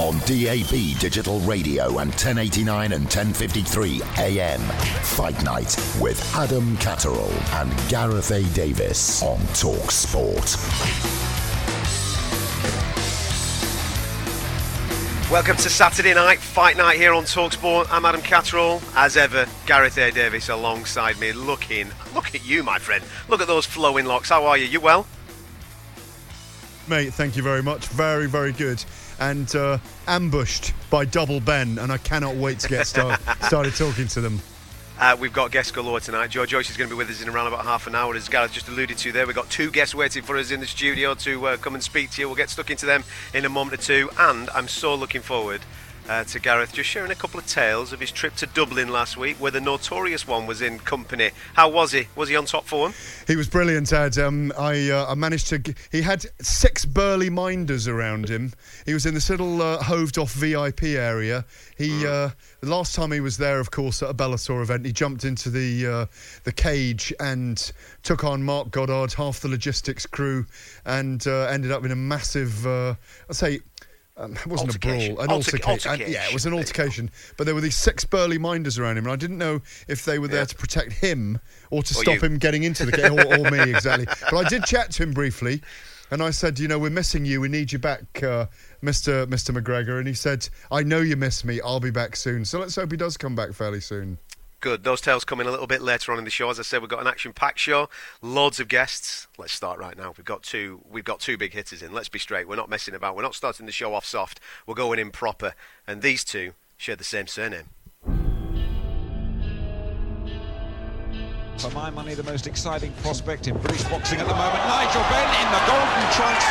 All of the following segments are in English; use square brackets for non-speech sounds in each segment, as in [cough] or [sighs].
On DAB Digital Radio and 1089 and 1053 AM. Fight Night with Adam Catterall and Gareth A. Davis on Talk Sport. Welcome to Saturday night fight night here on Talksport. I'm Adam Catterall, as ever. Gareth A. Davis alongside me, looking. Look at you, my friend. Look at those flowing locks. How are you? You well? Mate, thank you very much. Very, very good. And uh, ambushed by Double Benn, and I cannot wait to get start, [laughs] started talking to them. Uh, we've got guests galore tonight. Joe Joyce is going to be with us in around about half an hour, as Gareth just alluded to there. We've got two guests waiting for us in the studio to uh, come and speak to you. We'll get stuck into them in a moment or two. And I'm so looking forward uh, to Gareth just sharing a couple of tales of his trip to Dublin last week, where the notorious one was in company. How was he? Was he on top form? He was brilliant, Ed. Um, I, uh, I managed to. G- he had six burly minders around him. He was in this little uh, hoved off VIP area. He uh, the last time he was there, of course, at a Bellator event, he jumped into the uh, the cage and took on Marc Goddard, half the logistics crew, and uh, ended up in a massive. Uh, I'd say. Um, it wasn't a brawl, an Alter- altercation. Altercation. yeah, it was an There you go. altercation. But there were these six burly minders around him, and I didn't know if they were there Yeah. to protect him or to Or stop you. him getting into the game, or, or me exactly. But I did chat to him briefly, and I said, you know, we're missing you. We need you back, uh, Mister Mister McGregor. And he said, I know you miss me. I'll be back soon. So let's hope he does come back fairly soon. Good. Those tales coming a little bit later on in the show. As I said, we've got an action-packed show, loads of guests. Let's start right now. We've got two. We've got two big hitters in. Let's be straight. We're not messing about. We're not starting the show off soft. We're going in proper. And these two share the same surname. For my money, the most exciting prospect in British boxing at the moment. Nigel Benn in the golden trunks.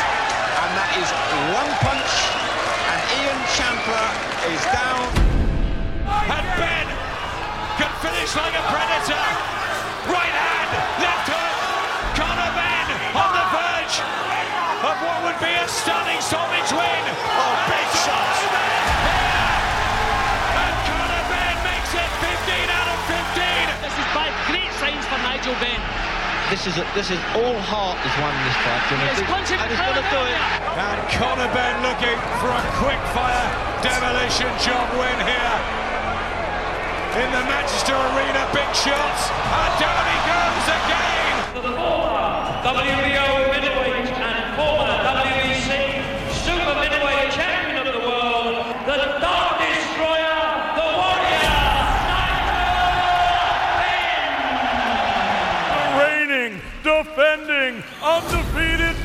And that is one punch. And Ian Champler is down. And Benn can finish like a predator. Right hand, left hook. Conor Benn on the verge of what would be a stunning stoppage win. Oh, big shot. And Conor Benn makes it 15 out of 15. This is five great signs for Nigel Benn. This is this is all heart is won this fight. And I He's and he's gonna do it. And Conor Benn looking for a quick fire demolition job win here. In the Manchester Arena, big shots. And down he goes again. The former WBO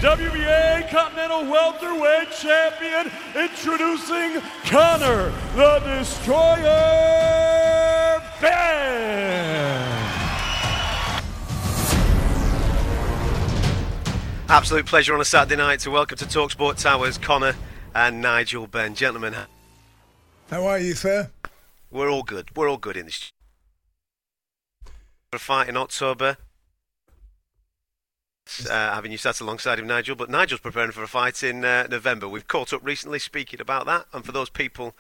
WBA Continental Welterweight Champion, introducing Conor the Destroyer Benn. Absolute pleasure on a Saturday night to welcome to Talksport Towers Conor and Nigel Benn. Gentlemen, How are you, sir? we're all good. We're all good in this. For a fight in October. Uh, having you sat alongside him, Nigel, but Nigel's preparing for a fight in uh, November. We've caught up recently speaking about that, and for those people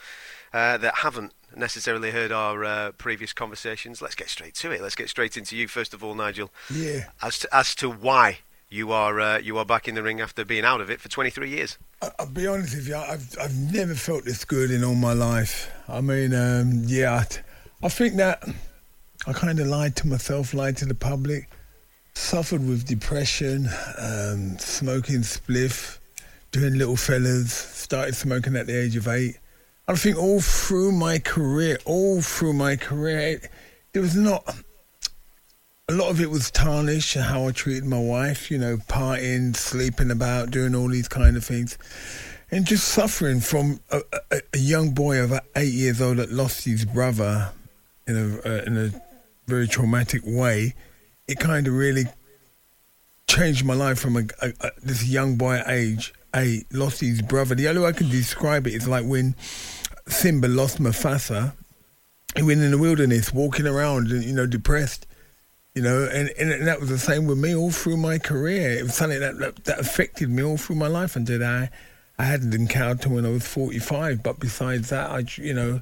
uh, that haven't necessarily heard our uh, previous conversations, let's get straight to it. Let's get straight into you first of all, Nigel. Yeah. As to, as to why you are uh, you are back in the ring after being out of it for 23 years. I- I'll be honest with you. I've I've never felt this good in all my life. I mean, um, yeah, I think that I kind of lied to myself, lied to the public, suffered with depression, um, smoking spliff, doing little fellas, started smoking at the age of eight. I think all through my career, all through my career, it, there was not. A lot of it was tarnished how I treated my wife, you know, partying, sleeping about, doing all these kind of things. And just suffering from a, a, a young boy of eight years old that lost his brother in a, uh, in a very traumatic way. It kind of really changed my life from a, a, a, this young boy age eight lost his brother. The only way I can describe it is like when Simba lost Mufasa. He went in the wilderness, walking around, and you know, depressed. You know, and, and that was the same with me all through my career. It was something that, that, that affected me all through my life until I, I hadn't encountered when I was 45. But besides that, I, you know,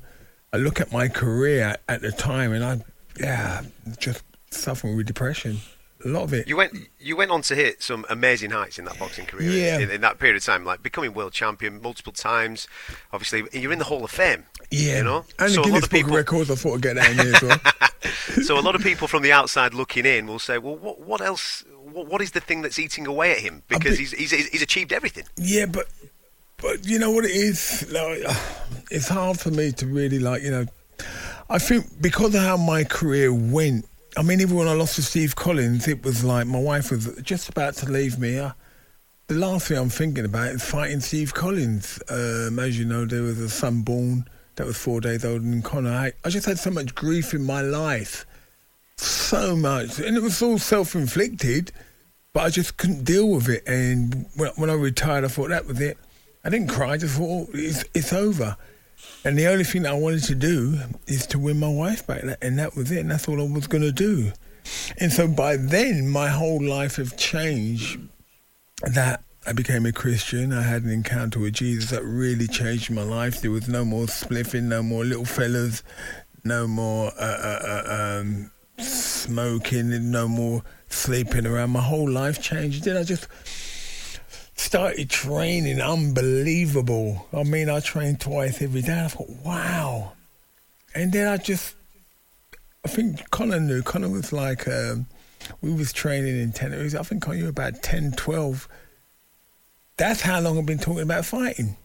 I look at my career at the time and I, yeah, just suffering with depression a lot of it. You went you went on to hit some amazing heights in that boxing career. Yeah. In, in that period of time, like becoming world champion multiple times. Obviously, you're in the Hall of Fame. Yeah. You know. And so the a lot of Book people. Records, I thought I'd get that in here as well. [laughs] so a lot of people from the outside looking in will say, "Well, what what else? What, what is the thing that's eating away at him? Because bit- he's, he's he's achieved everything." Yeah, but but you know what it is? Like, it's hard for me to really like you know. I think because of how my career went. I mean, even when I lost to Steve Collins, it was like my wife was just about to leave me. Uh, the last thing I'm thinking about is fighting Steve Collins. Um, as you know, there was a son born that was four days older than Conor. I, I just had so much grief in my life, so much, and it was all self-inflicted. But I just couldn't deal with it. And when, when I retired, I thought that was it. I didn't cry. I just thought, oh, it's, it's over. And the only thing I wanted to do is to win my wife back. And that was it. And that's all I was going to do. And so by then, my whole life had changed. That I became a Christian. I had an encounter with Jesus that really changed my life. There was no more spliffing, no more little fellas, no more uh, uh, uh, um, smoking, no more sleeping around. My whole life changed. Then I just started training unbelievable. I mean, I trained twice every day. I thought, wow. And then I just, I think Conor knew. Conor was like, um, we was training in 10, it I think you were about 10, 12. That's how long I've been talking about fighting.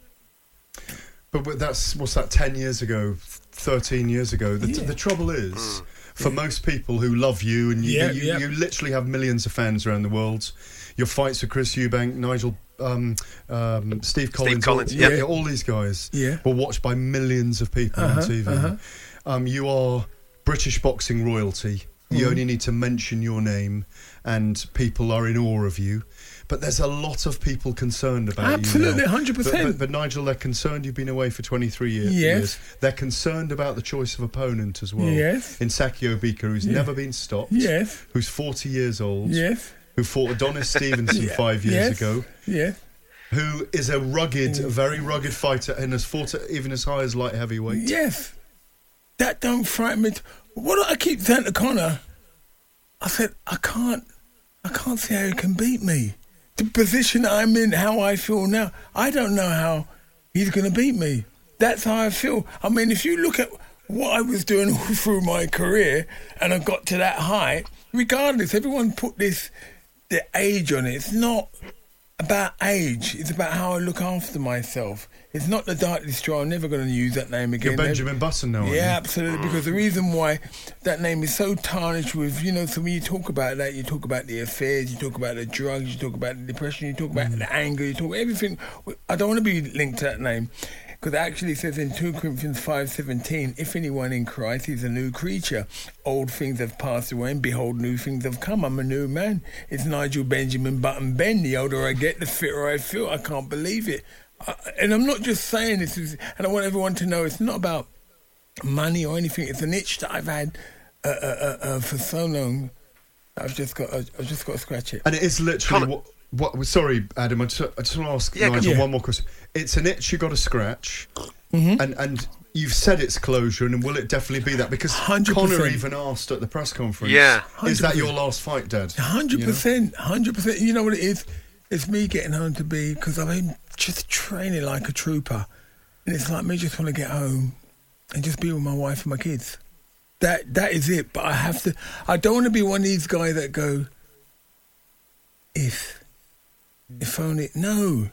But, but that's what's that? Ten years ago, thirteen years ago. The, Yeah. the trouble is, for most people who love you and you, Yeah, you, yeah. you literally have millions of fans around the world. Your fights with Chris Eubank, Nigel, um, um, Steve Collins, Collins, all, yeah. yeah, all these guys Yeah. were watched by millions of people Uh-huh, on TV. uh-huh. Um, you are British boxing royalty. You Mm-hmm. only need to mention your name, and people are in awe of you. But there's a lot of people concerned about Absolutely, you. Absolutely, 100%. But, but, but Nigel, they're concerned you've been away for 23 years. Yes. years. They're concerned about the choice of opponent as well. Yes. In Sakio Bika, who's Yeah. never been stopped. Yes. Who's 40 years old. Yes. Who fought Adonis [laughs] Stevenson five years yes. ago. Yes. Who is a rugged, very rugged fighter and has fought at even as high as light heavyweight. Yes. That don't frighten me. What do I keep saying to Conor? I said, I can't, I can't see how he can beat me. The position I'm in, how I feel now, I don't know how he's going to beat me. That's how I feel. I mean, if you look at what I was doing [laughs] all through my career and I got to that height, regardless, everyone put this, the age on it. It's not about age. It's about how I look after myself. It's not the Dark Destroyer. I'm never going to use that name again. You're Benjamin Button now. Yeah, absolutely. Because the reason why that name is so tarnished with, you know, so when you talk about that, you talk about the affairs, you talk about the drugs, you talk about the depression, you talk about Mm. the anger, you talk everything. I don't want to be linked to that name. Because actually, it actually says in 2 Corinthians 5.17, if anyone in Christ is a new creature, old things have passed away, and behold, new things have come. I'm a new man. It's Nigel Benjamin Button Benn. The older I get, the fitter I feel. I can't believe it. I, and I'm not just saying this, is, and I want everyone to know it's not about money or anything. It's an itch that I've had uh, uh, uh, uh, for so long. I've just got, I've just got to scratch it. And it is literally Conor- what, what. Sorry, Adam. I just, I just want to ask Yeah, Nigel on. one more question. It's an itch you got to scratch, Mm-hmm. and and you've said it's closure, and will it definitely be that? Because 100%. Conor even asked at the press conference. Yeah. Is that your last fight, Dad? Hundred percent, hundred percent. You know what it is? It's me getting home to be because I've been just training like a trooper, and it's like me just want to get home and just be with my wife and my kids. That that is it. But I have to. I don't want to be one of these guys that go. If, if only no.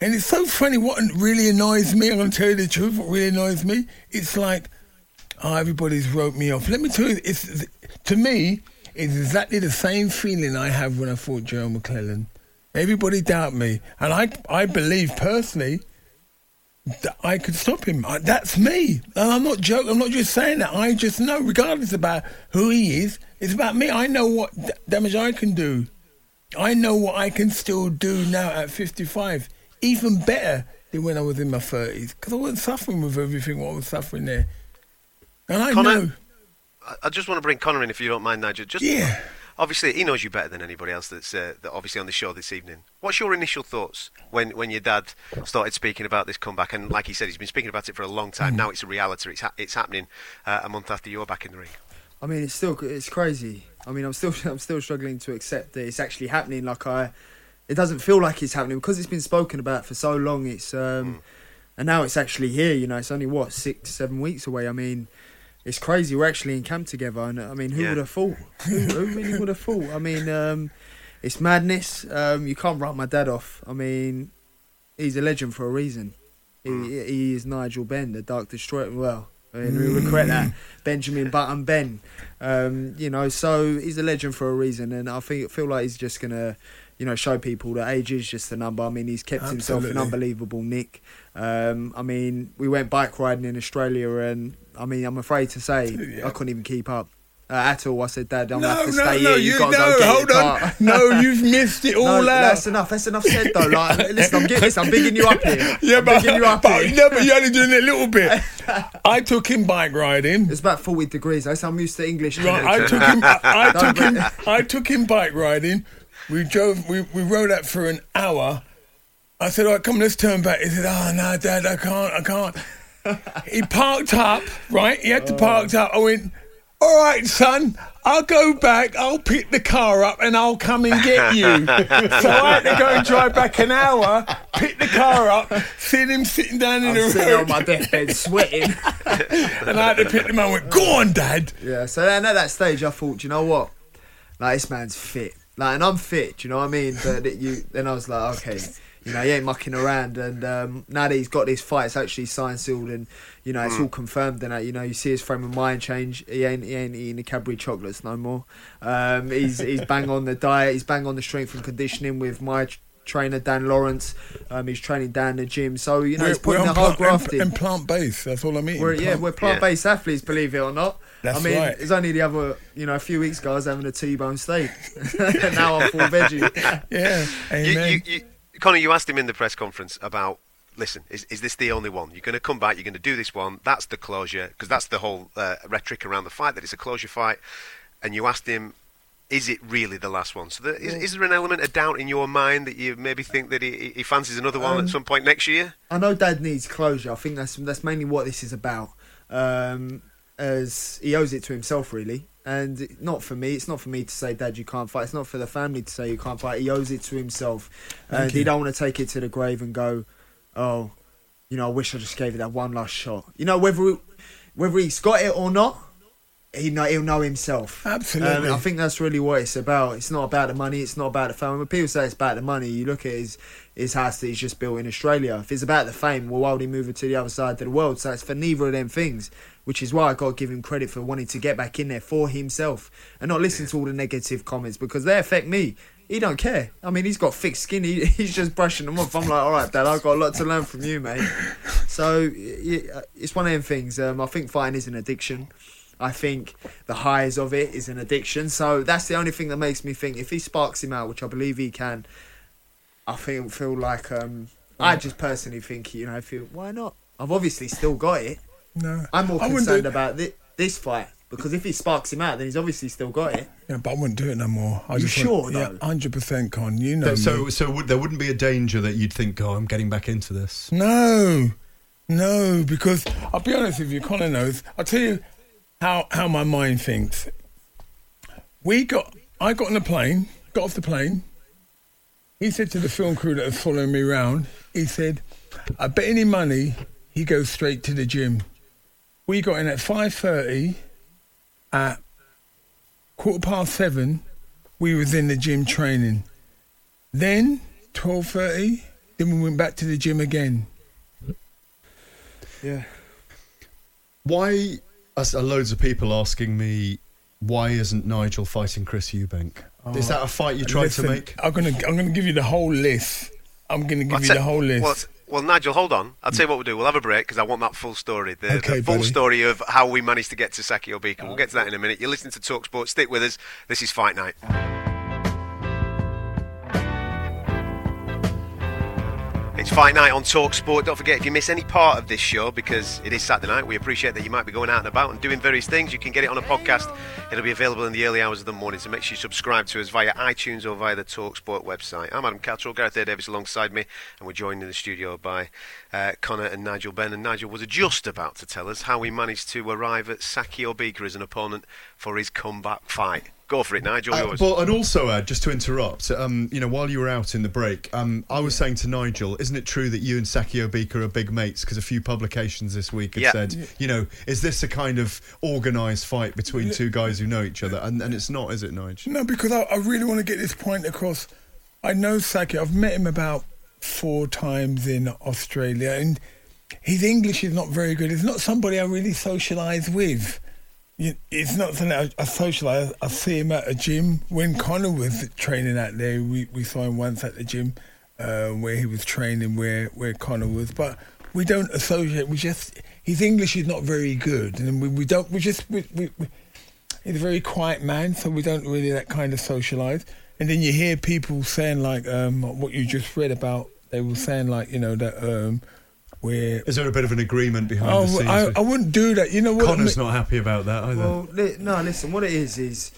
And it's so funny. What really annoys me, I'm going to tell you the truth. What really annoys me, it's like, oh, everybody's wrote me off. Let me tell you, it's to me, it's exactly the same feeling I have when I fought Joe McClellan. Everybody doubt me, and I, I believe personally that I could stop him. I, that's me, and I'm not joking. I'm not just saying that. I just know, regardless about who he is, it's about me. I know what d- damage I can do. I know what I can still do now at 55 even better than when I was in my 30s because I wasn't suffering with everything what I was suffering there. And I Conor, know. I- I just want to bring Conor in if you don't mind, Nigel. Just Yeah. Obviously, he knows you better than anybody else that's uh, that obviously on the show this evening. What's your initial thoughts when, when your dad started speaking about this comeback? And like he said, he's been speaking about it for a long Mm. time. Now it's a reality. It's ha- it's happening uh, a month after you're back in the ring. I mean, it's still it's crazy. I mean, I'm still [laughs] I'm still struggling to accept that it's actually happening. Like I, it doesn't feel like it's happening because it's been spoken about for so long. It's um, and now it's actually here. You know, it's only what six seven weeks away. I mean, it's crazy. We're actually in camp together, and I mean, who Yeah. would have thought? who, who really would have thought? I mean, um, it's madness. Um, you can't write my dad off. I mean, he's a legend for a reason. He, he is Nigel Benn, the Dark Destroyer. Well, Mean, we regret that. Benjamin Button Benn. Um, you know, so he's a legend for a reason, and I think feel like he's just gonna, you know, show people that age is just a number. I mean, he's kept himself in Absolutely. unbelievable nick. Um, I mean, we went bike riding in Australia, and I mean, I'm afraid to say I couldn't even keep up. Uh, at all, I said, Dad, I'm gonna have to no, stay no, here. you You've got to no, go get hold your on. [laughs] No, you've missed it [laughs] all no, out. That's enough. That's enough said though. Like, listen, I'm getting this. I'm bigging you up here. [laughs] Yeah, I'm but, bigging you up but, here. no, but you're only doing it a little bit. I took him bike riding. It's about 40 degrees. That's I'm used to English. Right, I took him. I, I took him. I took him bike riding. We drove. We, we rode out for an hour. I said, "All right, come, let's turn back." He said, "Oh no, Dad, I can't. I can't." he parked up. Right, he had to park up. I went. All right, son. I'll go back. I'll pick the car up and I'll come and get you. so I had to go and drive back an hour, pick the car up, see him sitting down in I'm the sitting road, on my deathbed sweating. [laughs] and I had to pick him up. and went, "Go on, Dad." Yeah, so then at that stage, I thought, "Do you know what? Like this man's fit. Like, and I'm fit. Do you know what I mean? But it- you, then I was like, okay, you know, he ain't mucking around. And um, now that he's got this fight, it's actually signed, sealed, and you know, it's all confirmed. And that you know, you see his frame of mind change. He ain't, he ain't eating the Cadbury chocolates no more. Um, he's he's bang on the diet. He's bang on the strength and conditioning with my. Trainer Dan Lawrence, um, he's training down the gym, so you know he's putting the hard plant- graft in. and plant based. That's all I mean. We're, yeah, we're plant-based athletes, believe it or not. That's I mean, right. it's only the other, you know, a few weeks ago I was having a T-bone steak. now I'm full veggie. Yeah, You, amen. you, you, Conor, you asked him in the press conference about. Listen, is, is this the only one? You're going to come back. You're going to do this one. That's the closure because that's the whole uh, rhetoric around the fight that it's a closure fight. And you asked him, is it really the last one? So there, is, is there an element of doubt in your mind that you maybe think that he, he fancies another one Um, at some point next year? I know Dad needs closure. I think that's that's mainly what this is about. Um, as he owes it to himself, really, and not for me. It's not for me to say, Dad, you can't fight. It's not for the family to say you can't fight. He owes it to himself, and he don't want to take it to the grave and go, oh, you know, I wish I just gave it that one last shot. You know, whether whether he's got it or not, he know he'll know himself. Absolutely. Um, I think that's really what it's about. It's not about the money. It's not about the fame. When people say it's about the money, you look at his his house that he's just built in Australia. If it's about the fame, well, why would he move it to the other side of the world? So it's for neither of them things. Which is why I got to give him credit for wanting to get back in there for himself and not listen to all the negative comments because they affect me. He don't care. I mean, he's got thick skin. He, [laughs] he's just brushing them off. I'm like, all right, Dad, I've got a lot to learn from you, mate. So it's one of them things. Um, I think fighting is an addiction. I think the highs of it is an addiction. So that's the only thing that makes me think if he sparks him out, which I believe he can, I feel feel like um, I just personally think you know, I feel why not? I've obviously still got it. no, I'm more I concerned do, about thi- this fight because if he sparks him out, then he's obviously still got it. Yeah, but I wouldn't do it no more. I You just sure, want, Yeah, hundred percent, Con. You know so, me. so would, there wouldn't be a danger that you'd think, oh, I'm getting back into this. No, no, because I'll be honest with you, Conor knows. I'll tell you how how my mind thinks. We got, I got on the plane, got off the plane. He said to the film crew that was following me around, he said, "I bet any money he goes straight to the gym." We got in at five thirty. At quarter past seven, we was in the gym training. Then twelve thirty, Then we went back to the gym again. Yeah. Why Uh, loads of people asking me why isn't Nigel fighting Chris Eubank? Oh, is that a fight you tried Listen, to make? I'm gonna I'm gonna give you the whole list. I'm gonna give I'll you tell- the whole list. Well, well, Nigel, hold on. I'll tell you what we'll do. We'll have a break because I want that full story. The, Okay, the full buddy. story of how we managed to get to Sakio Bika. We'll get to that in a minute. You're listening to Talk Sport. Stick with us. This is Fight Night. It's Fight Night on Talk Sport. Don't forget, if you miss any part of this show, because it is Saturday night, we appreciate that you might be going out and about and doing various things. You can get it on a podcast. It'll be available in the early hours of the morning, so make sure you subscribe to us via iTunes or via the Talk Sport website. I'm Adam Catterall, Gareth A. Davis alongside me, and we're joined in the studio by uh, Conor and Nigel Benn. And Nigel was just about to tell us how he managed to arrive at Sakio Bika as an opponent for his comeback fight. Go for it, Nigel. Uh, yours. but and also, uh, just to interrupt, um, you know, while you were out in the break, um, I was saying to Nigel, isn't it true that you and Sakio Bika are big mates? Because a few publications this week had Yeah. said, you know, is this a kind of organised fight between two guys who know each other? And, and it's not, is it, Nigel? No, because I, I really want to get this point across. I know Saki. I've met him about four times in Australia, and his English is not very good. It's not somebody I really socialise with. It's not something I, I socialise. I see him at a gym. When Conor was training out there, we, we saw him once at the gym uh, where he was training, where, where Conor was. But we don't associate. We just his English is not very good, and we, we don't. We just we, we, we He's a very quiet man, so we don't really that kind of socialise. And then you hear people saying like um, what you just read about. They were saying like you know that um, where Is there a bit of an agreement behind oh the scenes? I, with- I wouldn't do that. You know what? Conor's I mean- not happy about that either. Well, li- no, listen. What it is is,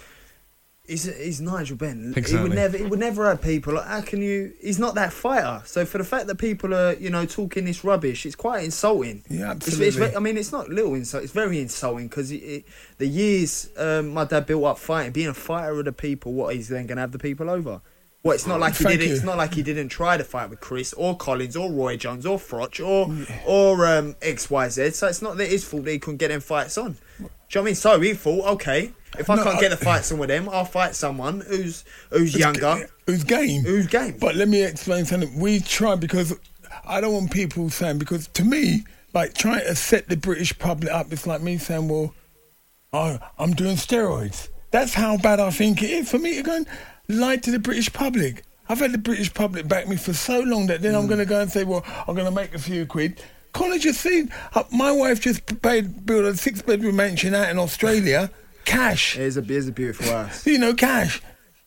he's, he's Nigel Benn. He would never, he would never have people. Like, how can you? He's not that fighter. So for the fact that people are, you know, talking this rubbish, it's quite insulting. Yeah, It's, it's absolutely. I mean, it's not little insult. It's very insulting because it, it, the years um, my dad built up fighting, being a fighter of the people, what he's then going to have the people over. Well, it's not like he Thank did. you. It's not like he didn't try to fight with Chris or Collins or Roy Jones or Froch or or um, X Y Z. So it's not that his fault that he couldn't get them fights on. Do you know what I mean? So he thought, okay, if I No, can't I- get the fights on with them, I'll fight someone who's who's younger, who's game, who's game. But let me explain something. We try because I don't want people saying because to me, like trying to set the British public up, it's like me saying, well, oh, I'm doing steroids. That's how bad I think it is for me to go and lie to the British public. I've had the British public back me for so long that then I'm going to go and say, well, I'm going to make a few quid. College just seen, uh, my wife just paid, built a six bedroom mansion out in Australia, [laughs] cash. It's a, it's a beautiful house. You know, cash.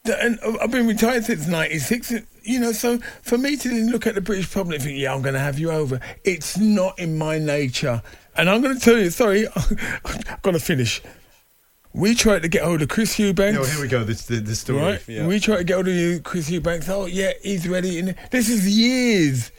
And uh, I've been retired since '96. You know, so for me to look at the British public and think, yeah, I'm going to have you over, it's not in my nature. And I'm going to tell you, sorry, [laughs] I've got to finish. We tried to get hold of Chris Eubanks. Oh, here we go. This the, the story. Right? Yeah. We tried to get hold of you, Chris Eubanks. Oh, yeah, he's ready. And this is years.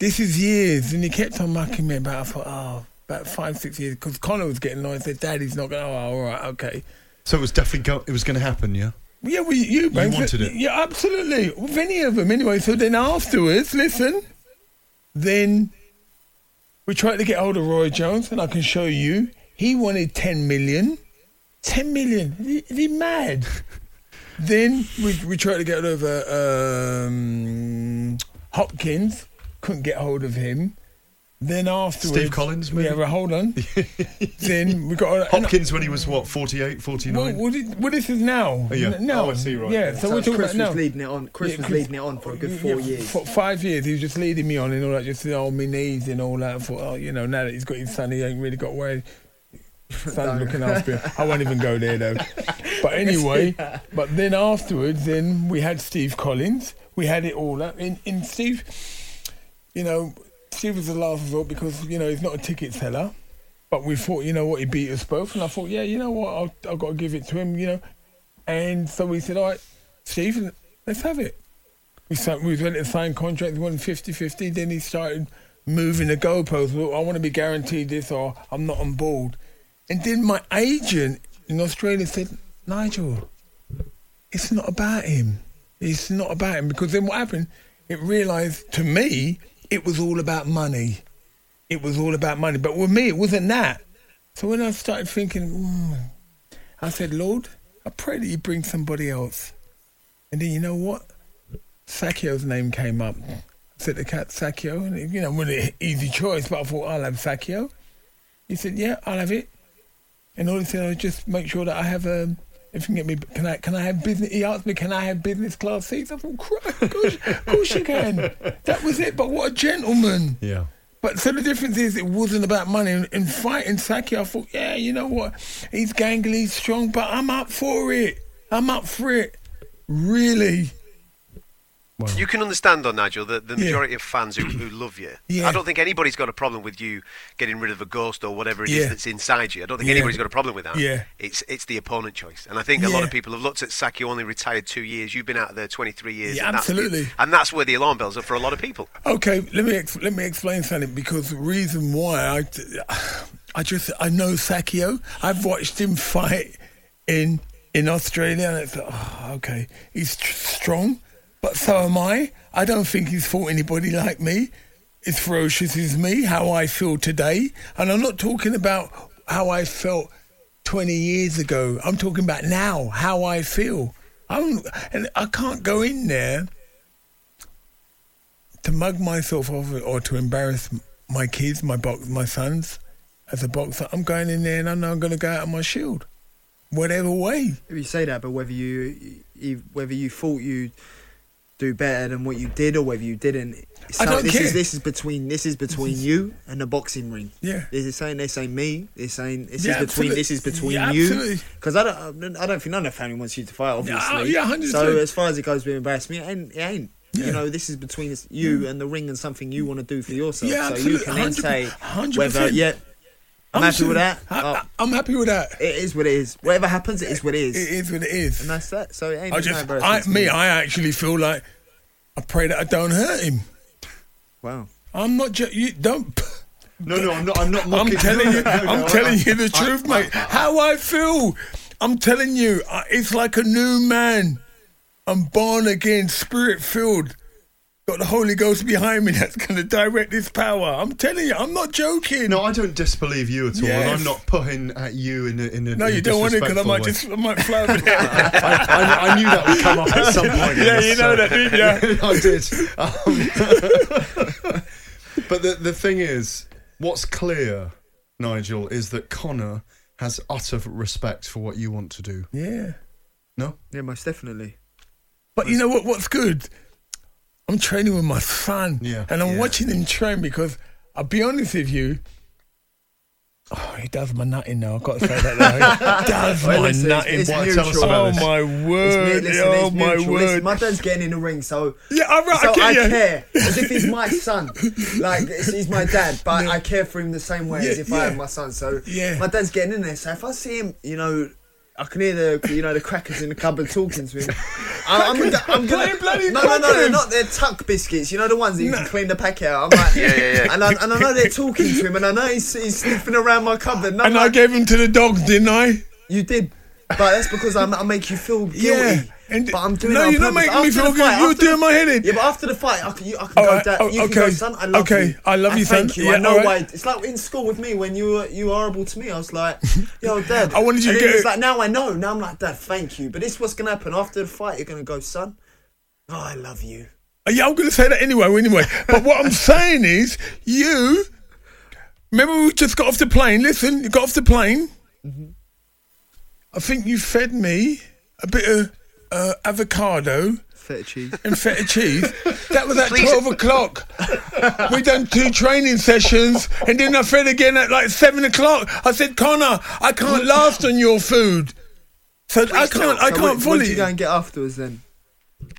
This is years. And he kept on mucking me about, I thought, oh, about five, six years. Because Conor was getting annoyed. Said, Daddy's not going to, oh, all right, okay. so it was definitely go- it was going to happen, yeah. Yeah, well, you, Banks, wanted it? Yeah, absolutely. With any of them, anyway. So then afterwards, listen, then we tried to get hold of Roy Jones, and I can show you. He wanted 10 million. 10 million. Is he, is he mad? [laughs] then we, we tried to get hold of uh, um, Hopkins. Couldn't get hold of him. Then afterwards... Steve Collins, maybe? Yeah, well, hold on. [laughs] then we got... and- Hopkins when he was what 48, 49. well, what, is, what this is now? Oh, yeah. N- now. Oh, I see, right. Yeah, so, So we're talking Chris about now. was leading it on. Chris Yeah, was Chris- leading it on for a good Yeah, four years. For five years, he was just leading me on and all that, just oh, my knees and all that. I thought, oh, you know, now that he's got his son, he ain't really got away. [laughs] Son's looking after him. I won't even go there though. [laughs] But anyway, but then afterwards, then we had Steve Collins. We had it all up. In, in Steve, you know, Steve was the last resort because you know he's not a ticket seller. But we thought, you know what, he beat us both, and I thought, yeah, you know what, I'll, I've got to give it to him, you know. And so we said, all right, Steve, let's have it. We signed, we went to sign contracts, won 50-50, then he started moving the goalposts. Well, I want to be guaranteed this or I'm not on board. And then my agent in Australia said, Nigel, it's not about him. It's not about him. Because then what happened, it realised to me, it was all about money. It was all about money. But with me, it wasn't that. So when I started thinking, mm, I said, Lord, I pray that you bring somebody else. And then you know what? Sakio's name came up. I said to Cat Sakio, and you know, really easy choice, but I thought I'll have Sakio. He said, "Yeah, I'll have it." And all he said was just make sure that I have um, if you can get me, can I can I have business? He asked me, can I have business class seats? I thought, Christ, of course, of course you can. That was it. But what a gentleman. Yeah. But so the difference is, it wasn't about money. In, in fighting Saki, I thought, yeah, you know what? He's gangly, he's strong, but I'm up for it. I'm up for it. Really. You can understand, though, Nigel, that the Yeah. majority of fans who, who love you. Yeah. I don't think anybody's got a problem with you getting rid of a ghost or whatever it is Yeah. that's inside you. I don't think Yeah. anybody's got a problem with that. Yeah. It's it's the opponent choice, and I think a lot of people have looked at Saki only retired two years. You've been out there 23 years. Yeah, and that's absolutely. and that's where the alarm bells are for a lot of people. Okay, let me ex- let me explain something because the reason why I, I just I know Sakio. I've watched him fight in in Australia, and it's oh, okay. He's tr- strong, but so am I. I don't think he's fought anybody like me. As ferocious as me, how I feel today, and I'm not talking about how I felt 20 years ago. I'm talking about now, how I feel. I'm, and I can't go in there to mug myself off or to embarrass my kids, my box, my sons, as a boxer, I'm going in there and I know I'm going to go out on my shield, whatever way. You say that, but whether you whether you thought you do better than what you did or whether you didn't, it's I don't this care. is this is between this is between you and the boxing ring. Yeah. This is saying they say me. They're saying this Yeah, is between absolutely. this is between Yeah, you. absolutely. Because I don't I don't think none of the family wants you to fight. Obviously. yeah, 100%. So as far as it goes with embarrassment, it ain't. It ain't. Yeah. You know, this is between you and the ring and something you want to do for yourself. Yeah, so you absolutely. can then say 100%. whether yeah. I'm, happy with that. I, Oh, am happy with that. it is what it is. Whatever happens, it is what it is. It is what it is. And that's that. So it ain't I no just, I, embarrassment to me, I actually feel like I pray that I don't hurt him. Wow. I'm not just you. Don't. [laughs] No, no, I'm not. I'm not I'm mocking. telling you. [laughs] No, no, I'm I- telling you the I- truth, mate. How I feel. I'm telling you, I- it's like a new man. I'm born again, spirit filled. Got the Holy Ghost behind me that's going to direct this power. I'm telling you, I'm not joking. No, I don't disbelieve you at all, and I'm not putting at you in a in a. No, in a you don't want it because I might disrespectful just I might fly over there. I, I, I knew that would come up at some [laughs] point. Yeah, this, you know so- that, didn't [laughs] I did. Um, [laughs] but the the thing is, what's clear, Nigel, is that Conor has utter respect for what you want to do. yeah. No, Yeah, most definitely. But you know what? What's good? I'm training with my son, Yeah. and I'm Yeah. watching him train because I'll be honest with you. Oh, he does my nutting now. I've got to say that. Now. He [laughs] does Well, my listen, it's- nutting. it's Why, tell us mutual. about Oh my It's word! listen, oh it's my mutual. word! Listen, my dad's getting in the ring, so yeah, I'm right. so I, I you. care [laughs] as if he's my son. Like he's my dad, but I care for him the same way as Yeah, if I had my son. So Yeah. my dad's getting in there. So if I see him, you know. I can hear the you know the crackers in the cupboard talking to him. [laughs] I, I'm, gonna- I'm gonna Bloody, no no no they're crackers. not they're tuck biscuits you know the ones that you can clean the pack out. I'm like [laughs] Yeah, yeah, yeah. and I, and I know they're talking to him and I know he's, he's sniffing around my cupboard. And I'm And I like, gave him to the dogs, didn't I? you did, but that's because I'm, I make you feel guilty. Yeah. And but I'm doing no, you're not making me feel good. You're after the- doing my head in. Yeah, but after the fight, I can, you, I can All go, right, Dad, oh, you can go, son. I love okay, you. Okay, I love you, thank son. you. I know right. why. It's like in school with me when you were you were horrible to me. I was like, yo, [laughs] Dad. I wanted you and to get It's like now I know. Now I'm like, Dad, thank you. But this what's gonna happen after the fight. You're gonna go, son. Oh, I love you. Uh, Yeah, I'm going to say that anyway. Anyway, [laughs] but what I'm saying is, you remember we just got off the plane. Listen, you got off the plane. I think you fed me a bit of uh, avocado Feta cheese. and feta cheese. [laughs] That was at Please. twelve o'clock. we done two training sessions, and then I fed again at like seven o'clock. I said, Conor, I can't last on your food. So I can't. I So can't what, what fully. did you go and get afterwards then?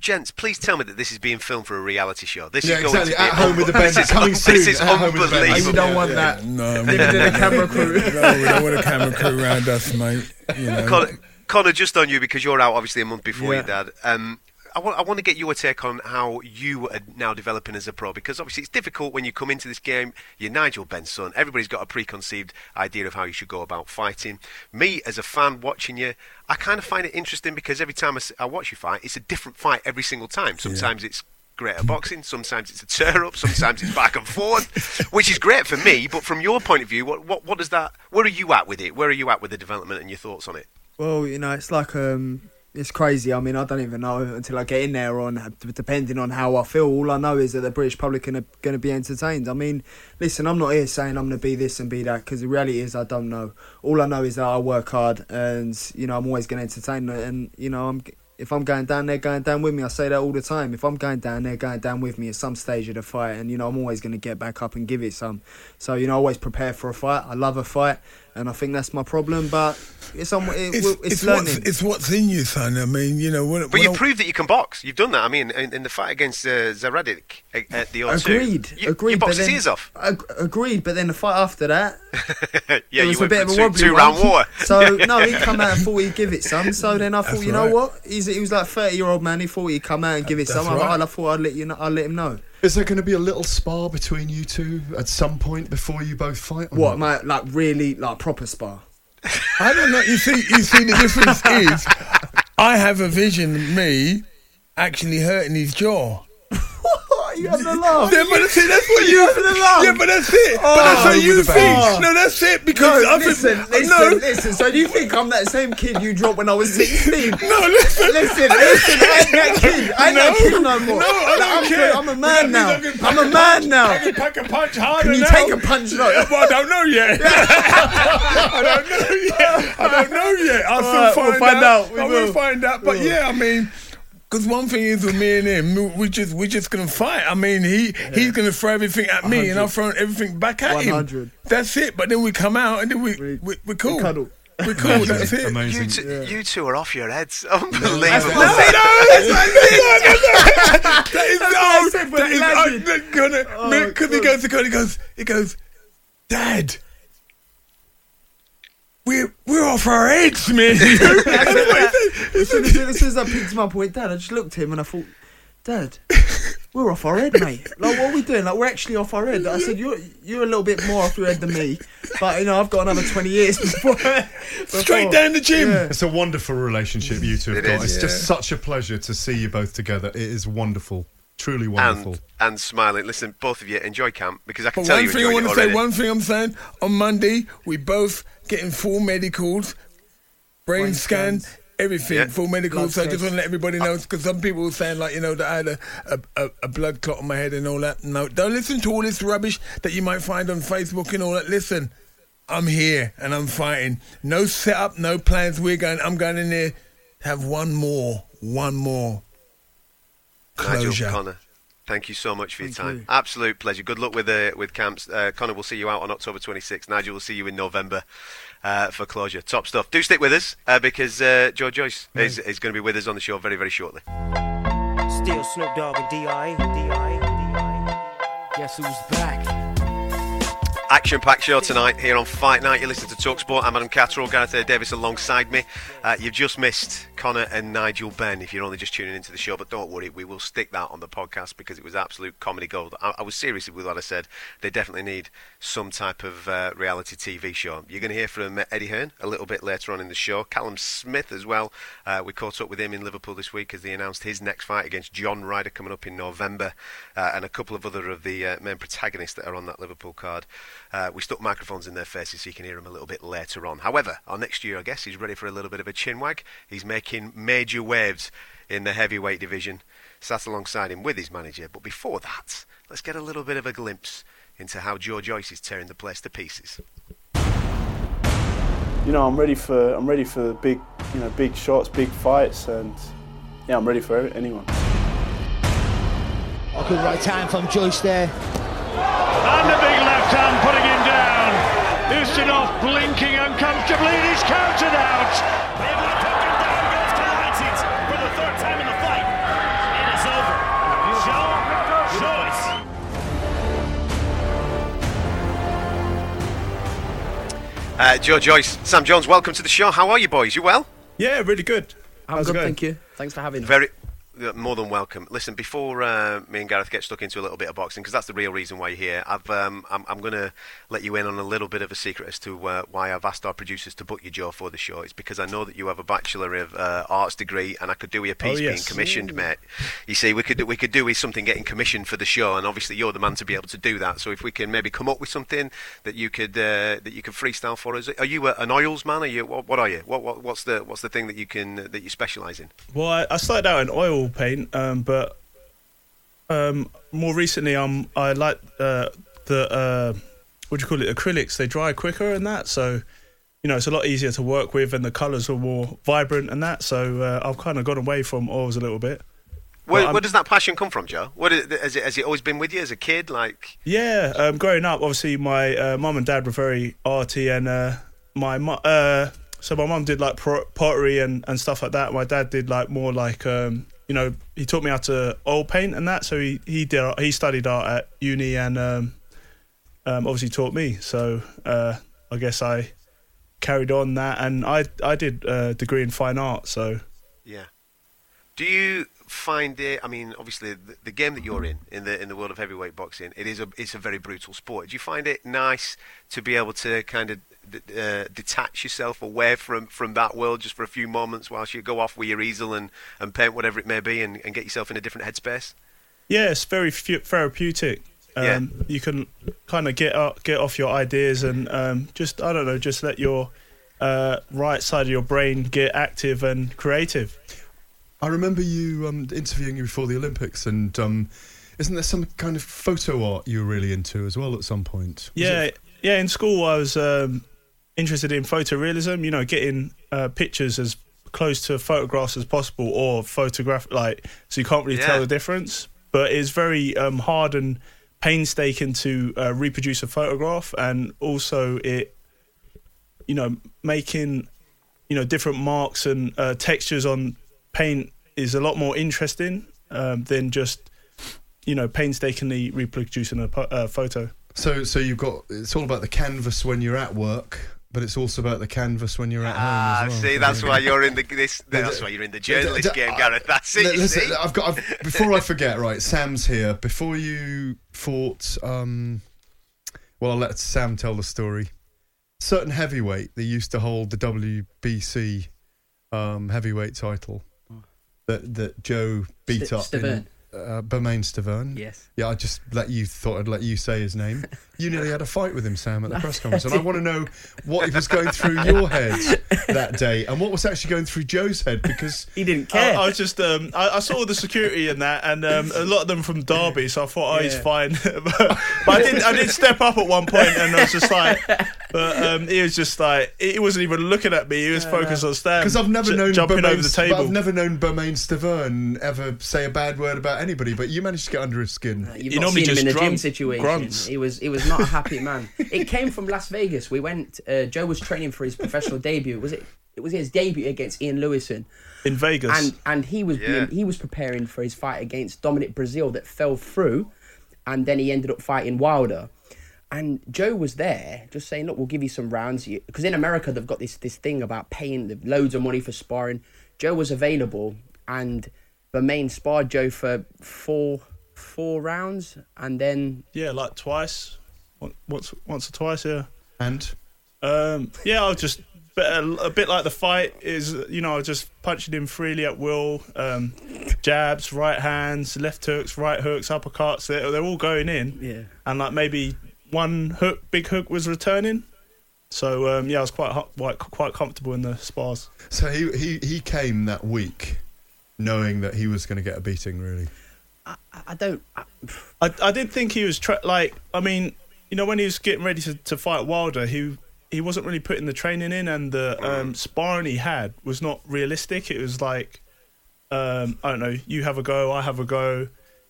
Gents, please tell me that this is being filmed for a reality show. This Yeah, is going exactly. to be At home with the [laughs] this Benn, is, coming this soon. is At home with the Benn. Oh, you don't want that. no, Leave it to the camera crew. no, we don't want a camera crew around us, mate. You [laughs] know. Conor, Conor, just on you because you're out obviously a month before Yeah. your dad. Um, I want, I want to get your take on how you are now developing as a pro because obviously it's difficult when you come into this game. You're Nigel Benn's son. Everybody's got a preconceived idea of how you should go about fighting. Me, as a fan watching you, I kind of find it interesting because every time I watch you fight, it's a different fight every single time. Sometimes it's great at boxing, sometimes it's a tear up, sometimes it's back and forth, [laughs] which is great for me. But from your point of view, what, what, what does that? Where are you at with it? Where are you at with the development and your thoughts on it? Well, you know, it's like um, it's crazy. I mean, I don't even know until I get in there. On depending on how I feel, all I know is that the British public are going to be entertained. I mean, listen, I'm not here saying I'm going to be this and be that because the reality is I don't know. All I know is that I work hard and you know I'm always going to entertain. And you know I'm if I'm going down there, going down with me. I say that all the time. If I'm going down there, going down with me at some stage of the fight, and you know I'm always going to get back up and give it some. So you know, I always prepare for a fight. I love a fight and I think that's my problem. But it's on, it, It's, it's, it's learning. what's, it's what's in you, son. I mean, you know. When, But when you I- proved that you can box. You've done that. I mean, in, in the fight against uh, Zaradik uh, at the O2. Agreed. You, agreed. You boxed but his ears off. Ag- agreed, but then the fight after that, [laughs] yeah, it was you a went bit of a two, wobbly two one. round war. so [laughs] no, he come out and thought he'd give it some. So then I thought, That's you know what? He's he was like thirty year old man. He thought he'd come out and give it That's some. I, right. I thought I'd let you know. I'd let him know. Is there going to be a little spar between you two at some point before you both fight? What, not? mate? Like really, like proper spar. I don't know. You see, you see, the difference is, [laughs] I have a vision of me actually hurting his jaw. You having a laugh? Yeah, but see, that's what You you. having a laugh? Yeah, but that's it. but Oh, that's what you think. bass. No, that's it. Because No, I listen, think, listen, no, listen. So do you think I'm that same kid you dropped when I was 16? no, listen, Listen, listen, I ain't that kid. I ain't that No, kid no more. no, I don't I'm, care. I'm a man now. I can I'm a man now. I can pack a punch harder Can you now. take a punch though? Yeah, well, I don't know yet. [laughs] I don't know yet. I don't know yet. I'll still find, we'll find out. We I will. will find out. But yeah, I mean. Because one thing is with me and him, we just we just gonna fight. I mean, he he's gonna throw everything at me, and I'll throw everything back at 100. him. That's it. But then we come out, and then we we we, we cool. cuddle. We're cool. That's it. You, Amazing. two, you two are off your heads. [laughs] Unbelievable. No, that is That's what I no, said when that he is landed. gonna Oh, because he goes, he goes, he goes, he goes, Dad, we're we're off our heads, man. [laughs] [laughs] As soon as, as soon as I picked him up, I went, Dad, I just looked at him and I thought, Dad, we're off our head, mate. Like, what are we doing? Like, we're actually off our head. I said, you're you're a little bit more off your head than me, but you know, I've got another twenty years [laughs] before. Straight down the gym. Yeah. It's a wonderful relationship you two have It got. is, it's just such a pleasure to see you both together. It is wonderful. Truly wonderful. and and smiling. Listen, both of you enjoy camp because I can But tell one you thing I want to say, one thing I'm saying, on Monday we both getting full medicals, brain, Brain scan. scans. Everything, Yeah. full medicals. So I just want to let everybody know because some people were saying like you know that I had a, a, a, blood clot on my head and all that. No, don't listen to all this rubbish that you might find on Facebook and all that. Listen, I'm here and I'm fighting. No setup, no plans. We're going. I'm going in there. to Have one more, one more Nigel closure. Conor. Thank you so much for your Thank time. you. Absolute pleasure. Good luck with uh, with camps. Uh, Conor will see you out on October 26th. Nigel we'll see you in November uh, for closure. Top stuff. Do stick with us uh, because uh, Joe Joyce is, is going to be with us on the show very very shortly. Still Snoop Dogg and D.I. D.I. D.I. Guess who's back? Action packed show tonight here on Fight Night. You listen to Talksport. I'm Adam Catterall, Gareth. Davis alongside me. Uh, you've just missed Conor and Nigel Benn if you're only just tuning into the show, but don't worry, we will stick that on the podcast because it was absolute comedy gold. I, I was serious with what I said. They definitely need some type of uh, reality TV show. You're going to hear from Eddie Hearn a little bit later on in the show. Callum Smith as well. Uh, we caught up with him in Liverpool this week as he announced his next fight against John Ryder coming up in November, uh, and a couple of other of the uh, main protagonists that are on that Liverpool card. Uh, we stuck microphones in their faces so you can hear them a little bit later on. However, our next year, I guess, he's ready for a little bit of a chinwag. He's making major waves in the heavyweight division. Sat alongside him with his manager. But before that, let's get a little bit of a glimpse into how Joe Joyce is tearing the place to pieces. you know, I'm ready for I'm ready for big, you know, big shots, big fights, and yeah, I'm ready for anyone. A good right hand from Joyce there. And the big left hand putting him down. Ustinov blinking uncomfortably and he's counted out. For the third time in the fight, it is over. Joe Joyce. Uh, Joe Joyce, Sam Jones, welcome to the show. How are you, boys? You well? Yeah, really good. I'm How's it good, going? thank you. Thanks for having me. Very, more than welcome. Listen, before uh, me and Gareth get stuck into a little bit of boxing, because that's the real reason why you're here, I've, um, I'm, I'm going to let you in on a little bit of a secret as to uh, why I've asked our producers to book you, Joe, for the show. It's because I know that you have a Bachelor of uh, Arts degree, and I could do with a piece Oh, being yes. commissioned, mate. You see, we could do, we could do with something getting commissioned for the show, and obviously you're the man to be able to do that. So if we can maybe come up with something that you could uh, that you could freestyle for us, are you a, an oils man? Are you what, what are you? What, what what's the what's the thing that you can that you specialise in? Well, I, I started out in oil paint, um, but um, more recently, I'm I like uh, the uh, what do you call it? Acrylics. They dry quicker and that, so you know it's a lot easier to work with, and the colours are more vibrant and that. So uh, I've kind of gone away from oils a little bit. Where, where does that passion come from, Joe? What is, has it has it always been with you as a kid? Like Yeah, um, growing up, obviously my uh, mum and dad were very arty, and uh, my mu- uh, so my mum did like pro- pottery and, and stuff like that. My dad did like more like um, you know he taught me how to oil paint and that. So he he did he studied art at uni and um, um, obviously taught me. So uh, I guess I carried on that, and I I did a degree in fine art. So Yeah. Do you find it? I mean, obviously, the, the game that you're in in the in the world of heavyweight boxing, it is a it's a very brutal sport. Do you find it nice to be able to kind of uh, detach yourself away from, from that world just for a few moments whilst you go off with your easel and, and paint whatever it may be and, and get yourself in a different headspace? Yeah, it's very fu- therapeutic. Um, Yeah. You can kind of get up, get off your ideas and um, just I don't know, just let your uh, right side of your brain get active and creative. I remember you um, interviewing you before the Olympics, and um, isn't there some kind of photo art you were really into as well at some point? Was yeah, it- yeah. In school, I was um, interested in photorealism. You know, getting uh, pictures as close to photographs as possible, or photograph like so you can't really tell the difference. But it's very um, hard and painstaking to uh, reproduce a photograph, and also it, you know, making you know different marks and uh, textures on paint is a lot more interesting um, than just you know painstakingly reproducing a po- uh, photo. So, so you've got it's all about the canvas when you're at work, but it's also about the canvas when you're at Ah, home. as well. see, that's why you're in the this. That's why you're in the journalist game, Gareth. That's it. Li- you Listen, see? I've got. I've, before I forget, right? Sam's here. Before you fought, um, well, I'll let Sam tell the story. Certain heavyweight that used to hold the WBC um, heavyweight title that that Joe beat St- up Stiverne. In uh, Bermane Stiverne. Yes. Yeah, I just let you thought I'd let you say his name. You nearly had a fight with him, Sam, at the [laughs] press conference, and I want to know what was going through [laughs] your head that day, and what was actually going through Joe's head because [laughs] he didn't I, I was just um, I, I saw the security in that, and um, a lot of them from Derby, so I thought, oh, he's fine. but, but I did I did step up at one point, and I was just like, but um, he was just like he wasn't even looking at me. He was focused on Stan Because I've never j- known jumping Bermane, over the table. I've never known Bermane Stiverne ever say a bad word about anybody. But you managed to get under his skin. You've He not normally seen him in just a gym grunts- situation. grunts. He was he was not a happy man. [laughs] it came from Las Vegas. We went. Uh, Joe was training for his professional [laughs] debut. Was it? It was his debut against Ian Lewison, in Vegas. and and he was Yeah. being, he was preparing for his fight against Dominic Breazeale that fell through, and then he ended up fighting Wilder. And Joe was there, just saying, "Look, we'll give you some rounds." Because in America, they've got this this thing about paying the loads of money for sparring. Joe was available, and Bermane sparred Joe for four four rounds, and then yeah, like twice, Once- once once or twice, yeah. And Um, yeah, I was just but a, a bit like the fight is, you know, I was just punching him freely at will. Um, jabs, right hands, left hooks, right hooks, uppercuts. They're, they're all going in. Yeah. And like maybe one hook, big hook was returning. So um, yeah, I was quite quite quite comfortable in the spars. So he he he came that week, knowing that he was going to get a beating. Really, I, I don't. I, I I did think he was tra- like I mean you know when he was getting ready to, to fight Wilder he he wasn't really putting the training in and the um, sparring he had was not realistic. It was like um, I don't know you have a go I have a go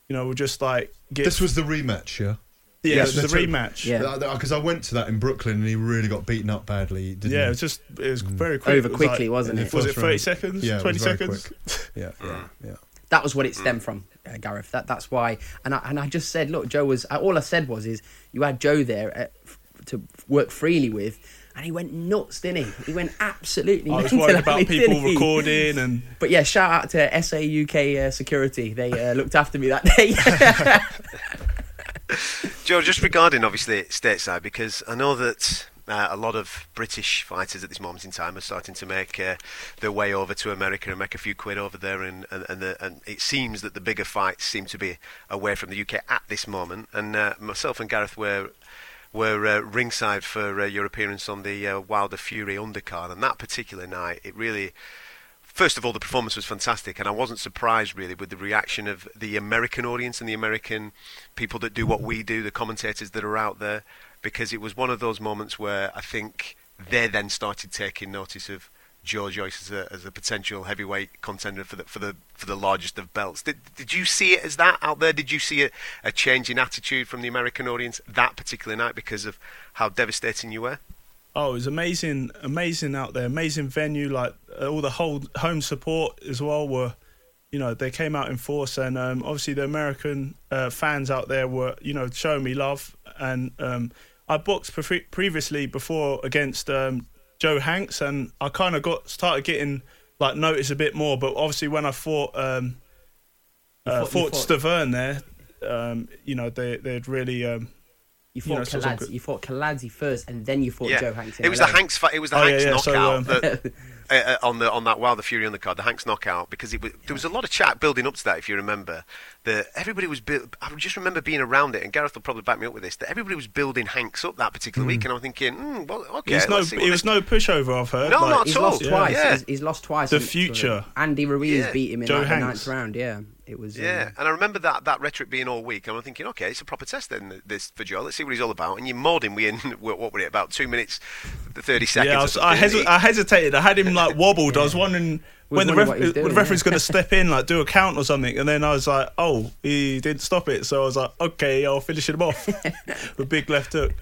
you know we'll just like get this was the rematch. Yeah. Yeah, it was the that's right. rematch Yeah. Because I went to that in Brooklyn and he really got beaten up badly. Didn't yeah he? it was just it was very quick Over It was quickly, like- wasn't it? the was it 30 round. seconds Yeah, it 20 was very seconds quick. Yeah, [laughs] yeah, yeah. that was what it stemmed from, uh, Gareth. That that's why. And I and I just said, look, Joe was. All I said was, is you had Joe there at, to work freely with, and he went nuts, didn't he? He went absolutely. I was worried about people he? recording and But yeah, shout out to SA UK uh, security. They uh, looked after me that day. [laughs] [laughs] Joe, just regarding obviously stateside, because I know that uh, a lot of British fighters at this moment in time are starting to make uh, their way over to America and make a few quid over there, and and and, the, and it seems that the bigger fights seem to be away from the UK at this moment. And uh, myself and Gareth were were uh, ringside for uh, your appearance on the uh, Wilder Fury undercard, and that particular night, it really. First of all, the performance was fantastic, and I wasn't surprised really with the reaction of the American audience and the American people that do what we do, the commentators that are out there, because it was one of those moments where I think they then started taking notice of Joe Joyce as a, as a potential heavyweight contender for the for the for the largest of belts. Did did you see it as that out there? Did you see a, a change in attitude from the American audience that particular night because of how devastating you were? Oh, it was amazing, amazing out there, amazing venue. Like uh, all the whole home support as well were, you know, they came out in force, and um, obviously the American uh, fans out there were, you know, showing me love. And um, I boxed pre- previously before against um, Joe Hanks, and I kind of got started getting like noticed a bit more. But obviously when I fought um, uh, fought- fought, Stiverne there, um, you know, they they'd really. You you know, fought sort of You fought Kiladze first, and then you fought yeah, Joe Hanks. in it was LA. the Hanks fight. It was the Oh, Hanks yeah, so, knockout um, that, [laughs] uh, uh, on the on that Wilder Fury undercard, the card, the Hanks knockout, because it was, there was a lot of chat building up to that. If you remember, that everybody was. Bu- I just remember being around it, and Gareth will probably back me up with this. That everybody was building Hanks up that particular week, and I'm thinking, mm, well, okay, He's no, let's see what he was no pushover. I've heard. No, like, not at He's all. lost Yeah. twice. Yeah. He's, he's lost twice. The in- future. Andy Ruiz Yeah. beat him in Joe like the ninth round. Yeah, it was. um, Yeah, and I remember that, that rhetoric being all week, and I'm thinking, okay, it's a proper test then, this for Joe. Let's see what he's all about. And you mauled him within, [laughs] what what were it, about two minutes, 30 seconds. Yeah, I, was, I, hesi- I hesitated. I had him like wobbled. I was wondering when the, ref- what he was when doing, the referee's yeah. going to step in, like do a count or something. And then I was like, oh, he didn't stop it. So I was like, okay, I'll finish him off [laughs] with a big left hook.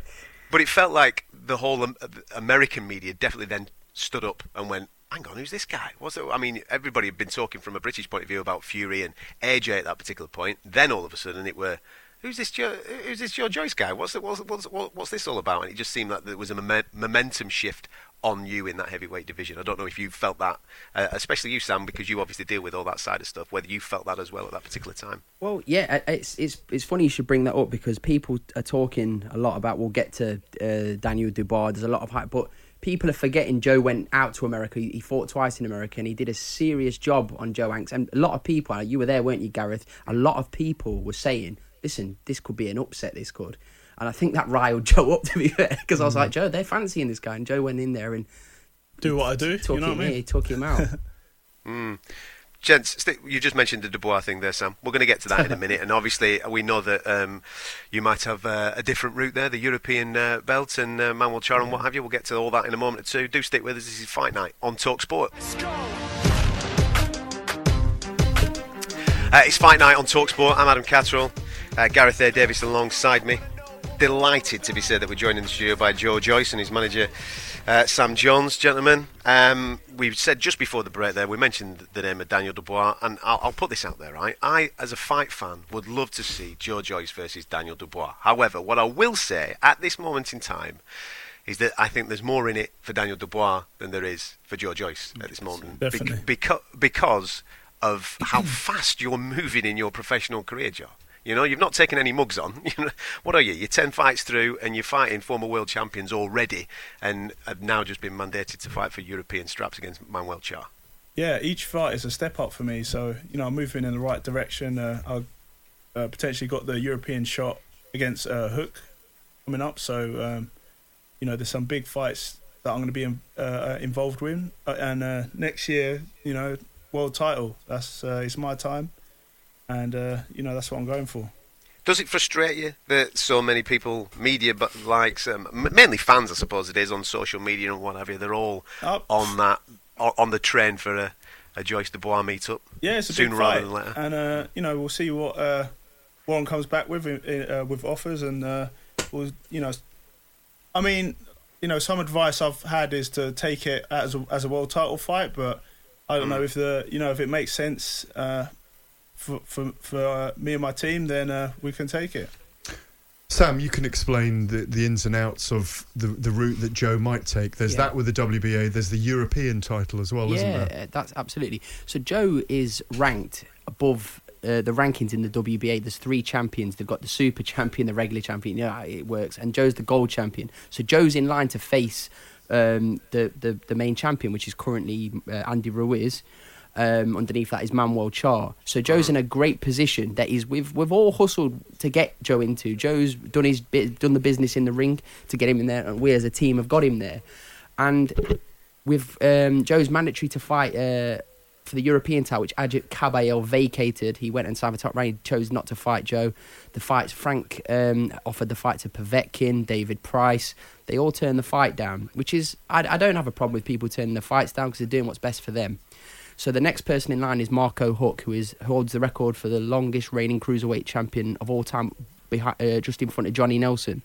But it felt like the whole um, American media definitely then stood up and went, "Hang on, who's this guy?" What's it? I mean, everybody had been talking from a British point of view about Fury and AJ at that particular point. Then all of a sudden, it were, "Who's this? Joe, who's this Joe Joyce guy? What's, it, what's, what's what's this all about?" And it just seemed like there was a momen- momentum shift on you in that heavyweight division. I don't know if you felt that, uh, especially you, Sam, because you obviously deal with all that side of stuff. Whether you felt that as well at that particular time. Well, yeah, it's it's it's funny you should bring that up because people are talking a lot about. We'll get to uh, Daniel Dubois. There's a lot of hype, but people are forgetting Joe went out to America. He, fought twice in America, and he did a serious job on Joe Hanks. And a lot of people, you were there, weren't you, Gareth? A lot of people were saying, "Listen, this could be an upset. This could." And I think that riled Joe [laughs] up to be fair, because I was like, Joe, they're fancying this guy, and Joe went in there and Do what I do. took you know him. what I mean? he took him out. [laughs] Mm. Gents, st- you just mentioned the Dubois thing there, Sam. We're going to get to that in a minute, and obviously we know that um, you might have uh, a different route there, the European uh, belt and uh, Manuel Charr and what have you. We'll get to all that in a moment or two. Do stick with us. This is Fight Night on Talk Sport. Uh, it's Fight Night on Talk Sport. I'm Adam Catterall. Uh, Gareth A. Davis alongside me. Delighted to be said that we're joined in the studio by Joe Joyce and his manager uh, Sam Jones, gentlemen. Um, we said just before the break there, we mentioned the name of Daniel Dubois, and I'll, I'll put this out there, right? I, as a fight fan, would love to see Joe Joyce versus Daniel Dubois. However, what I will say at this moment in time is that I think there's more in it for Daniel Dubois than there is for Joe Joyce at this moment. Definitely. because, because of how fast you're moving in your professional career, Joe. You know, you've not taken any mugs on. [laughs] What are you? You're 10 fights through and you're fighting former world champions already and have now just been mandated to fight for European straps against Manuel Charr. Yeah, each fight is a step up for me. So you know, I'm moving in the right direction. Uh, I've uh, potentially got the European shot against uh, Huck coming up. So um, you know, there's some big fights that I'm going to be in, uh, involved with. Uh, and uh, next year, you know, world title. That's uh, it's my time, and uh, you know that's what I'm going for. Does it frustrate you that so many people, media, but likes, um, mainly fans, I suppose it is, on social media and what have you, they're all Oh. on that, on the train for a, a Joyce Dubois meet-up? Yeah, it's a sooner big rather fight, than later. and uh, you know we'll see what uh, Warren comes back with uh, with offers, and uh, we'll you know, I mean, you know, some advice I've had is to take it as a, as a world title fight, but I don't know if the you know if it makes sense uh, for for for uh, me and my team, then uh, we can take it. Sam, you can explain the, the ins and outs of the, the route that Joe might take. There's Yeah. that with the WBA. There's the European title as well, isn't yeah, there? that's absolutely. So Joe is ranked above uh, the rankings in the WBA. There's three champions. They've got the super champion, the regular champion. Yeah, it works. And Joe's the gold champion. So Joe's in line to face um, the, the the main champion, which is currently uh, Andy Ruiz. Um, underneath that is Manuel Charr. So Joe's in a great position that is we've we've all hustled to get Joe into. Joe's done his bit, done the business in the ring to get him in there, and we as a team have got him there. And with um, Joe's mandatory to fight uh, for the European title, which Agit Kabayel vacated. He went and signed for top rank. He chose not to fight Joe. The fights Frank um, offered the fight to Povetkin, David Price. They all turned the fight down, which is I, I don't have a problem with people turning the fights down because they're doing what's best for them. So the next person in line is Marco Huck, who is who holds the record for the longest reigning cruiserweight champion of all time, behind, uh, just in front of Johnny Nelson.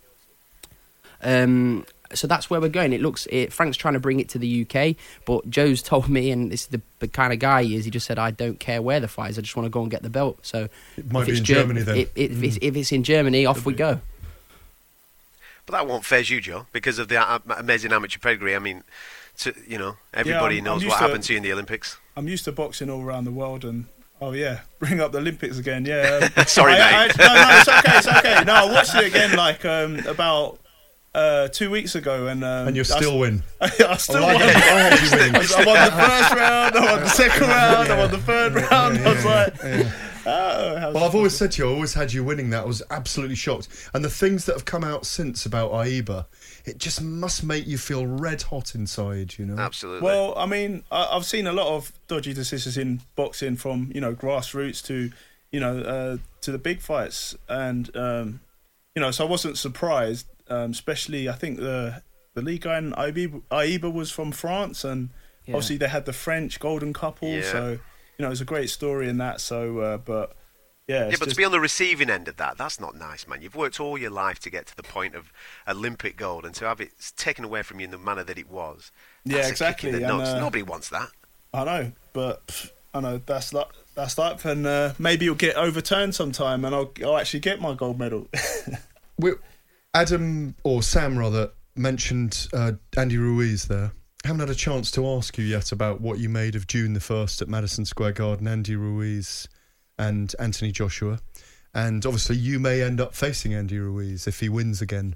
Um, so that's where we're going. It looks it, Frank's trying to bring it to the UK, but Joe's [laughs] told me, and this is the, the kind of guy he is. He just said, "I don't care where the fight is. I just want to go and get the belt." So It might if be it's in Ger- Germany then. If, if, it's, if it's in Germany, off we go. But that won't phase you, Joe, because of the amazing amateur pedigree. I mean, to, you know, everybody I'm- I'm knows what to- happened to you in the Olympics. I'm used to boxing all around the world, and oh yeah, bring up the Olympics again. Yeah. um, [laughs] Sorry, I, mate. I, no, no, it's okay. It's okay. No, I watched it again like um, about uh, two weeks ago, and um, And you still s- win. [laughs] I still Oh, I won. had- I you winning. [laughs] I won the first round. I won the second round. I won the third round. I was like. Oh, well, I've always said to you, I always had you winning that. I was absolutely shocked. And the things that have come out since about Aiba, it just must make you feel red hot inside, you know? Absolutely. Well, I mean, I, I've seen a lot of dodgy decisions in boxing, from you know grassroots to you know uh, to the big fights, and um, you know, so I wasn't surprised. Um, especially, I think the the league guy in Aiba, Aiba was from France, and Yeah. obviously they had the French golden couple. Yeah. So you know, it's a great story in that. So, uh, but yeah, yeah, but just- to be on the receiving end of that, that's not nice, man. You've worked all your life to get to the point of Olympic gold, and to have it taken away from you in the manner that it was. Yeah, that's a exactly, kick in the and, uh, Nobody wants that. I know, but pff, I know that's like that's life, and uh, maybe you'll get overturned sometime, and I'll I'll actually get my gold medal. [laughs] we Adam, or Sam rather, mentioned uh, Andy Ruiz there. I haven't had a chance to ask you yet about what you made of June the 1st at Madison Square Garden, Andy Ruiz and Anthony Joshua. And obviously, you may end up facing Andy Ruiz if he wins again.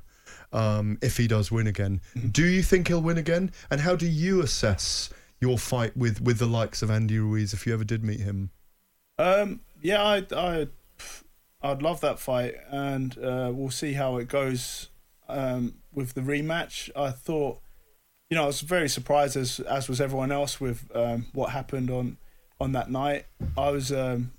Um, if he does win again, do you think he'll win again? And how do you assess your fight with, with the likes of Andy Ruiz if you ever did meet him? Um, yeah, I, I, I'd love that fight, and uh, we'll see how it goes um, with the rematch. I thought, you know, I was very surprised as as was everyone else with um, what happened on on that night. I was, um,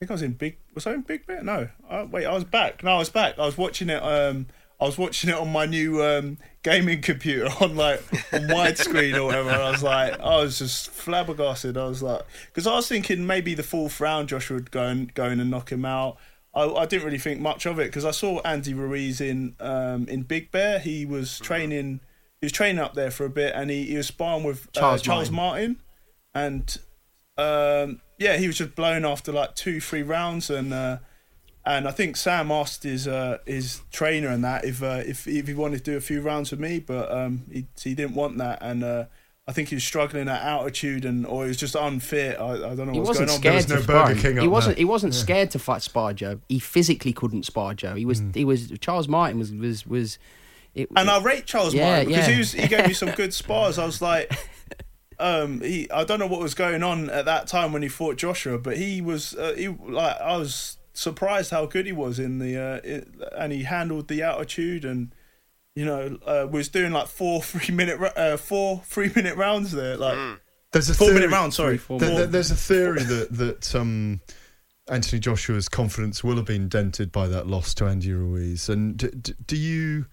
think I was in Big. Was I in Big Bear? No, uh, wait, I was back. No, I was back. I was watching it. Um, I was watching it on my new um, gaming computer [laughs] on like on widescreen or whatever. I was like, I was just flabbergasted. I was like, because I was thinking maybe the fourth round Joshua would go and go in and knock him out. I, I didn't really think much of it because I saw Andy Ruiz in um, in Big Bear. He was training. He was training up there for a bit, and he, he was sparring with uh, Charles Charles Martin. Martin, and um, yeah, he was just blown after like two, three rounds, and uh, and I think Sam asked his uh, his trainer and that if uh, if if he wanted to do a few rounds with me, but um, he he didn't want that, and uh, I think he was struggling at altitude, and or he was just unfit. I, I don't know He what's wasn't going on. scared to spar. He wasn't. He wasn't scared to fight spar Joe. He physically couldn't spar Joe. He was. He was. Charles Martin was. Was. Was. It, And I rate Charles Yeah, Martin because yeah. he was he gave me some good [laughs] spars. I was like, um, he I don't know what was going on at that time when he fought Joshua, but he was uh, he like I was surprised how good he was in the uh, it, and he handled the altitude and you know uh, was doing like four [laughs] three minute uh, four three minute rounds there like There's a four theory, minute round. Sorry, Th- th- there's a theory that that um, Anthony Joshua's confidence will have been dented by that loss to Andy Ruiz. And d- d- do you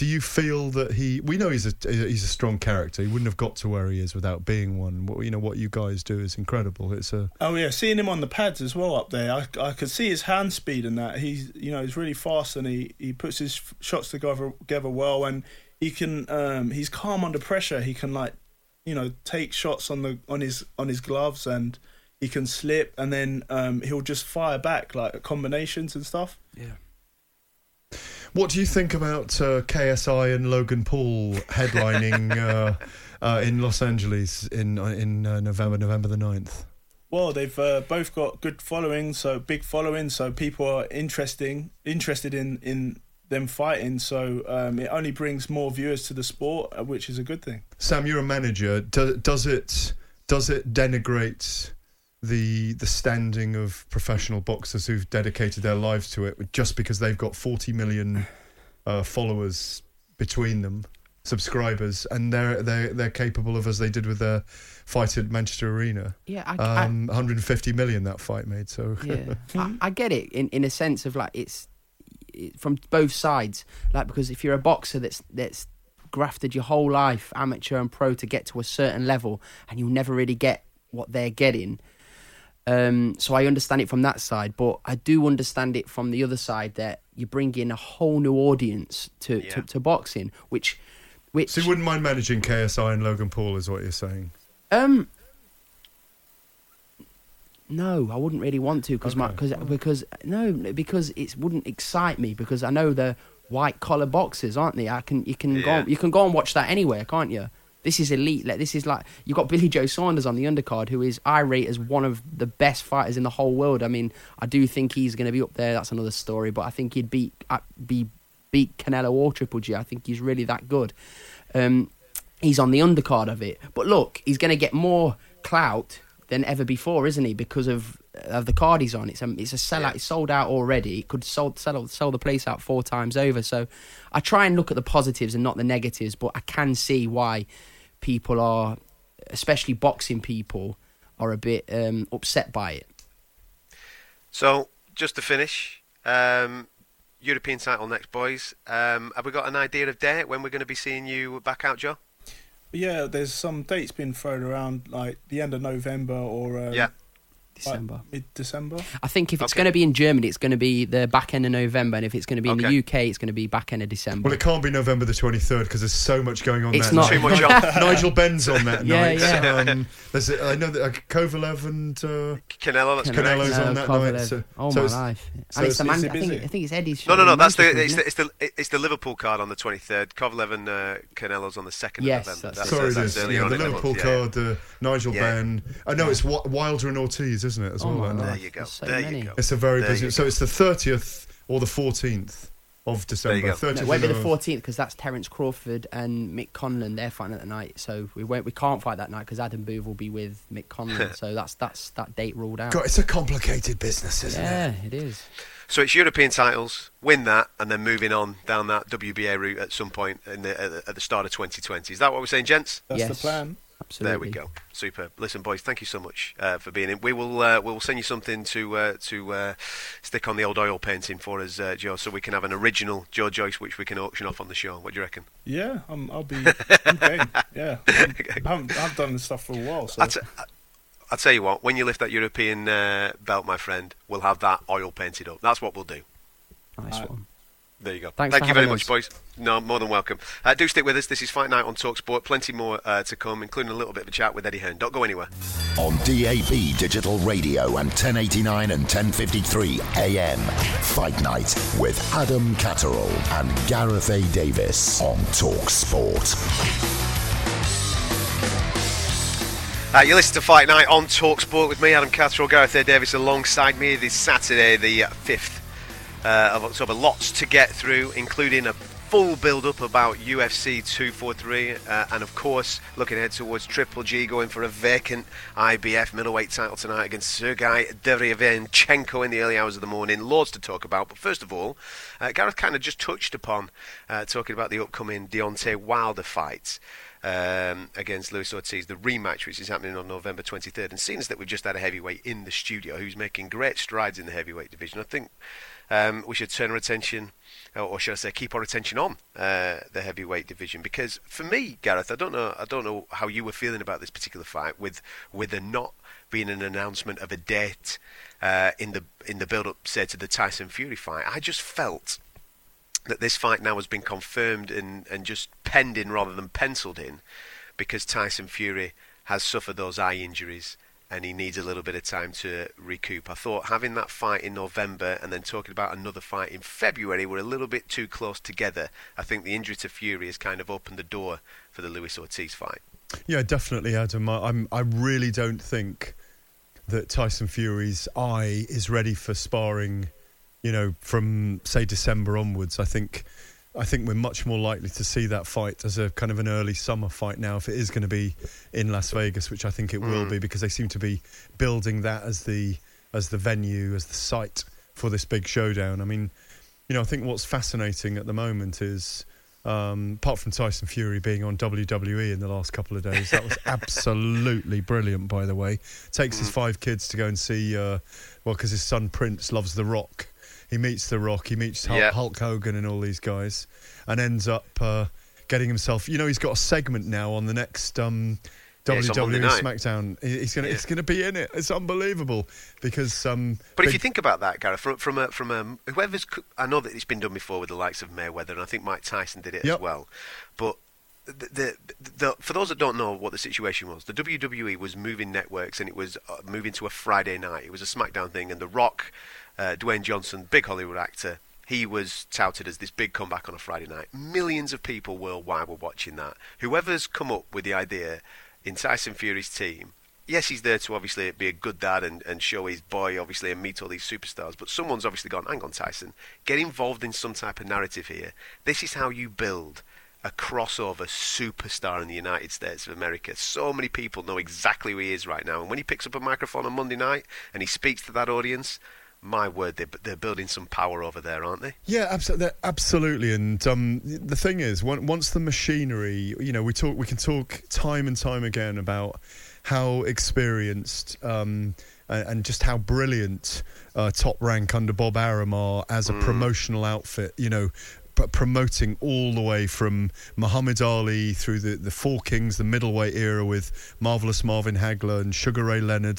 do you feel that he? We know he's a he's a strong character. He wouldn't have got to where he is without being one. What you know, what you guys do is incredible. It's a Oh yeah, seeing him on the pads as well up there, I, I could see his hand speed and that. He's you know he's really fast and he, he puts his shots together together well and he can um he's calm under pressure. He can like you know take shots on the on his on his gloves and he can slip and then um he'll just fire back like combinations and stuff. Yeah. What do you think about uh, KSI and Logan Paul headlining [laughs] uh, uh, in Los Angeles in uh, in uh, November, November the 9th? Well, they've uh, both got good following, so big following, so people are interesting interested in in them fighting. So um, it only brings more viewers to the sport, which is a good thing. Sam, you're a manager. Do, does it does it denigrate the the standing of professional boxers who've dedicated their lives to it just because they've got 40 million uh, followers between them, subscribers, and they're they're they're capable of as they did with their fight at Manchester Arena. Yeah, I- um, 150 million that fight made. So yeah, [laughs] I, I get it in in a sense of like it's it, from both sides. Like because if you're a boxer that's that's grafted your whole life, amateur and pro, to get to a certain level, and you never really get what they're getting. Um, so I understand it from that side, but I do understand it from the other side that you bring in a whole new audience to, to, to boxing, which which So you wouldn't mind managing KSI and Logan Paul, is what you're saying? Um, no, I wouldn't really want to because my because because no because it wouldn't excite me because I know they're white collar boxers, aren't they? I can you can go Yeah. on, you can go and watch that anywhere, can't you? This is elite. Like this is like you've got Billy Joe Saunders on the undercard, who is I rate as one of the best fighters in the whole world. I mean, I do think he's going to be up there. That's another story, but I think he'd beat uh, be beat Canelo or Triple G. I think he's really that good. Um, he's on the undercard of it. But look, he's going to get more clout than ever before, isn't he? Because of of the card he's on. It's a it's a sellout. It's sold out already. It could sold, sell sell the place out four times over. So I try and look at the positives and not the negatives. But I can see why people are, especially boxing people, are a bit um, upset by it. So, just to finish, um, European title next, boys. Um, have we got an idea of date when we're going to be seeing you back out, Joe? Yeah, there's some dates being thrown around, like the end of November or um, Yeah. December. mid December. I think if it's Okay. going to be in Germany, it's going to be the back end of November, and if it's going to be in Okay. the UK, it's going to be back end of December. Well, it can't be November the 23rd because there's so much going on It's that not- Too much on. [laughs] [laughs] Nigel Benn's on that Yeah, night. yeah. Um, there's a, I know that uh, Kovalev and uh, Canelo, that's correct. Canelo's No, on that Kovalev. night. So, oh so my it's- life! so and it's the it's- man. I think. I think it's Eddie's. No, no, no. That's the it's the, it's the it's the Liverpool card on the 23rd. Kovalev and uh, Canelo's on the second Yes, of November. that's Sorry, it that's is. early Yeah, on the Liverpool card, uh, Nigel Yeah. Benn. I know it's Wilder and Ortiz, isn't it, as Oh well? my that life. There you go. There's so there many. you go. It's a very There busy. So it's the 30th or the 14th of December. go. 30th No, it won't be the 14th because that's Terence Crawford and Mick Conlan. They're fighting at the night, so we won't. We can't fight that night because Adam Booth will be with Mick Conlan. [laughs] so that's that's that date ruled out. God, it's a complicated business, isn't it? yeah, it is. So it's European titles, win that, and then moving on down that WBA route at some point in the, at, the, start of 2020. Is that what we're saying, gents? That's the plan. Absolutely. There we go. Superb. Listen, boys, thank you so much uh, for being in. We will uh, we will send you something to uh, to uh, stick on the old oil painting for us, uh, Joe, so we can have an original Joe Joyce which we can auction off on the show. What do you reckon? Yeah, I'm, I'll be. I'm [laughs] game. Yeah, I'm, [laughs] I haven't, I've done this stuff for a while. So I'll, t- I'll tell you what. When you lift that European uh, belt, my friend, we'll have that oil painted up. That's what we'll do. Nice Alright. one. There you go. Thanks Thank for you very having much, boys. No, more than welcome. Uh, do stick with us. This is Fight Night on Talksport. Plenty more uh, to come, including a little bit of a chat with Eddie Hearn. Don't go anywhere. On DAB Digital Radio and 1089 and 1053 AM. Fight Night with Adam Catterall and Gareth A. Davis on Talk Sport. Uh, you listen to Fight Night on Talksport with me, Adam Catterall, Gareth A. Davis alongside me this Saturday, the uh, 5th uh, of October. Lots to get through, including a full build up about UFC 243, uh, and of course, looking ahead towards Triple G going for a vacant IBF middleweight title tonight against Sergei Derevyanchenko in the early hours of the morning. Loads to talk about, but first of all, uh, Gareth kind of just touched upon uh, talking about the upcoming Deontay Wilder fight um, against Luis Ortiz, the rematch, which is happening on November 23rd. And seeing as that we've just had a heavyweight in the studio who's making great strides in the heavyweight division, I think um, we should turn our attention, or, should I say, keep our attention on uh, the heavyweight division. Because for me, Gareth, I don't know, I don't know how you were feeling about this particular fight, with with there not being an announcement of a date uh, in the in the build-up, say, to the Tyson Fury fight. I just felt that this fight now has been confirmed and, and just penned in rather than penciled in because Tyson Fury has suffered those eye injuries and he needs a little bit of time to recoup. I thought having that fight in November and then talking about another fight in February were a little bit too close together. I think the injury to Fury has kind of opened the door for the Luis Ortiz fight. Yeah, definitely, Adam. I, I'm. I really don't think that Tyson Fury's eye is ready for sparring. You know, from say December onwards. I think. I think we're much more likely to see that fight as a kind of an early summer fight now, if it is going to be in Las Vegas, which I think it will Mm. be, because they seem to be building that as the as the venue, as the site for this big showdown. I mean, you know, I think what's fascinating at the moment is, um, apart from Tyson Fury being on WWE in the last couple of days, that was [laughs] absolutely brilliant. By the way, takes his five kids to go and see, uh, well, because his son Prince loves The Rock. He meets The Rock, he meets Hulk, Yeah. Hulk Hogan and all these guys, and ends up uh, getting himself. You know, he's got a segment now on the next. Um, Yeah, it's on Monday WWE. SmackDown. He's gonna, Yeah. it's gonna be in it. It's unbelievable because. Um, But if you think about that, Gareth, from from a, from a, whoever's, I know that it's been done before with the likes of Mayweather, and I think Mike Tyson did it Yep. as well. But the, the, the, for those that don't know what the situation was, the WWE was moving networks, and it was uh, moving to a Friday night. It was a SmackDown thing, and The Rock, uh, Dwayne Johnson, big Hollywood actor. He was touted as this big comeback on a Friday night. Millions of people worldwide were watching that. Whoever's come up with the idea in Tyson Fury's team yes, he's there to obviously be a good dad and, and show his boy, obviously, and meet all these superstars. But someone's obviously gone, hang on, Tyson, get involved in some type of narrative here. This is how you build a crossover superstar in the United States of America. So many people know exactly who he is right now. And when he picks up a microphone on Monday night and he speaks to that audience, my word, they're, they're building some power over there, aren't they? Yeah, absolutely, absolutely. And um, the thing is, on- once the machinery, you know, we talk, we can talk time and time again about how experienced um, and, just how brilliant uh, Top Rank under Bob Arum are as a promotional outfit. You know. Promoting all the way from Muhammad Ali through the, the Four Kings, the middleweight era with marvelous Marvin Hagler and Sugar Ray Leonard,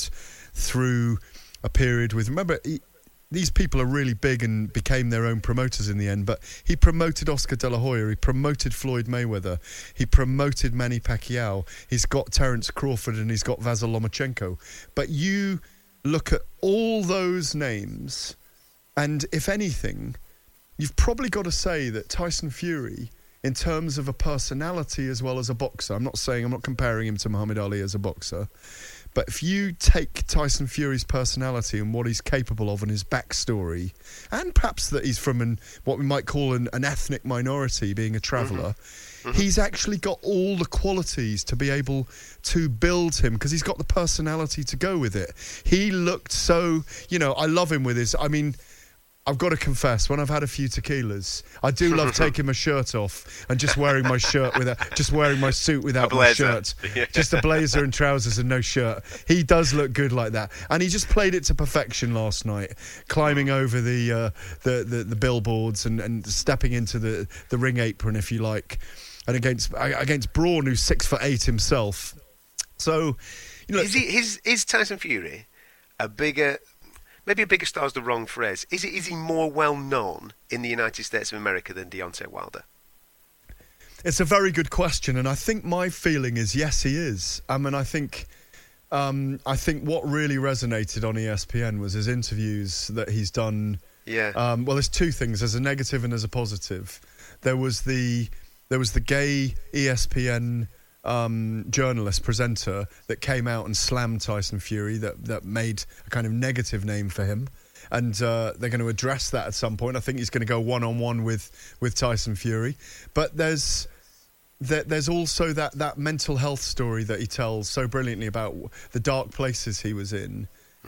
through a period with remember these people are really big and became their own promoters in the end. But he promoted Oscar De La Hoya. He promoted Floyd Mayweather. He promoted Manny Pacquiao. He's got Terence Crawford and he's got Vasyl Lomachenko. But you look at all those names, and if anything, you've probably got to say that Tyson Fury, in terms of a personality as well as a boxer, I'm not saying I'm not comparing him to Muhammad Ali as a boxer, but if you take Tyson Fury's personality and what he's capable of and his backstory, and perhaps that he's from an what we might call an, an ethnic minority, being a traveller, mm-hmm. mm-hmm. he's actually got all the qualities to be able to build him because he's got the personality to go with it. He looked so, you know, I love him with his. I mean. I've got to confess, when I've had a few tequilas, I do love [laughs] taking my shirt off and just wearing my shirt without, just wearing my suit without my shirt, [laughs] Yeah. just a blazer and trousers and no shirt. He does look good like that, and he just played it to perfection last night, climbing over the uh, the, the the billboards and, and stepping into the the ring apron, if you like, and against against Braun, who's six foot eight himself. So, you know, is, he, is, is Tyson Fury a bigger, maybe a bigger star is the wrong phrase. Is, it, is he more well known in the United States of America than Deontay Wilder? It's a very good question, and I think my feeling is yes, he is. I mean, I think, um, I think what really resonated on ESPN was his interviews that he's done. Yeah. Um, well, there's two things. There's a negative and there's a positive. There was the there was the gay ESPN um, journalist presenter that came out and slammed Tyson Fury. That that made a kind of negative name for him. And uh, they're going to address that at some point. I think he's going to go one on one with with Tyson Fury. But there's there, there's also that, that mental health story that he tells so brilliantly about the dark places he was in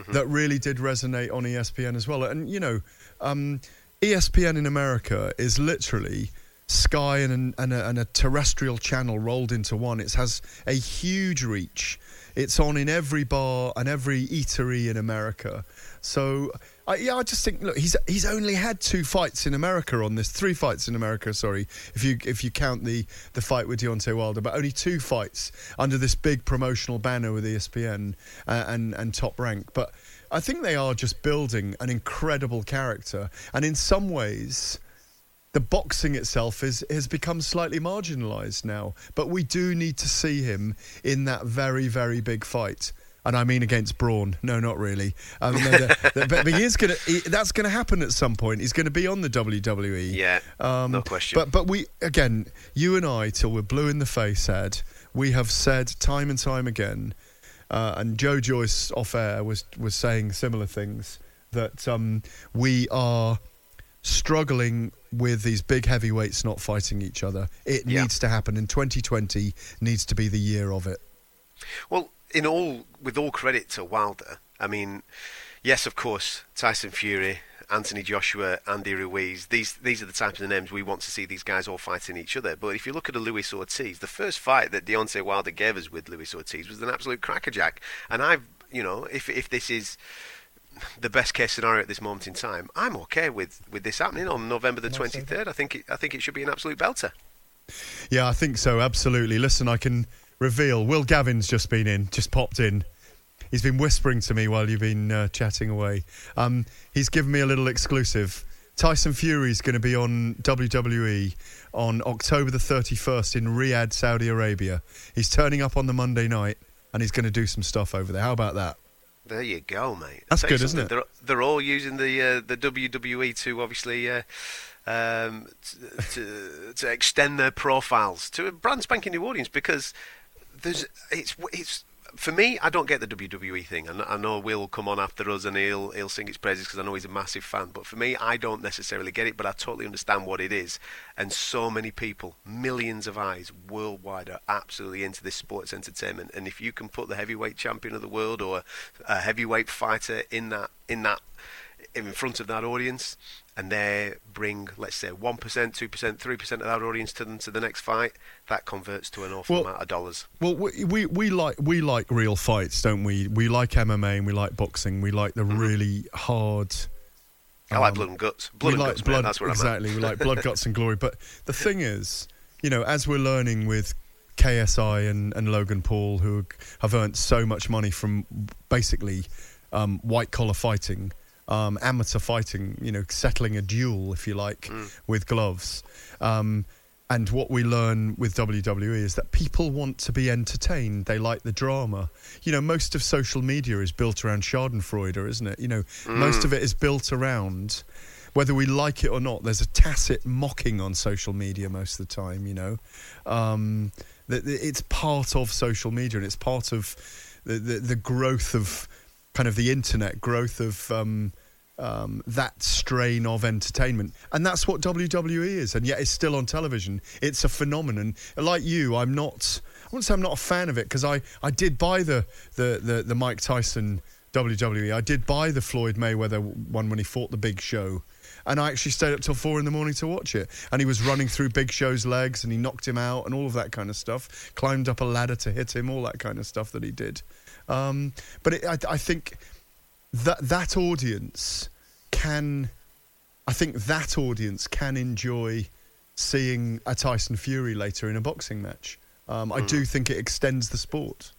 that really did resonate on ESPN as well. And, you know, um, ESPN in America is literally Sky and, an, and, a, and a terrestrial channel rolled into one. It has a huge reach. It's on in every bar and every eatery in America. So, I, yeah, I just think look, he's he's only had two fights in America on this, three fights in America. Sorry, if you if you count the the fight with Deontay Wilder, but only two fights under this big promotional banner with ESPN uh, and and Top Rank. But I think they are just building an incredible character, and in some ways the boxing itself is has become slightly marginalised now. But we do need to see him in that very very big fight And I mean against Braun. No, not really. Um, no, the, the, but, he is gonna. He, that's gonna happen at some point. He's gonna be on the WWE. Yeah, Um, no question. But but we again, you and I, till we're blue in the face, Ed. We have said time and time again, uh, and Joe Joyce off air was was saying similar things that um, we are struggling with these big heavyweights not fighting each other. It Yeah. needs to happen, and 2020 needs to be the year of it. Well, in all, with all credit to Wilder, I mean, yes, of course, Tyson Fury, Anthony Joshua, Andy Ruiz. These these are the types of names we want to see these guys all fighting each other. But if you look at a Luis Ortiz, the first fight that Deontay Wilder gave us with Luis Ortiz was an absolute crackerjack. And I've, you know, if if this is the best case scenario at this moment in time, I'm okay with, with this happening on November the 23rd. I think it, I think it should be an absolute belter. Yeah, I think so. Absolutely. Listen, I can reveal. Will Gavin's just been in, just popped in. He's been whispering to me while you've been uh, chatting away. Um, he's given me a little exclusive. Tyson Fury's going to be on WWE on October the 31st in Riyadh, Saudi Arabia. He's turning up on the Monday night and he's going to do some stuff over there. How about that? There you go, mate. That's I'll tell you good, isn't it? They're, they're all using the uh, the WWE to obviously uh, um, to, to to extend their profiles to a brand spanking new audience because there's it's it's for me. I don't get the WWE thing, and I know Will come on after us and he'll he'll sing its praises because I know he's a massive fan. But for me, I don't necessarily get it, but I totally understand what it is. And so many people, millions of eyes worldwide, are absolutely into this sports entertainment. And if you can put the heavyweight champion of the world or a heavyweight fighter in that in that in front of that audience, and they bring, let's say, one percent, two percent, three percent of that audience to them to the next fight, that converts to an awful Well- amount of dollars. Well, we, we we like we like real fights, don't we? We like MMA and we like boxing. We like the really hard. I like um, blood and guts. Blood and like guts, blood. that's where I'm exactly. we like blood, guts, and glory. But the thing is, you know, as we're learning with KSI and, and Logan Paul, who have earned so much money from basically um, white collar fighting, um, amateur fighting, you know, settling a duel, if you like, Mm. with gloves. Um, and what we learn with WWE is that people want to be entertained. They like the drama. You know, most of social media is built around Schadenfreude, isn't it? You know, most Mm. of it is built around whether we like it or not. There's a tacit mocking on social media most of the time. You know, um, it's part of social media and it's part of the, the, the growth of kind of the internet, growth of um, um, that strain of entertainment. And that's what WWE is. And yet it's still on television. It's a phenomenon. Like you, I'm not, I wouldn't say I'm not a fan of it because I, I did buy the, the, the, the Mike Tyson WWE. I did buy the Floyd Mayweather one when he fought the big show. And I actually stayed up till four in the morning to watch it. And he was running through Big Show's legs and he knocked him out and all of that kind of stuff. Climbed up a ladder to hit him, all that kind of stuff that he did. Um, but it, I, I think that that audience can I think that audience can enjoy seeing a Tyson Fury later in a boxing match. Um, I do think it extends the sport.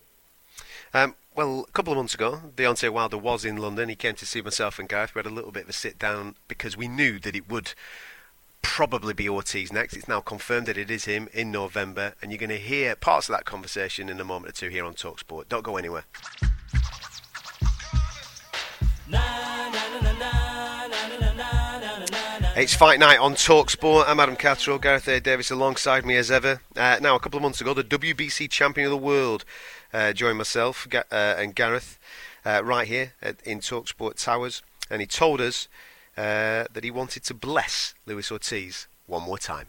Um, well, a couple of months ago, Deontay Wilder was in London. He came to see myself and Gareth. We had a little bit of a sit down because we knew that it would probably be Ortiz next. It's now confirmed that it is him in November, and you're going to hear parts of that conversation in a moment or two here on Talksport. Don't go anywhere. It's fight night on Talksport. I'm Adam Catterall, Gareth A. Davis alongside me as ever. Uh, now, a couple of months ago, the WBC champion of the world uh, joined myself uh, and Gareth uh, right here at, in Talksport Towers, and he told us uh, that he wanted to bless Luis Ortiz one more time.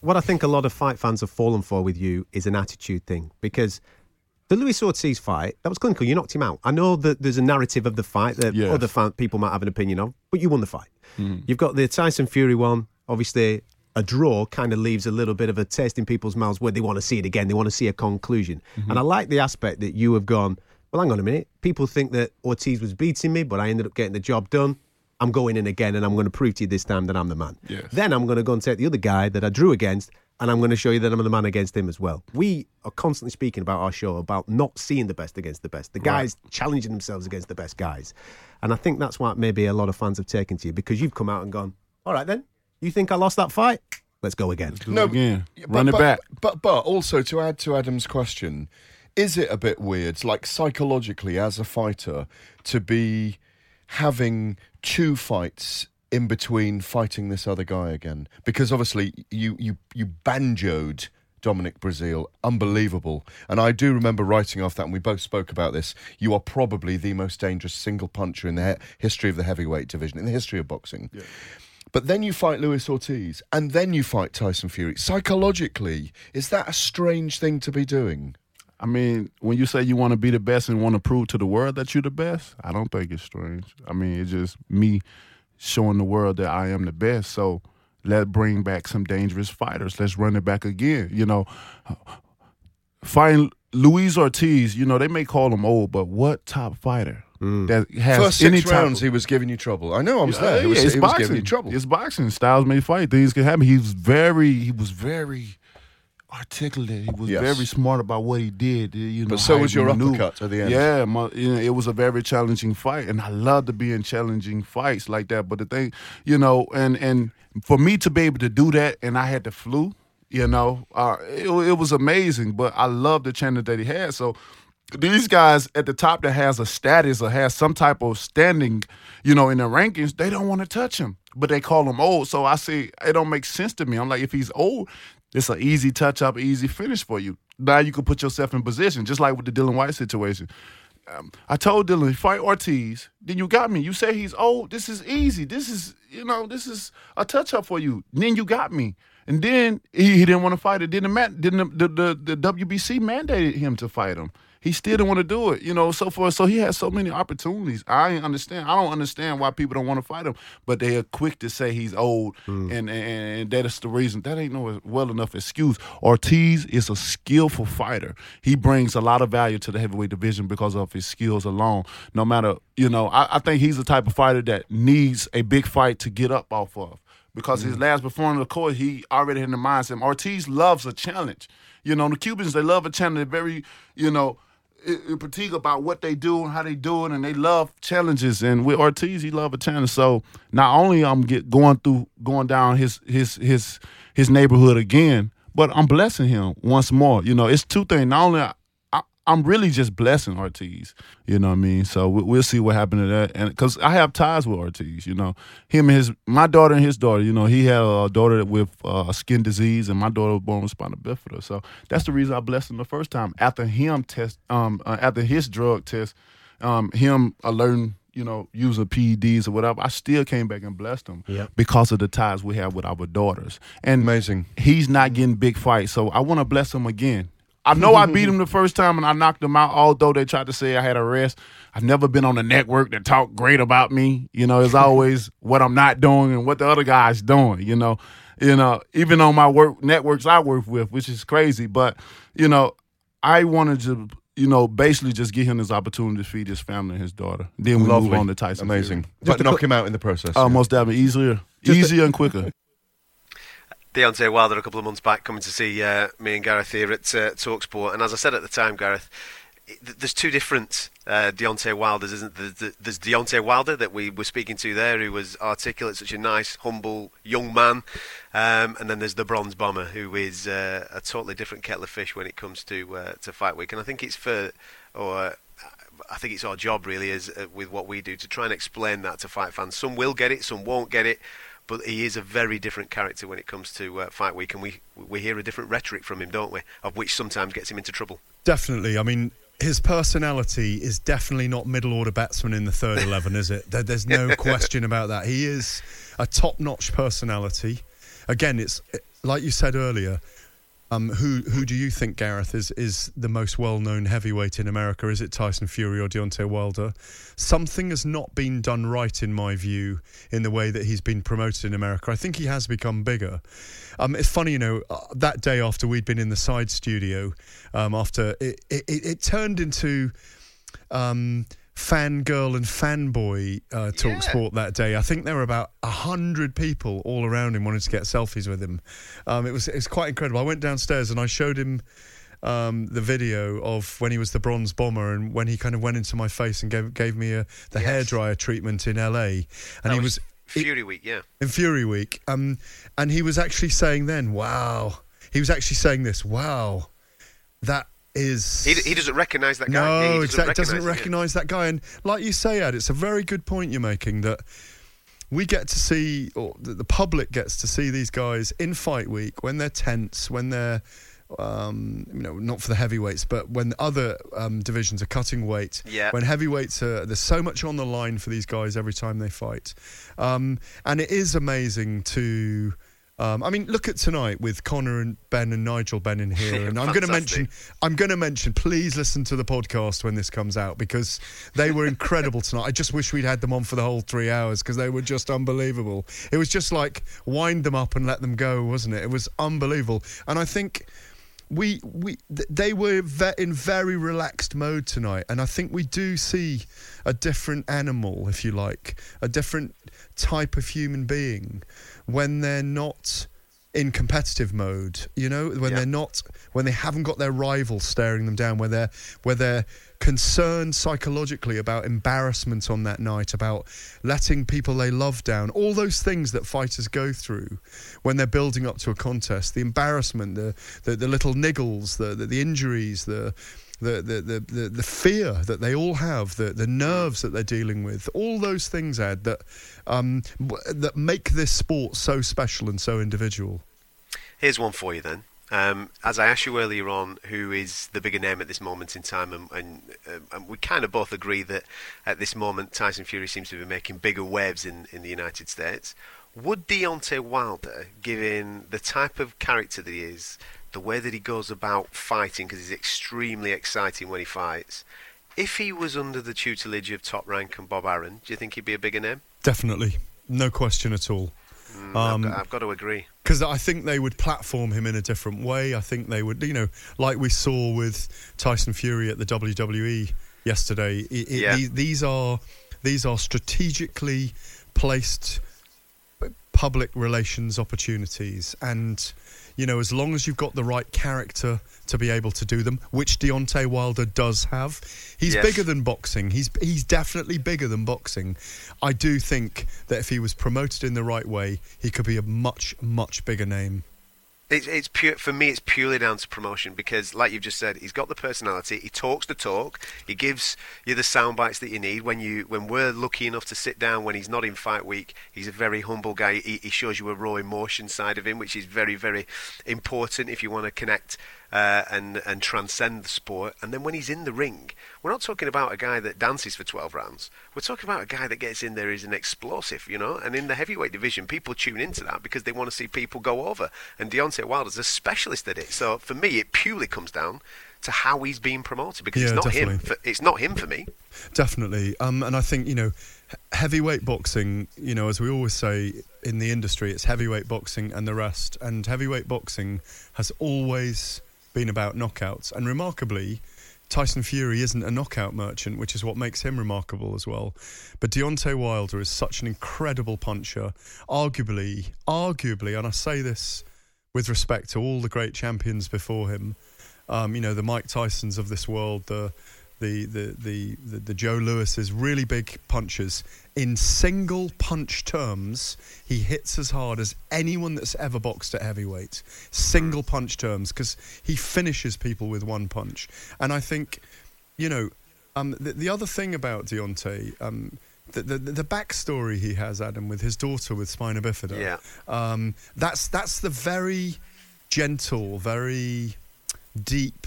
what I think a lot of fight fans have fallen for with you is an attitude thing because the Luis Ortiz fight that was clinical. You knocked him out. I know that there's a narrative of the fight that Yes. other fan, people might have an opinion of, but you won the fight. You've got the Tyson Fury one. Obviously, a draw kind of leaves a little bit of a taste in people's mouths where they want to see it again. They want to see a conclusion. And I like the aspect that you have gone. Well, hang on a minute. People think that Ortiz was beating me, but I ended up getting the job done. I'm going in again, and I'm going to prove to you this time that I'm the man. Yes. Then I'm going to go and take the other guy that I drew against, and I'm going to show you that I'm the man against him as well. We are constantly speaking about our show about not seeing the best against the best, the guys challenging themselves against the best guys. And I think that's what maybe a lot of fans have taken to you because you've come out and gone, all right, then, you think I lost that fight? Let's go again. No, again. Yeah, Run it back. But, but also to add to Adam's question, is it a bit weird, like psychologically as a fighter, to be having two fights in between fighting this other guy again? Because obviously you you you banjoed Dominic Breazeale, unbelievable. And I do remember writing off that, and we both spoke about this. You are probably the most dangerous single puncher in the he- history of the heavyweight division, in the history of boxing. Yeah. But then you fight Luis Ortiz, and then you fight Tyson Fury. Psychologically, is that a strange thing to be doing? I mean, when you say you want to be the best and want to prove to the world that you're the best, I don't think it's strange. I mean, it's just me showing the world that I am the best. So let's bring back some dangerous fighters. Let's run it back again. You know, fighting Luis Ortiz, you know, they may call him old, but what top fighter Mm. that has First any six type rounds, of- he was giving you trouble. I know, I was Yeah, there. He was, it's he was boxing. giving you trouble. It's boxing. Styles may fight. Things can happen. He was very, he was very articulate. He was Yes. very smart about what he did. You know, But so was your uppercut at the end. Yeah, my, you know, it was a very challenging fight, and I love to be in challenging fights like that. But the thing, you know, and and for me to be able to do that, and I had the flu. You know, uh, it, it was amazing. But I love the challenge that he had. So these guys at the top that has a status or has some type of standing, you know, in the rankings, they don't want to touch him, but they call him old. So I see it don't make sense to me. I'm like, if he's old, it's an easy touch up, easy finish for you. Now you can put yourself in position, just like with the Dillian Whyte situation. Um, I told Dillian, fight Ortiz, then you got me. You say he's old. This is easy. This is, you know, this is a touch up for you. Then you got me. And then he, he didn't want to fight it. Didn't man, didn't the, the, the WBC mandated him to fight him. He still didn't want to do it, you know, so forth. So he had so many opportunities. I ain't understand. I don't understand why people don't want to fight him, but they are quick to say he's old, hmm. and, and and that is the reason. That ain't no well enough excuse. Ortiz is a skillful fighter. He brings a lot of value to the heavyweight division because of his skills alone. No matter, you know, I, I think he's the type of fighter that needs a big fight to get up off of because his hmm. last performance, of course, he already had in the mindset. Ortiz loves a challenge. You know, the Cubans they love a challenge. They're very, you know, i- i- about what they do and how they do it, and they love challenges. And with Ortiz, he love a challenge. So not only I'm get going through, going down his his his his neighborhood again, but I'm blessing him once more. You know, it's two things. Not only I'm really just blessing Ortiz. You know what I mean? So we, we'll see what happened to that. And because I have ties with Ortiz, you know, him and his my daughter and his daughter. You know, he had a daughter with uh, skin disease, and my daughter was born with spinal bifida. So that's the reason I blessed him the first time. After him test, um, uh, after his drug test, um, him alerting. You know, using PEDs or whatever, I still came back and blessed him Yep. because of the ties we have with our daughters. And amazing, he's not getting big fights, so I want to bless him again. I know I beat [laughs] him the first time and I knocked him out, although they tried to say I had a rest. I've never been on a network that talk great about me. You know, it's always [laughs] what I'm not doing and what the other guy's doing, you know. You know, even on my work networks I work with, which is crazy. But, you know, I wanted to, you know, basically just give him this opportunity to feed his family and his daughter. Then we Lovely. move on to Tyson. Amazing. Fury. But knock him out in the process. Uh, yeah. Most definitely easier, Just easier and quicker. [laughs] Deontay Wilder a couple of months back coming to see uh, me and Gareth here at uh, Talksport. And as I said at the time, Gareth, there's two different uh, Deontay Wilders, isn't there? There's- Deontay Wilder that we were speaking to there, who was articulate, such a nice, humble young man. Um, and then there's the Bronze Bomber, who is uh, a totally different kettle of fish when it comes to uh, to fight week. And I think it's for, or I think it's our job really, is uh, with what we do to try and explain that to fight fans. Some will get it, some won't get it. But he is a very different character when it comes to uh, fight week, and we we hear a different rhetoric from him, don't we? Of which sometimes gets him into trouble. Definitely. I mean, his personality is definitely not middle order batsman in the third [laughs] 11, is it? There, there's no question about that. He is a top notch personality. Again, it's like you said earlier. Um, who who do you think Gareth is is the most well known heavyweight in America? Is it Tyson Fury or Deontay Wilder? Something has not been done right in my view in the way that he's been promoted in America. I think he has become bigger. Um, it's funny, you know, uh, that day after we'd been in the side studio, um, after it, it, it, turned into um, fangirl and fanboy uh, talk sport that day. I think there were about a hundred people all around him wanting to get selfies with him. Um, it was it was quite incredible. I went downstairs and I showed him. Um, the video of when he was the bronze bomber and when he kind of went into my face and gave gave me a, the hairdryer treatment in LA, and That he was was Fury Week, yeah. in Fury Week. Um, and he was actually saying then, wow. He was actually saying this, wow, that is He, he doesn't recognise that guy. no, he. Doesn't it, yeah. recognise that guy, and like you say, Ed, it's a very good point you're making that we get to see, or the the public gets to see these guys in fight week when they're tense, when they're, um, you know, not for the heavyweights, but when other um, divisions are cutting weight. Yeah. When heavyweights are, there's so much on the line for these guys every time they fight, um, and it is amazing to. Um, I mean, look at tonight with Conor and Benn and Nigel Benn in here, [laughs] and I'm going to mention I'm going to mention, please listen to the podcast when this comes out because they were incredible [laughs] tonight. I just wish we'd had them on for the whole three hours because they were just unbelievable. It was just like wind them up and let them go, wasn't it? It was unbelievable. And I think we we th- they were in very relaxed mode tonight, and I think we do see a different animal, if you like, a different type of human being when they're not in competitive mode you know when Yeah. they're not when they haven't got their rival staring them down where they're where they're concerned psychologically about embarrassment on that night about letting people they love down all those things that fighters go through when they're building up to a contest the embarrassment the the, the little niggles the, the the injuries the the, the, the, the, fear that they all have, the, the nerves that they're dealing with, all those things, Ed, that um, that make this sport so special and so individual. Here's one for you then. Um, as I asked you earlier on, who is the bigger name at this moment in time, and, and, um, and we kind of both agree that at this moment Tyson Fury seems to be making bigger waves in, in the United States. Would Deontay Wilder, given the type of character that he is, the way that he goes about fighting, because he's extremely exciting when he fights, if he was under the tutelage of Top Rank and Bob Arum, do you think he'd be a bigger name? Definitely, no question at all. Mm, I've, Um, got, I've got to agree. Because I think they would platform him in a different way. I think they would, you know, like we saw with Tyson Fury at the WWE yesterday. i- i- Yeah. these, these are these are strategically placed public relations opportunities, and you know, as long as you've got the right character to be able to do them, which Deontay Wilder does have, he's Yes. bigger than boxing. He's he's definitely bigger than boxing. I do think that if he was promoted in the right way, he could be a much much bigger name. It's, it's pure for me. It's purely down to promotion because, like you've just said, he's got the personality. He talks the talk. He gives you the sound bites that you need. When you when we're lucky enough to sit down when he's not in fight week, he's a very humble guy. He, he shows you a raw emotion side of him, which is very very important if you want to connect uh, and and transcend the sport. And then when he's in the ring, we're not talking about a guy that dances for 12 rounds. We're talking about a guy that gets in there is an explosive, you know. And in the heavyweight division, people tune into that because they want to see people go over. And Deontay Wilder's a specialist at it. So for me, it purely comes down to how he's being promoted because Yeah, it's not him. For, it's not him for me. Definitely. Um, and I think, you know, heavyweight boxing, you know, as we always say in the industry, it's heavyweight boxing and the rest. And heavyweight boxing has always been about knockouts. And remarkably, Tyson Fury isn't a knockout merchant, which is what makes him remarkable as well. But Deontay Wilder is such an incredible puncher. Arguably, arguably, and I say this with respect to all the great champions before him, um, you know, the Mike Tysons of this world, the the the the the, the Joe Louis's really big punches. In single punch terms, he hits as hard as anyone that's ever boxed at heavyweight. Single punch terms, because he finishes people with one punch. And I think, you know, um, the, the other thing about Deontay. Um, the, the, the backstory he has, Adam, with his daughter with spina bifida. Yeah. Um, that's that's the very gentle, very deep,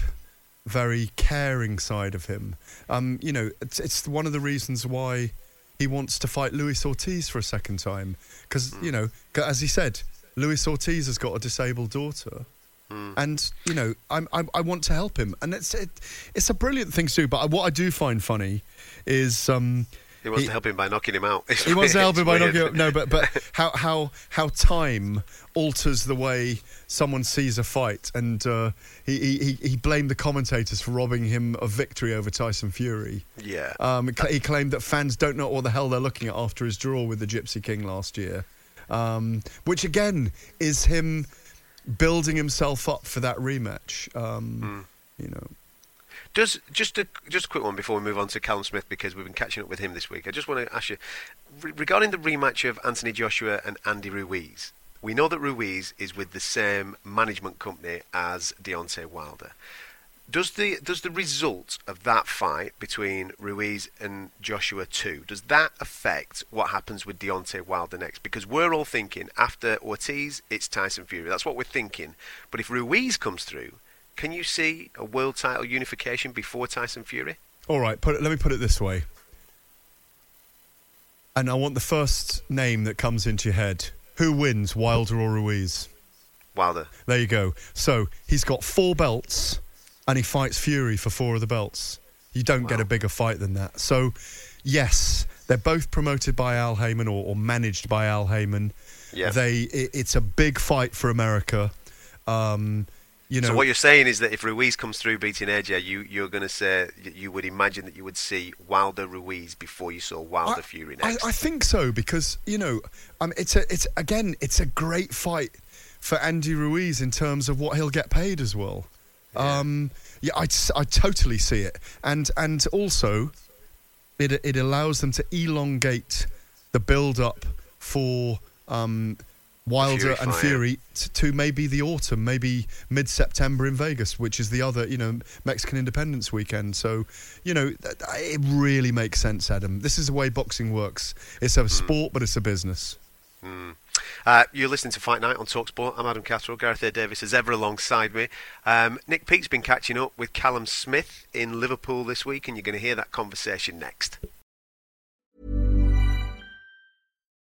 very caring side of him. Um, you know, it's, it's one of the reasons why he wants to fight Luis Ortiz for a second time. Because, you know, as he said, Luis Ortiz has got a disabled daughter. And you know, I'm, I'm, I want to help him, and it's it, it's a brilliant thing to do. But what I do find funny is um, He wants to help him by knocking him out. [laughs] It's he wants to weird, help him by weird. knocking him. Out. No, but but how how how time alters the way someone sees a fight, and uh, he, he he blamed the commentators for robbing him of victory over Tyson Fury. Yeah. Um, he claimed that fans don't know what the hell they're looking at after his draw with the Gypsy King last year, um, which again is him building himself up for that rematch. Um, You know. Does just a just a quick one before we move on to Callum Smith because we've been catching up with him this week. I just want to ask you re- regarding the rematch of Anthony Joshua and Andy Ruiz. We know that Ruiz is with the same management company as Deontay Wilder. Does the does the result of that fight between Ruiz and Joshua two does that affect what happens with Deontay Wilder next? Because we're all thinking after Ortiz, it's Tyson Fury. That's what we're thinking. But if Ruiz comes through, can you see a world title unification before Tyson Fury? All right, put it, let me put it this way. And I want the first name that comes into your head. Who wins, Wilder or Ruiz? Wilder. There you go. So he's got four belts, and he fights Fury for four of the belts. You don't wow. get a bigger fight than that. So, yes, they're both promoted by Al Haymon or, or managed by Al Haymon. Yeah. They, it, it's a big fight for America. Um, you know, so what you're saying is that if Ruiz comes through beating AJ, you you're going to say you would imagine that you would see Wilder Ruiz before you saw Wilder I, Fury next. I, I, think so because you know, um, it's a it's again it's a great fight for Andy Ruiz in terms of what he'll get paid as well. Yeah, um, yeah I, I totally see it, and and also it it allows them to elongate the build up for um, Wilder Fury and Fury to, to, maybe the autumn, maybe mid September in Vegas, which is the other, you know, Mexican Independence weekend. So, you know, it really makes sense, Adam. This is the way boxing works. It's a mm. sport, but it's a business. Mm. Uh, you're listening to Fight Night on Talksport. I'm Adam Catterall. Gareth A. Davis is ever alongside me. Um, Nick Peet's been catching up with Callum Smith in Liverpool this week, and you're going to hear that conversation next.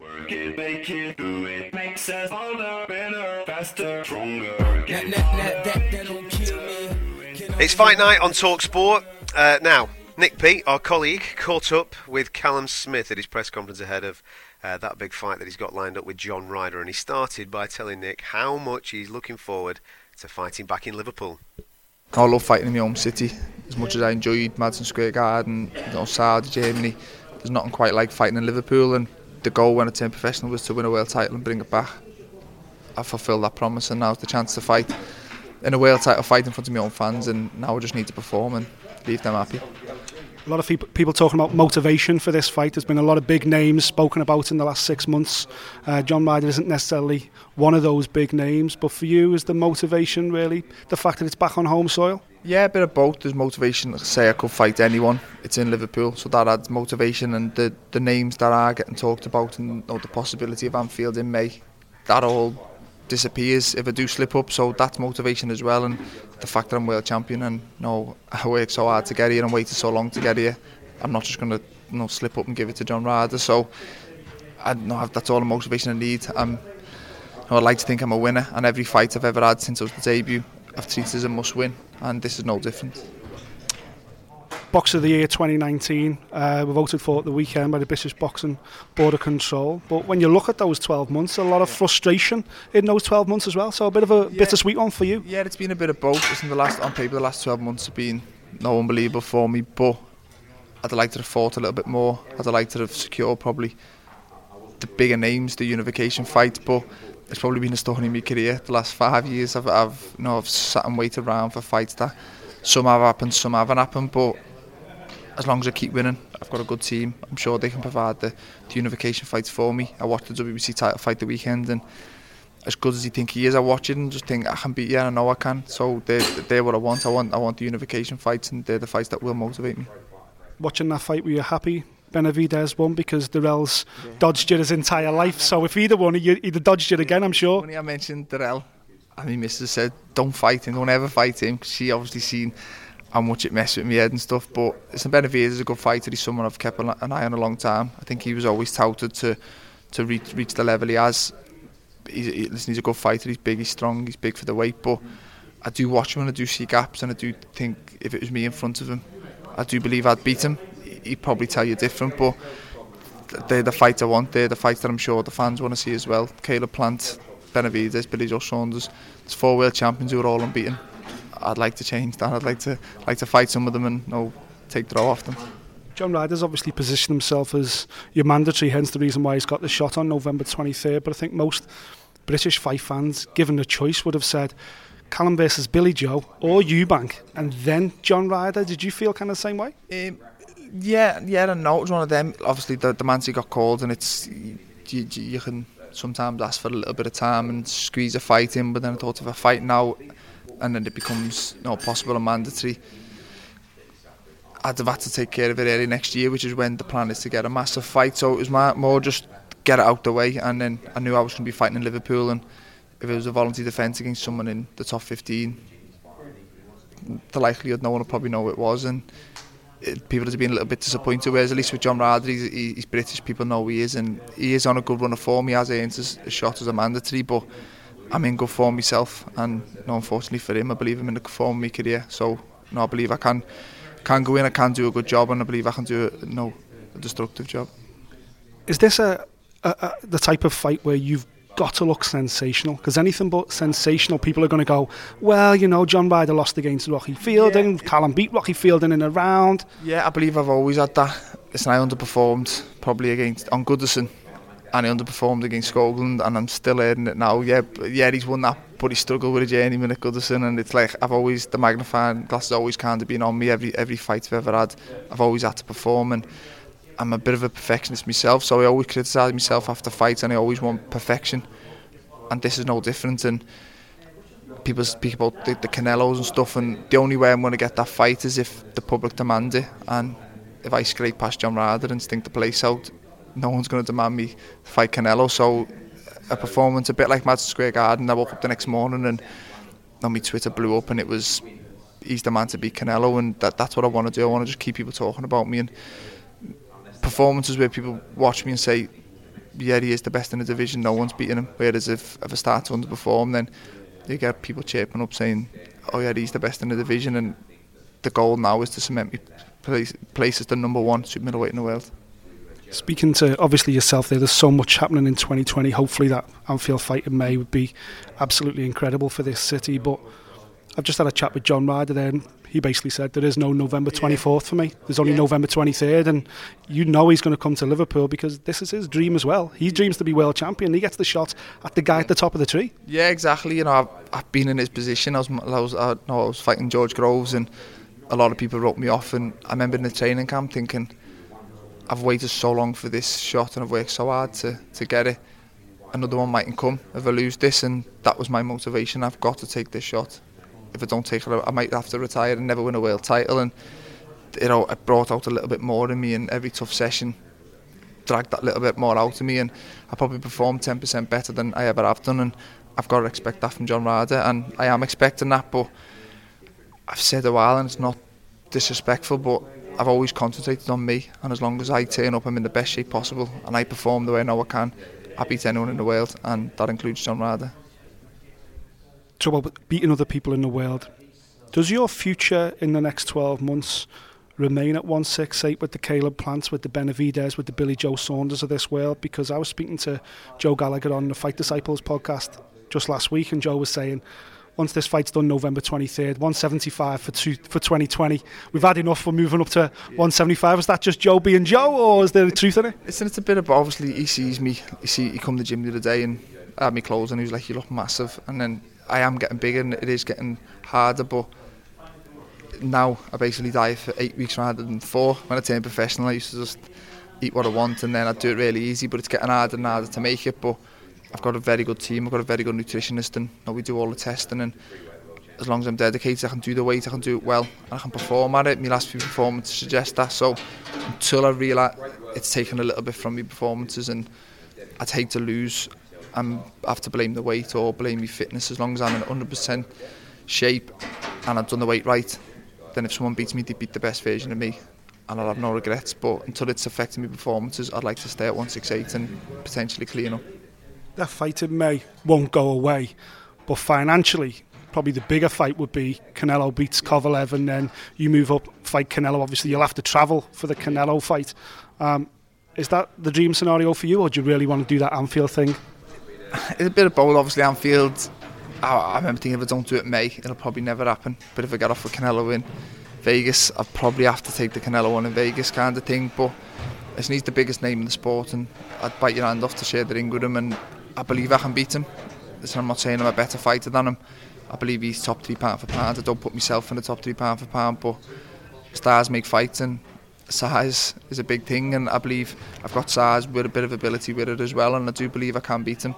Work it, make it, do it. Makes us harder, better, faster, stronger. It's fight night on Talk Sport. Uh, now, Nick P, our colleague, caught up with Callum Smith at his press conference ahead of uh, that big fight that he's got lined up with John Ryder, and he started by telling Nick how much he's looking forward to fighting back in Liverpool. I love fighting in my home city. As much as I enjoyed Madison Square Garden, you know, Saudi, Germany, there's nothing quite like fighting in Liverpool and the goal when I turned professional was to win a world title and bring it back. I fulfilled that promise and now's the chance to fight in a world title fight in front of my own fans and now I just need to perform and leave them happy. A lot of people talking about motivation for this fight. There's been a lot of big names spoken about in the last six months. Uh, John Ryder isn't necessarily one of those big names, but for you, is the motivation really the fact that it's back on home soil? Yeah, a bit of both. There's motivation say I could fight anyone. It's in Liverpool, so that adds motivation. And the, the names that are getting talked about and the possibility of Anfield in May, that all disappears if I do slip up. So that's motivation as well. And the fact that I'm world champion and you know, I worked so hard to get here and waited so long to get here, I'm not just going to you know, slip up and give it to John Ryder. So I know that's all the motivation I need. I'm, you know, I'd like to think I'm a winner, and every fight I've ever had since I was the debut, I've treated as a must win, and this is no different. Box of the Year 2019. Uh, we voted for at the weekend by the British Boxing Board of Control. But when you look at those 12 months, a lot of frustration in those 12 months as well. So a bit of a Yeah. bittersweet one for you. Yeah, it's been a bit of both. Listen, the last on paper, the last 12 months have been no unbelievable for me, but I'd like to have fought a little bit more. I'd like to have secured probably the bigger names, the unification fight, but it's probably been a story in my career. The last five years, I've, I've, you know, I've sat and waited around for fights that some have happened, some haven't happened, but as long as I keep winning, I've got a good team. I'm sure they can provide the, the unification fights for me. I watched the WBC title fight the weekend, and as good as you think he is, I watch it and just think I can beat you. and I know I can. So they're, they're what I want. I want I want the unification fights, and they're the fights that will motivate me. Watching that fight, were you happy Benavidez won? Because Dirrell's dodged it his entire life. So if either one, he'd have dodged it again, I'm sure. When I mentioned Dirrell, and my missus said, "Don't fight him. Don't ever fight him. she obviously seen how much it messed with my head and stuff. But listen, Benavidez is a good fighter. He's someone I've kept an eye on a long time. I think he was always touted to to reach reach the level he has. He's, he, listen, he's a good fighter. He's big. He's strong. He's big for the weight. But I do watch him and I do see gaps, and I do think if it was me in front of him, I do believe I'd beat him. He'd probably tell you different, but they're the fights I want. They're the fights that I'm sure the fans want to see as well. Caleb Plant, Benavidez, Billy Joe Saunders. There's four world champions who are all unbeaten. I'd like to change that. I'd like to like to fight some of them and you know, take draw off them. John Ryder's obviously positioned himself as your mandatory, hence the reason why he's got the shot on November 23rd. But I think most British fight fans, given the choice, would have said Callum versus Billy Joe or Eubank and then John Ryder. Did you feel kind of the same way? Um, yeah, yeah, and no, it was one of them. Obviously, the the Mansi got called, and it's you, you, you can sometimes ask for a little bit of time and squeeze a fight in. But then I thought if I fight now, and then it becomes you know, possible and mandatory, I'd have had to take care of it early next year, which is when the plan is to get a massive fight. So it was more just get it out the way, and then I knew I was going to be fighting in Liverpool, and if it was a voluntary defence against someone in the top 15, the likelihood no one would probably know who it was, and it, people have been a little bit disappointed. Whereas at least with John Radley, he's, he's British, people know who he is, and he is on a good run of form. He has earned his shot as a mandatory, but I'm in good form myself, and no, unfortunately for him, I believe I'm in the good form of my career. So no, I believe I can can go in, I can do a good job, and I believe I can do a, no, a destructive job. Is this a, a, a the type of fight where you've got to look sensational? Because anything but sensational, people are going to go, well, you know, John Ryder lost against Rocky Fielding, Callum beat Rocky Fielding in a round. Yeah, I believe I've always had that. Listen, I underperformed probably against on Goodison, and he underperformed against Skoglund, and I'm still earning it now. Yeah, yeah, he's won that, but he struggled with a journeyman at Goodison, and it's like I've always the magnifying glass has always kind of been on me every every fight I've ever had. I've always had to perform, and I'm a bit of a perfectionist myself, so I always criticise myself after fights, and I always want perfection, and this is no different. And people speak about the, the Canelos and stuff, and the only way I'm going to get that fight is if the public demand it. And if I scrape past John Ryder and stink the place out, no one's going to demand me fight Canelo. So a performance a bit like Madison Square Garden. I woke up the next morning and on my Twitter blew up, and it was he's the man to beat Canelo, and that, that's what I want to do. I want to just keep people talking about me and performances where people watch me and say, yeah, he is the best in the division. No one's beating him. Whereas if, if I start to underperform, then you get people chirping up saying, "Oh yeah, he's the best in the division." And the goal now is to cement me place, place as the number one super middleweight in the world. Speaking to obviously yourself there, there's so much happening in 2020. Hopefully that Anfield fight in May would be absolutely incredible for this city. But I've just had a chat with John Ryder there, and he basically said there is no November 24th for me. There's only November 23rd, and you know he's going to come to Liverpool because this is his dream as well. He dreams to be world champion. He gets the shot at the guy at the top of the tree. Yeah, exactly. You know, I've, I've been in his position. I was, I was, I, no, I was fighting George Groves, and a lot of people wrote me off. And I remember in the training camp thinking, I've waited so long for this shot, and I've worked so hard to, to get it. Another one mightn't come if I lose this, and that was my motivation. I've got to take this shot. If I don't take it, I might have to retire and never win a world title. And you know, it brought out a little bit more in me, and every tough session dragged that little bit more out of me. And I probably performed 10% better than I ever have done. And I've got to expect that from John Ryder, and I am expecting that. But I've said a while, and it's not disrespectful, but I've always concentrated on me. And as long as I turn up, I'm in the best shape possible, and I perform the way I know I can. I beat anyone in the world, and that includes John Ryder. Trouble beating other people in the world. Does your future in the next 12 months remain at 168 with the Caleb Plants, with the Benavidez, with the Billy Joe Saunders of this world? Because I was speaking to Joe Gallagher on the Fight Disciples podcast just last week, and Joe was saying once this fight's done November 23rd, 175 for two, for 2020. We've had enough. We're moving up to 175. Is that just Joe being Joe, or is there a truth in it? Listen, it's a bit of obviously he sees me. He see he come to the gym the other day and I had me clothes and he was like, "You look massive." And then I am getting bigger and it is getting harder, but now I basically diet for eight weeks rather than four. When I turned professional, I used to just eat what I want and then I'd do it really easy. But it's getting harder and harder to make it. But I've got a very good team. I've got a very good nutritionist, and you know, we do all the testing. And as long as I'm dedicated, I can do the weight, I can do it well, and I can perform at it. My last few performances suggest that. So until I realise it's taken a little bit from my performances, and I'd hate to lose, I'm I have to blame the weight or blame my fitness. As long as I'm in 100% shape and I've done the weight right, then if someone beats me, they beat the best version of me. And I'll have no regrets. But until it's affecting my performances, I'd like to stay at 168 and potentially clean up that fight in May won't go away. But financially, probably the bigger fight would be Canelo beats Kovalev, and then you move up, fight Canelo. Obviously, you'll have to travel for the Canelo fight. Um, is that the dream scenario for you, or do you really want to do that Anfield thing? It's a bit of both. Obviously, Anfield. I, I remember thinking if I don't do it in May, it'll probably never happen. But if I get off with Canelo in Vegas, I'll probably have to take the Canelo one in Vegas, kind of thing. But he's the biggest name in the sport, and I'd bite your hand off to share the ring with him. And I believe I can beat him. I'm not saying I'm a better fighter than him. I believe he's top three pound for pound. I don't put myself in the top three pound for pound, but stars make fights and size is a big thing. And I believe I've got size with a bit of ability with it as well, and I do believe I can beat him.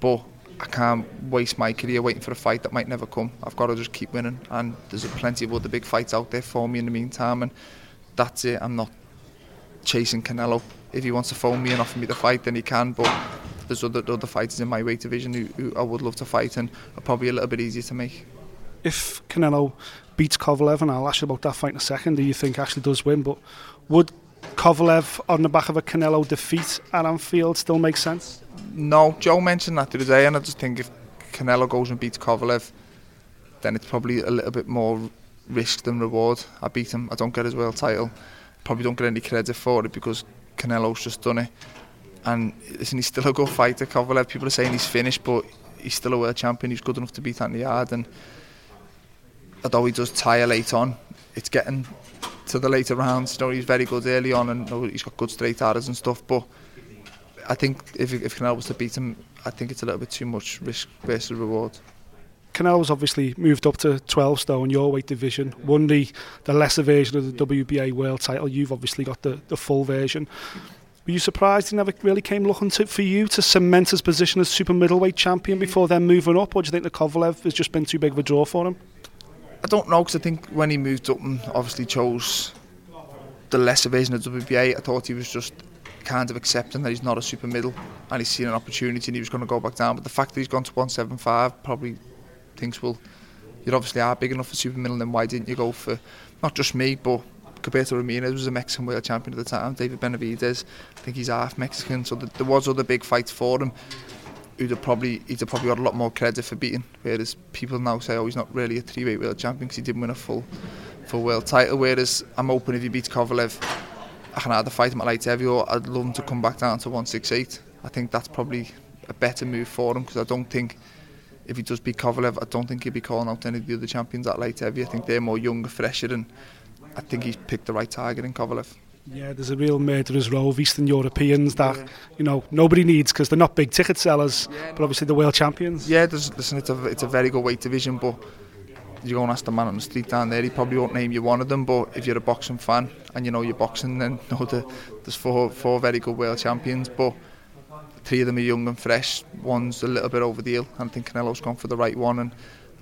But I can't waste my career waiting for a fight that might never come. I've got to just keep winning, and there's plenty of other big fights out there for me in the meantime, and that's it. I'm not chasing Canelo. If he wants to phone me and offer me the fight, then he can. But there's other other fighters in my weight division who, who I would love to fight and are probably a little bit easier to make. If Canelo beats Kovalev, and I'll ask you about that fight in a second, do you think actually does win? But would Kovalev on the back of a Canelo defeat at Anfield still make sense? No, Joe mentioned that the other day, and I just think if Canelo goes and beats Kovalev, then it's probably a little bit more risk than reward. I beat him, I don't get his world title, probably don't get any credit for it because Canelo's just done it and listen, he's still a good fighter. Kovalev, people are saying he's finished, but he's still a world champion. He's good enough to beat Anthony Yarde, and although he does tire late on, it's getting to the later rounds. You know, he's very good early on, and you know, he's got good straight arrows and stuff. But I think if if Canelo was to beat him, I think it's a little bit too much risk versus reward. Canelo's obviously moved up to 12 stone, your weight division, won the, the lesser version of the WBA world title. You've obviously got the, the full version. Were you surprised he never really came looking to, for you to cement his position as super middleweight champion before then moving up, or do you think the Kovalev has just been too big of a draw for him? I don't know because I think when he moved up and obviously chose the lesser version of WBA, I thought he was just kind of accepting that he's not a super middle and he's seen an opportunity and he was going to go back down. But the fact that he's gone to 175 probably thinks, well, you obviously are big enough for super middle, then why didn't you go for not just me, but Gilberto Ramirez was a Mexican world champion at the time. David Benavidez, I think he's half Mexican, so there was other big fights for him. Who'd have probably he'd have probably got a lot more credit for beating. Whereas people now say, oh, he's not really a three-weight world champion because he didn't win a full full world title. Whereas I'm open if he beats Kovalev, I can either fight him at light heavy or I'd love him to come back down to 168. I think that's probably a better move for him because I don't think if he does beat Kovalev, I don't think he'll be calling out any of the other champions at light heavy. I think they're more younger, fresher, and I think he's picked the right target in Kovalev. Yeah, there's a real murderer's row of Eastern Europeans that yeah. you know nobody needs because they're not big ticket sellers, yeah, but obviously the world champions. Yeah, there's, listen, it's a it's a very good weight division, but you go and ask the man on the street down there, he probably won't name you one of them. But if you're a boxing fan and you know you're boxing, then you [laughs] know the, there's four four very good world champions, but three of them are young and fresh. One's a little bit over the hill, and I think Canelo's gone for the right one. And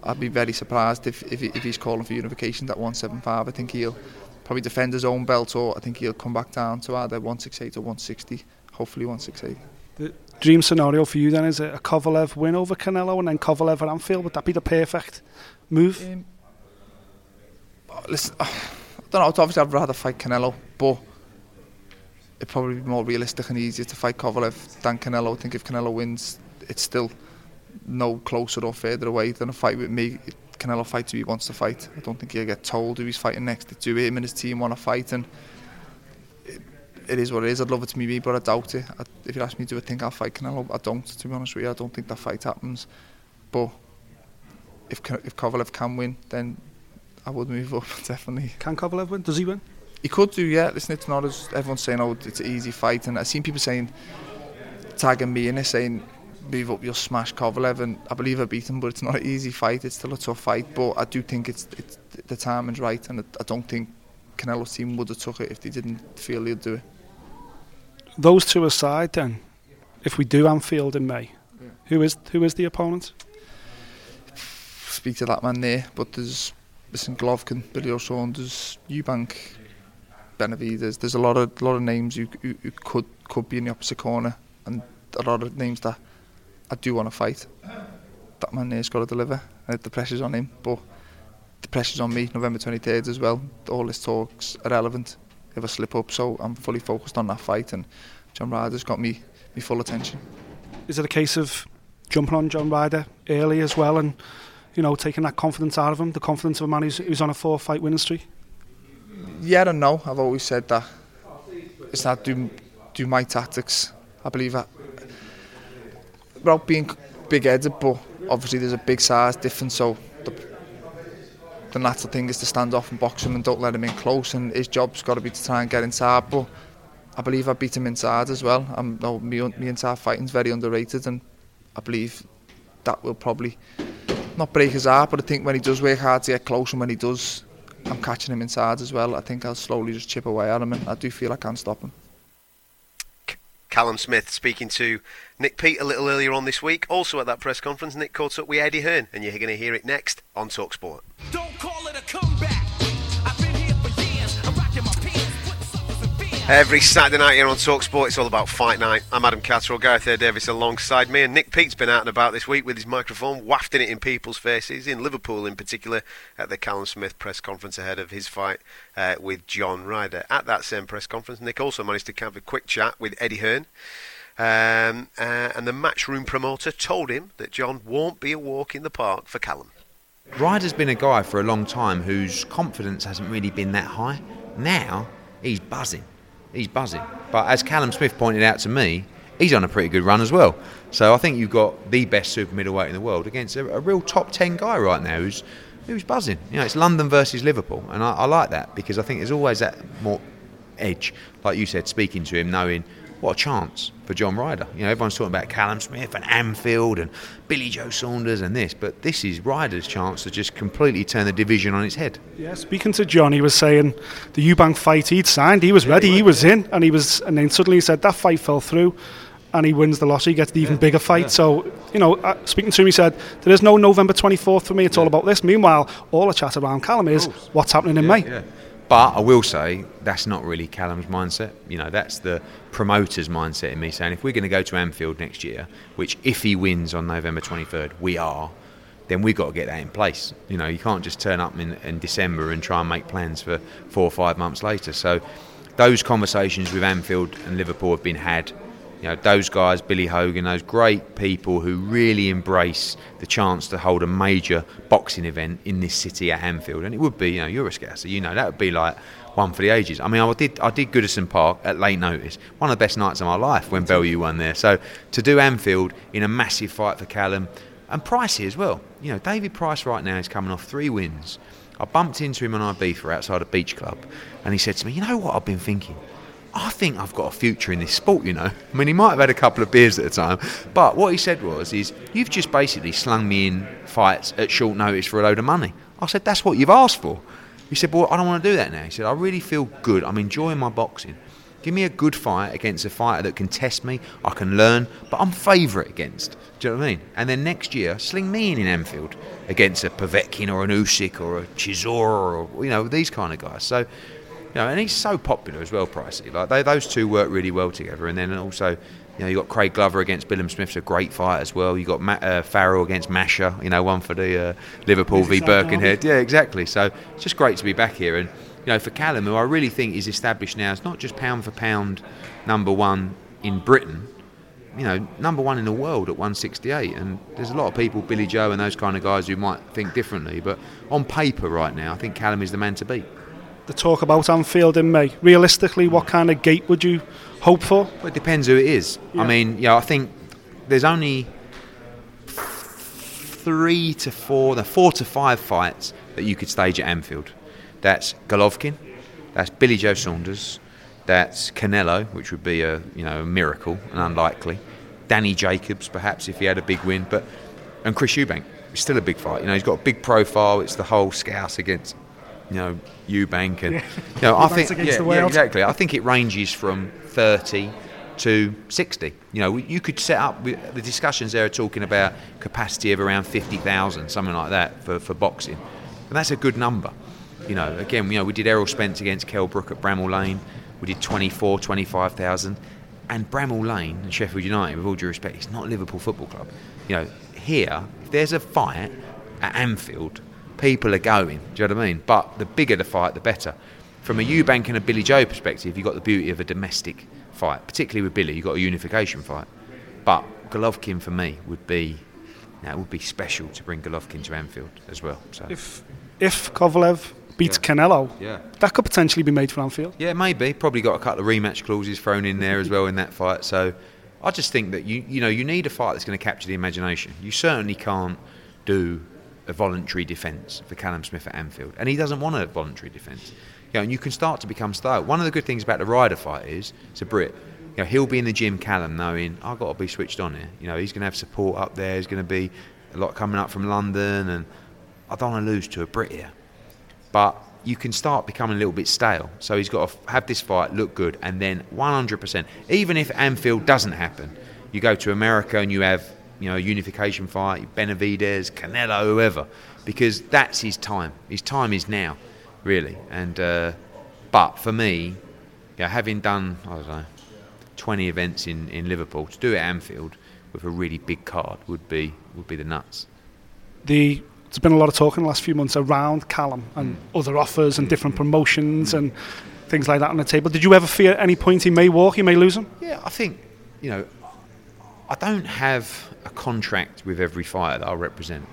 I'd be very surprised if if, if he's calling for unification at 175. I think he'll probably defend his own belt, or I think he'll come back down to either 168 or 160. Hopefully 168. The dream scenario for you then is a Kovalev win over Canelo and then Kovalev at Anfield. Would that be the perfect move? Um, listen, [sighs] I don't know. Obviously, I'd rather fight Canelo, but it'd probably be more realistic and easier to fight Kovalev than Canelo. I think if Canelo wins, it's still no closer or further away than a fight with me. Canelo fights who he wants to fight. I don't think he'll get told who he's fighting next. Do him and his team want to fight, and it, it is what it is. I'd love it to be me, but I doubt it. I, if you ask me, do I think I'll fight Canelo? I don't. To be honest with you, I don't think that fight happens. But if if Kovalev can win, then I would move up [laughs] definitely. Can Kovalev win? Does he win? He could do, yeah. Listen, it's not as everyone's saying. Oh, it's an easy fight, and I've seen people saying, tagging me in it, saying, "Move up, you'll smash Kovalev," and I believe I beat him, but it's not an easy fight. It's still a tough fight, but I do think it's, it's the timing's right, and I don't think Canelo's team would have took it if they didn't feel they'd do it. Those two aside, then, if we do Anfield in May, yeah. who is who is the opponent? Speak to that man there, but there's listen, Golovkin, Billy Joe Saunders, Eubank, Benavidez. There's a lot of lot of names who, who, who could could be in the opposite corner, and a lot of names that I do want to fight. That man there's got to deliver, and the pressure's on him. But the pressure's on me. November 23rd as well. All this talk's irrelevant if I slip up. So I'm fully focused on that fight, and John Ryder's got me me full attention. Is it a case of jumping on John Ryder early as well, and you know taking that confidence out of him, the confidence of a man who's, who's on a four-fight winning streak? Yeah and no. I've always said that it's not do do my tactics. I believe that without being big-headed, but obviously there's a big size difference. So the, the natural thing is to stand off and box him and don't let him in close. And his job's got to be to try and get inside. But I believe I beat him inside as well. I'm no me, me inside fighting's very underrated, and I believe that will probably not break his heart. But I think when he does work hard to get close, and when he does I'm catching him inside as well. I think I'll slowly just chip away at him, and I do feel I can't stop him. Callum Smith speaking to Nick Peet a little earlier on this week. Also at that press conference, Nick caught up with Eddie Hearn, and you're going to hear it next on Talksport. Don't call it a comeback. Every Saturday night here on Talksport, it's all about fight night. I'm Adam Catterall, Gareth A. Davis alongside me, and Nick Peet's been out and about this week with his microphone, wafting it in people's faces, in Liverpool in particular, at the Callum Smith press conference ahead of his fight uh, with John Ryder. At that same press conference, Nick also managed to have a quick chat with Eddie Hearn, um, uh, and the matchroom promoter told him that John won't be a walk in the park for Callum. Ryder's been a guy for a long time whose confidence hasn't really been that high. Now he's buzzing he's buzzing. But as Callum Smith pointed out to me, he's on a pretty good run as well. So I think you've got the best super middleweight in the world against a, a real top ten guy right now who's who's buzzing. You know, it's London versus Liverpool, and I, I like that because I think there's always that more edge, like you said, speaking to him, knowing what a chance for John Ryder. You know, everyone's talking about Callum Smith and Anfield and Billy Joe Saunders and this, but this is Ryder's chance to just completely turn the division on its head. Yeah, speaking to John, he was saying the Eubank fight he'd signed, he was ready, he was in, and he was, and then suddenly he said that fight fell through. And he wins the lottery, he gets the even yeah, bigger fight. Yeah. So, you know, uh, speaking to him, he said, There is no November 24th for me, it's yeah. all about this. Meanwhile, all the chat around Callum is what's happening in May. But I will say that's not really Callum's mindset. You know, that's the promoter's mindset in me saying if we're going to go to Anfield next year, which if he wins on November 23rd, we are, then we've got to get that in place. You know, you can't just turn up in, in December and try and make plans for four or five months later. So those conversations with Anfield and Liverpool have been had you know, those guys, Billy Hogan, those great people who really embrace the chance to hold a major boxing event in this city at Anfield. And it would be, you know, you're a scouser, you know, that would be like one for the ages. I mean, I did I did Goodison Park at late notice, one of the best nights of my life when Bellew won there. So to do Anfield in a massive fight for Callum and Pricey as well. You know, David Price right now is coming off three wins. I bumped into him on Ibiza outside a beach club, and he said to me, "You know what I've been thinking." I think I've got a future in this sport, you know. I mean, he might have had a couple of beers at the time, but what he said was, "Is you've just basically slung me in fights at short notice for a load of money." I said, "That's what you've asked for." He said, "Well, I don't want to do that now." He said, "I really feel good. I'm enjoying my boxing. Give me a good fight against a fighter that can test me. I can learn, but I'm favourite against. Do you know what I mean? And then next year, sling me in in Anfield against a Povetkin or an Usyk or a Chisora or you know these kind of guys." So you know, and he's so popular as well, Pricey. Like they, those two work really well together. And then also, you know, you got Craig Glover against Billam Smith's a great fight as well. You got Matt, uh, Farrell against Masha. You know, one for the uh, Liverpool v Birkenhead. Yeah, exactly. So it's just great to be back here. And you know, for Callum, who I really think is established now, it's not just pound for pound number one in Britain. you know, number one in the world at 168. And there's a lot of people, Billy Joe and those kind of guys, who might think differently. But on paper, right now, I think Callum is the man to beat. The talk about Anfield in May. Realistically, what kind of gate would you hope for? Well, it depends who it is. Yeah. I mean, yeah, I think there's only three to four, the four to five fights that you could stage at Anfield. That's Golovkin, that's Billy Joe Saunders, that's Canelo, which would be a you know a miracle and unlikely. Danny Jacobs, perhaps if he had a big win, but and Chris Eubank, it's still a big fight. You know, he's got a big profile. It's the whole Scouse against you know Eubank, and Yeah. you know I think yeah, yeah, exactly. I think it ranges from thirty to 60. You know, you could set up the discussions there are talking about capacity of around 50,000, something like that for, for boxing. And that's a good number. You know, again, you know, we did Errol Spence against Kell Brook at Bramall Lane. We did 24, 25,000. And Bramall Lane and Sheffield United, with all due respect, it's not Liverpool Football Club. You know, here, if there's a fight at Anfield, people are going. Do you know what I mean? But the bigger the fight, the better. From a Eubank and a Billy Joe perspective, you've got the beauty of a domestic fight, particularly with Billy. You've got a unification fight. But Golovkin for me would be, that would be special to bring Golovkin to Anfield as well. So If if Kovalev beats Yeah. Canelo, Yeah. that could potentially be made for Anfield. Yeah, maybe. Probably got a couple of rematch clauses thrown in there as well in that fight. So I just think that you you know you need a fight that's going to capture the imagination. You certainly can't do a voluntary defence for Callum Smith at Anfield, and he doesn't want a voluntary defence. You know, and you can start to become stale. One of the good things about the Ryder fight is it's a Brit. You know, he'll be in the gym, Callum, knowing I've got to be switched on here. You know, he's going to have support up there. There's going to be a lot coming up from London, and I don't want to lose to a Brit here but you can start becoming a little bit stale. So he's got to have this fight, look good, and then 100%. Even if Anfield doesn't happen, you go to America and you have you know a unification fight, Benavidez, Canelo, whoever, because that's his time. His time is now, really. And uh, but for me, having done I don't know 20 events in, in Liverpool, to do it at Anfield with a really big card would be would be the nuts. The there's been a lot of talk in the last few months around Callum and Mm. other offers and different promotions and things like that on the table. Did you ever fear at any point he may walk, he may lose him? Yeah, I think, you know, I don't have a contract with every fighter that I represent.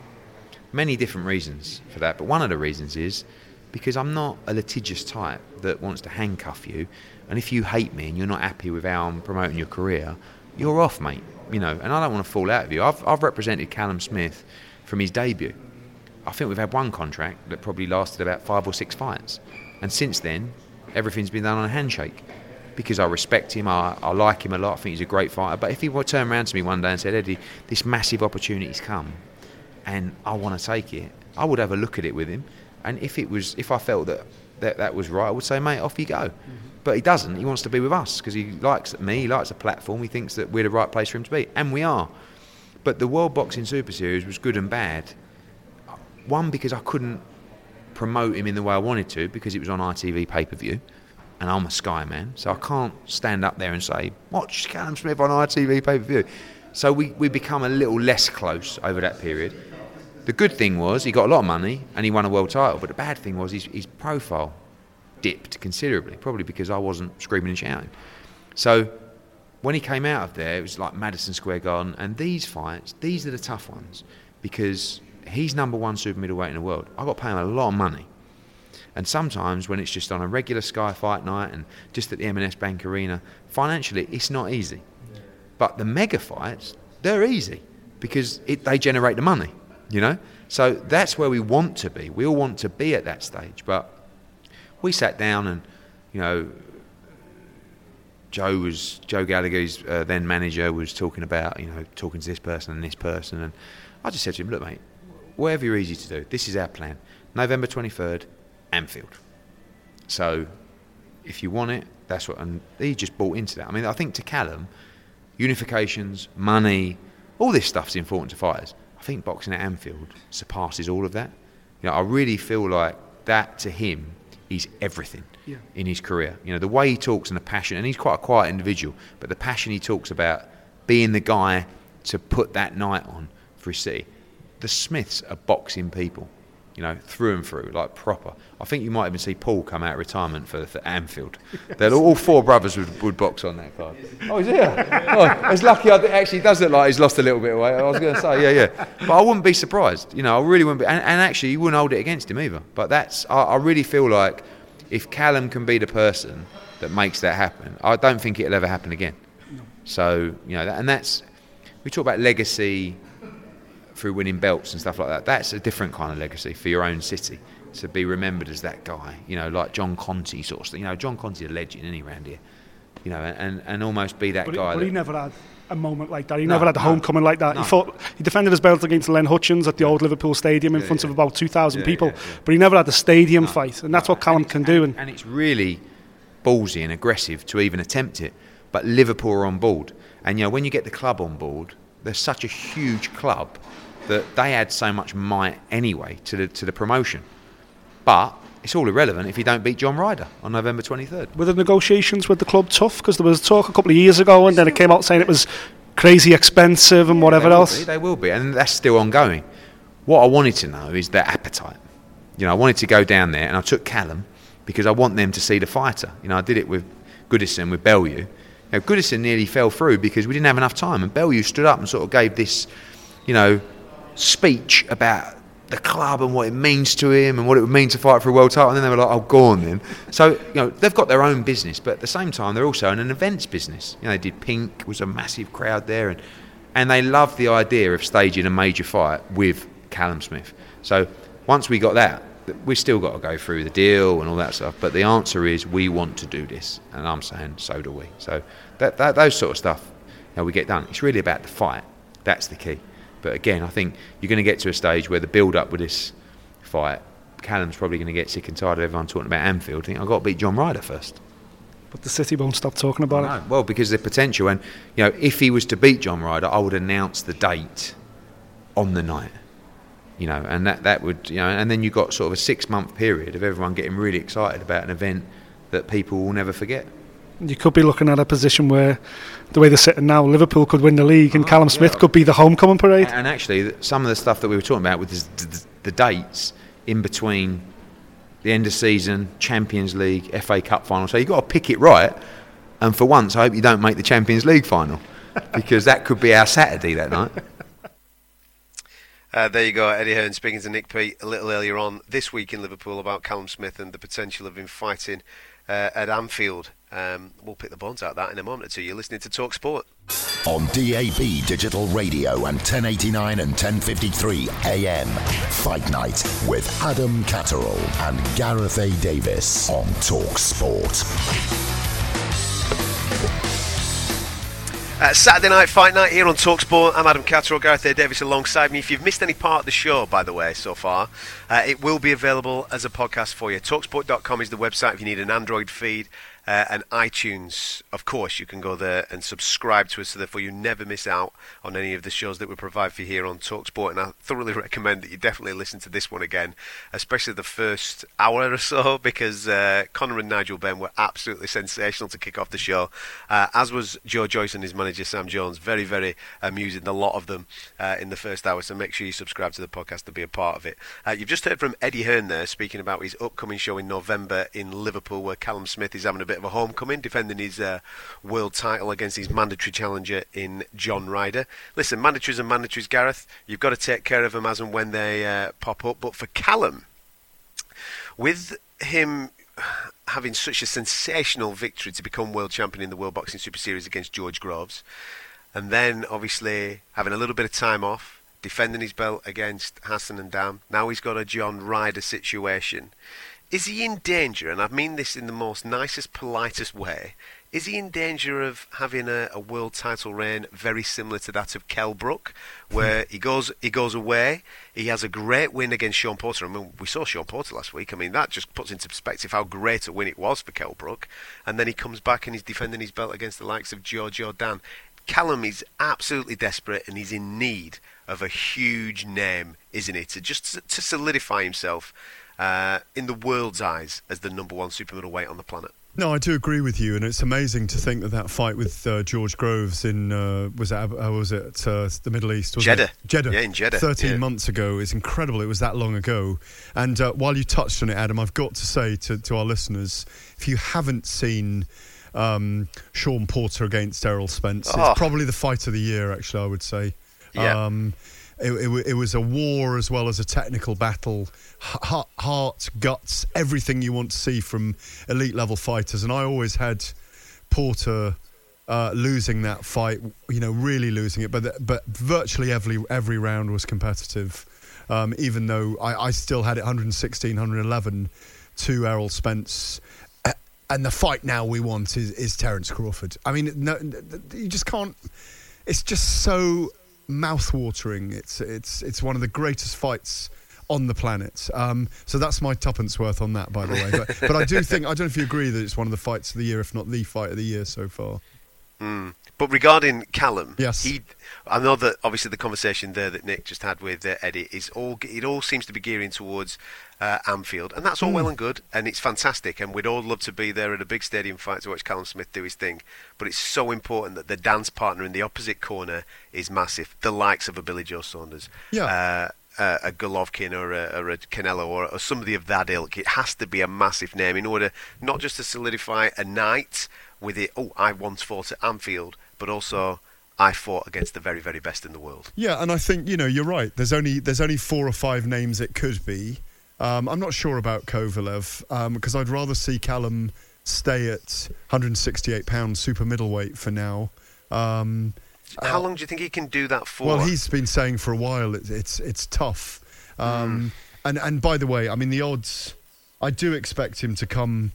Many different reasons for that, but one of the reasons is because I'm not a litigious type that wants to handcuff you. And if you hate me and you're not happy with how I'm promoting your career, you're off, mate. You know, and I don't want to fall out with you. I've, I've represented Callum Smith from his debut. I think we've had one contract that probably lasted about five or six fights. And since then, everything's been done on a handshake because I respect him, I, I like him a lot, I think he's a great fighter. But if he would turn around to me one day and said, Eddie, this massive opportunity's come and I want to take it, I would have a look at it with him. And if it was, if I felt that that, that was right, I would say, mate, off you go. Mm-hmm. But he doesn't. He wants to be with us because he likes me, he likes the platform, he thinks that we're the right place for him to be. And we are. But the World Boxing Super Series was good and bad. One, because I couldn't promote him in the way I wanted to because it was on ITV pay per view, and I'm a Sky man, so I can't stand up there and say, Watch Callum Smith on ITV pay per view. So we, we become a little less close over that period. The good thing was he got a lot of money and he won a world title, but the bad thing was his, his profile dipped considerably, probably because I wasn't screaming and shouting. So when he came out of there, it was like Madison Square Garden. And these fights, these are the tough ones because he's number one super middleweight in the world. I've got to pay him a lot of money. And sometimes when it's just on a regular Sky fight night and just at the M&S Bank Arena, financially it's not easy. But the mega fights, they're easy because it, they generate the money, you know? So that's where we want to be. We all want to be at that stage. But we sat down and, you know, Joe was Joe Gallagher's uh, then manager was talking about you know talking to this person and this person and I just said to him look mate whatever you're easy to do this is our plan November 23rd Anfield so if you want it that's what and he just bought into that I mean I think to Callum unifications money all this stuff's important to fighters I think boxing at Anfield surpasses all of that you know I really feel like that to him is everything Yeah. in his career. You know, the way he talks and the passion, and he's quite a quiet individual, but the passion he talks about being the guy to put that night on for his city. The Smiths are boxing people. You know, through and through, like proper. I think you might even see Paul come out of retirement for, for Anfield. They're all four brothers would, would box on that card. Oh, is he? Oh, it's lucky. I, actually, does look like he's lost a little bit of weight. I was going to say, yeah, yeah. But I wouldn't be surprised. You know, I really wouldn't be. And, and actually, you wouldn't hold it against him either. But that's, I, I really feel like if Callum can be the person that makes that happen, I don't think it'll ever happen again. So, you know, that, and that's, we talk about legacy through winning belts and stuff like that. That's a different kind of legacy for your own city to be remembered as that guy. You know, like John Conteh sort of thing. You know, John Conteh's a legend, any around here. You know, and, and almost be that But, guy. he, but he never had a moment like that. He No, never had a no, homecoming like that. no. He fought. He defended his belt against Len Hutchins at the old Liverpool Stadium in Yeah, front yeah. of about two thousand Yeah, people. But he never had a stadium fight, and that's what Callum can do. And and it's really ballsy and aggressive to even attempt it. But Liverpool are on board, and you know when you get the club on board, they're such a huge club that they add so much might anyway to the to the promotion. But it's all irrelevant if you don't beat John Ryder on November 23rd. were the negotiations with the club tough? Because there was talk a couple of years ago, and then it came out saying it was crazy expensive and whatever they else. be, they will be, and that's still ongoing. What I wanted to know is their appetite. You know, I wanted to go down there, and I took Callum because I want them to see the fighter. You know, I did it with Goodison with Bellew. Now, Goodison nearly fell through because we didn't have enough time, and Bellew stood up and sort of gave this, you know, speech about the club and what it means to him and what it would mean to fight for a world title. And then they were like, "Oh, go on then." So you know, they've got their own business, but at the same time, they're also in an events business. You know, they did Pink was a massive crowd there, and and they loved the idea of staging a major fight with Callum Smith. So once we got that, we still got to go through the deal and all that stuff. But the answer is we want to do this, and I'm saying so do we. So that, that those sort of stuff, you know, we get done. It's really about the fight. That's the key. But again, I think you're going to get to a stage where the build up with this fight, Callum's probably going to get sick and tired of everyone talking about Anfield. Think I've got to beat John Ryder first. But the city won't stop talking about it. Well, because of the potential, and you know, if he was to beat John Ryder, I would announce the date on the night. You know, and that that would, you know, and then you've got sort of a six month period of everyone getting really excited about an event that people will never forget. You could be looking at a position where, the way they're sitting now, Liverpool could win the league, Oh, and Callum Smith could be the homecoming parade. And actually, some of the stuff that we were talking about with this, the, the dates in between the end of season, Champions League, FA Cup final. So you've got to pick it right. And for once, I hope you don't make the Champions League final [laughs] because that could be our Saturday that night. Uh, there you go, Eddie Hearn speaking to Nick Peet a little earlier on this week in Liverpool about Callum Smith and the potential of him fighting uh, at Anfield. Um, we'll pick the bones out of that in a moment or two. You're listening to Talk Sport. On DAB Digital Radio and 1089 and 1053 AM. Fight Night with Adam Catterall and Gareth A. Davis on Talk Sport. Uh, Saturday night fight night here on Talksport. I'm Adam Catterall, Gareth A. Davis alongside me. If you've missed any part of the show, by the way, so far, uh, it will be available as a podcast for you. Talksport.com is the website if you need an Android feed. Uh, and iTunes, of course, you can go there and subscribe to us so therefore you never miss out on any of the shows that we provide for you here on Talksport. And I thoroughly [laughs] recommend that you definitely listen to this one again, especially the first hour or so, because uh, Conor and Nigel Benn were absolutely sensational to kick off the show, uh, as was Joe Joyce and his manager Sam Jones. Very, very amusing, a lot of them uh, in the first hour. So make sure you subscribe to the podcast to be a part of it. Uh, you've just heard from Eddie Hearn there speaking about his upcoming show in November in Liverpool, where Callum Smith is having a bit of a homecoming, defending his uh, world title against his mandatory challenger in John Ryder. Listen, mandatories and mandatories, Gareth. You've got to take care of them as and when they uh, pop up. But for Callum, with him having such a sensational victory to become world champion in the World Boxing Super Series against George Groves, and then obviously having a little bit of time off, defending his belt against Hassan N'Dam. Now he's got a John Ryder situation. Is he in danger? And I mean this in the most nicest, politest way. Is he in danger of having a, a world title reign very similar to that of Kell Brook, where hmm. he goes he goes away, he has a great win against Sean Porter. I mean, we saw Sean Porter last week. I mean, that just puts into perspective how great a win it was for Kell Brook. And then he comes back and he's defending his belt against the likes of Jo Jo Dan. Callum is absolutely desperate and he's in need of a huge name, isn't he, to just to solidify himself uh, in the world's eyes as the number one super middleweight on the planet. No, I do agree with you, and it's amazing to think that that fight with uh, George Groves in uh, was that uh, was it uh, the Middle East? Was Jeddah. It? Jeddah. Yeah, in Jeddah, Thirteen yeah. months ago is incredible. It was that long ago. And uh, while you touched on it, Adam, I've got to say to, to our listeners, if you haven't seen um, Sean Porter against Errol Spence, Oh. it's probably the fight of the year. Actually, I would say. Yeah. Um, it, it, it was a war as well as a technical battle, heart, heart, guts, everything you want to see from elite level fighters. And I always had Porter uh, losing that fight, you know, really losing it. But the- but virtually every every round was competitive. Um, even though I, I still had it 116, 111 to Errol Spence. And the fight now we want is, is Terence Crawford. I mean, no, you just can't. It's just so mouth-watering. It's it's it's one of the greatest fights on the planet. Um, so that's my tuppence worth on that, by the way. But, [laughs] but I do think I don't know if you agree that it's one of the fights of the year, if not the fight of the year so far. Mm. But regarding Callum, Yes. he, I know that obviously the conversation there that Nick just had with uh, Eddie is all. It all seems to be gearing towards uh, Anfield, and that's all Mm. well and good, and it's fantastic, and we'd all love to be there at a big stadium fight to watch Callum Smith do his thing. But it's so important that the dance partner in the opposite corner is massive. The likes of a Billy Joe Saunders. Yeah. Uh, uh, a Golovkin or a, or a Canelo or, or somebody of that ilk. It has to be a massive name in order not just to solidify a night with it. Oh, I once fought at Anfield, but also I fought against the very, very best in the world. Yeah, and I think you know you're right. There's only there's only four or five names it could be. Um, I'm not sure about Kovalev because I'd rather see Callum stay at 168 pounds super middleweight for now. Um, How long do you think he can do that for? well, he's been saying for a while it's it's, it's tough. Um, And and by the way, I mean the odds. I do expect him to come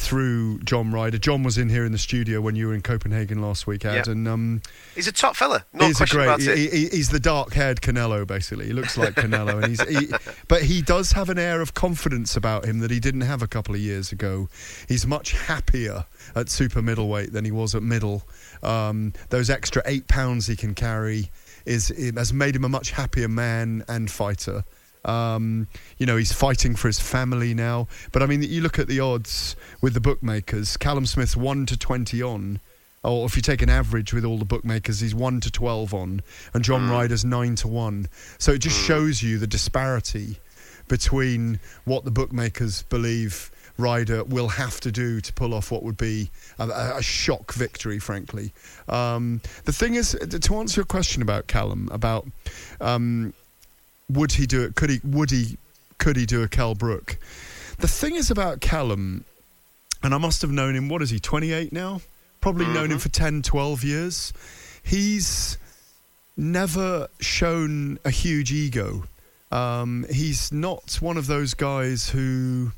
through John Ryder. John was in here in the studio when you were in Copenhagen last week, Ed, Yeah. and um, he's a top fella. No he's a great. about he- it. he- he's the dark-haired Canelo, basically. He looks like Canelo, and he's. He, but he does have an air of confidence about him that he didn't have a couple of years ago. He's much happier at super middleweight than he was at middle. Um, those extra eight pounds he can carry is has made him a much happier man and fighter. Um, you know, he's fighting for his family now. But I mean, you look at the odds with the bookmakers. Callum Smith's one to twenty on or if you take an average with all the bookmakers, he's one to twelve on, and John Ryder's nine to one. So it just shows you the disparity between what the bookmakers believe Ryder will have to do to pull off what would be a, a- a shock victory. Frankly, um, the thing is to answer your question about Callum about um, would he do it? Could he? Would he? Could he do a Kell Brook? The thing is about Callum, and I must have known him. What is he? Twenty eight now. Probably known him for 10, 12 years. He's never shown a huge ego. Um, he's not one of those guys who.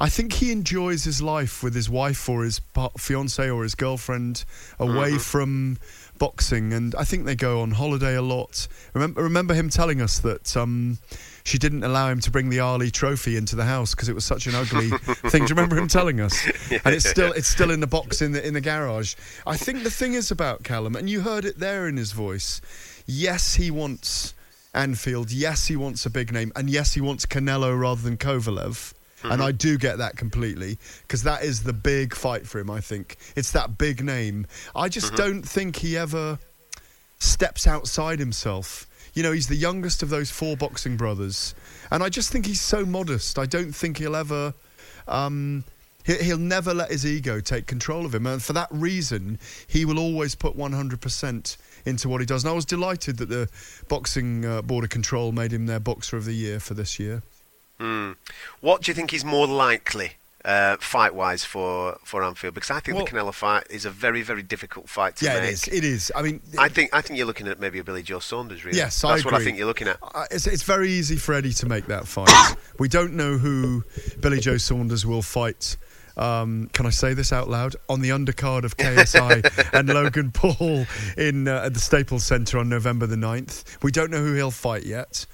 I think he enjoys his life with his wife or his fiance or his girlfriend away from boxing, and I think they go on holiday a lot. Remember, remember him telling us that um, she didn't allow him to bring the Ali Trophy into the house because it was such an ugly [laughs] thing. Do you remember him telling us? and it's still it's still in the box in the in the garage. I think the thing is about Callum, and you heard it there in his voice. Yes, he wants Anfield. Yes, he wants a big name, and yes, he wants Canelo rather than Kovalev. And Mhm. I do get that completely because that is the big fight for him. I think it's that big name. I just Mhm. don't think he ever steps outside himself. You know, he's the youngest of those four boxing brothers, and I just think he's so modest. I don't think he'll ever. Um, he- he'll never let his ego take control of him, and for that reason, he will always put 100% into what he does. And I was delighted that the boxing uh, board of control made him their boxer of the year for this year. Hmm. What do you think is more likely, uh, fight-wise, for, for Anfield? Because I think Well- the Canelo fight is a very, very difficult fight to Yeah, make. it is. It is. I mean, I think I think you're looking at maybe a Billy Joe Saunders. Really. Yes, I that's what I think you're looking at. Uh, it's, it's very easy for Eddie to make that fight. [coughs] we don't know who Billy Joe Saunders will fight. Um, can I say this out loud? On the undercard of KSI [laughs] and Logan Paul in uh, at the Staples Center on November the 9th. We don't know who he'll fight yet.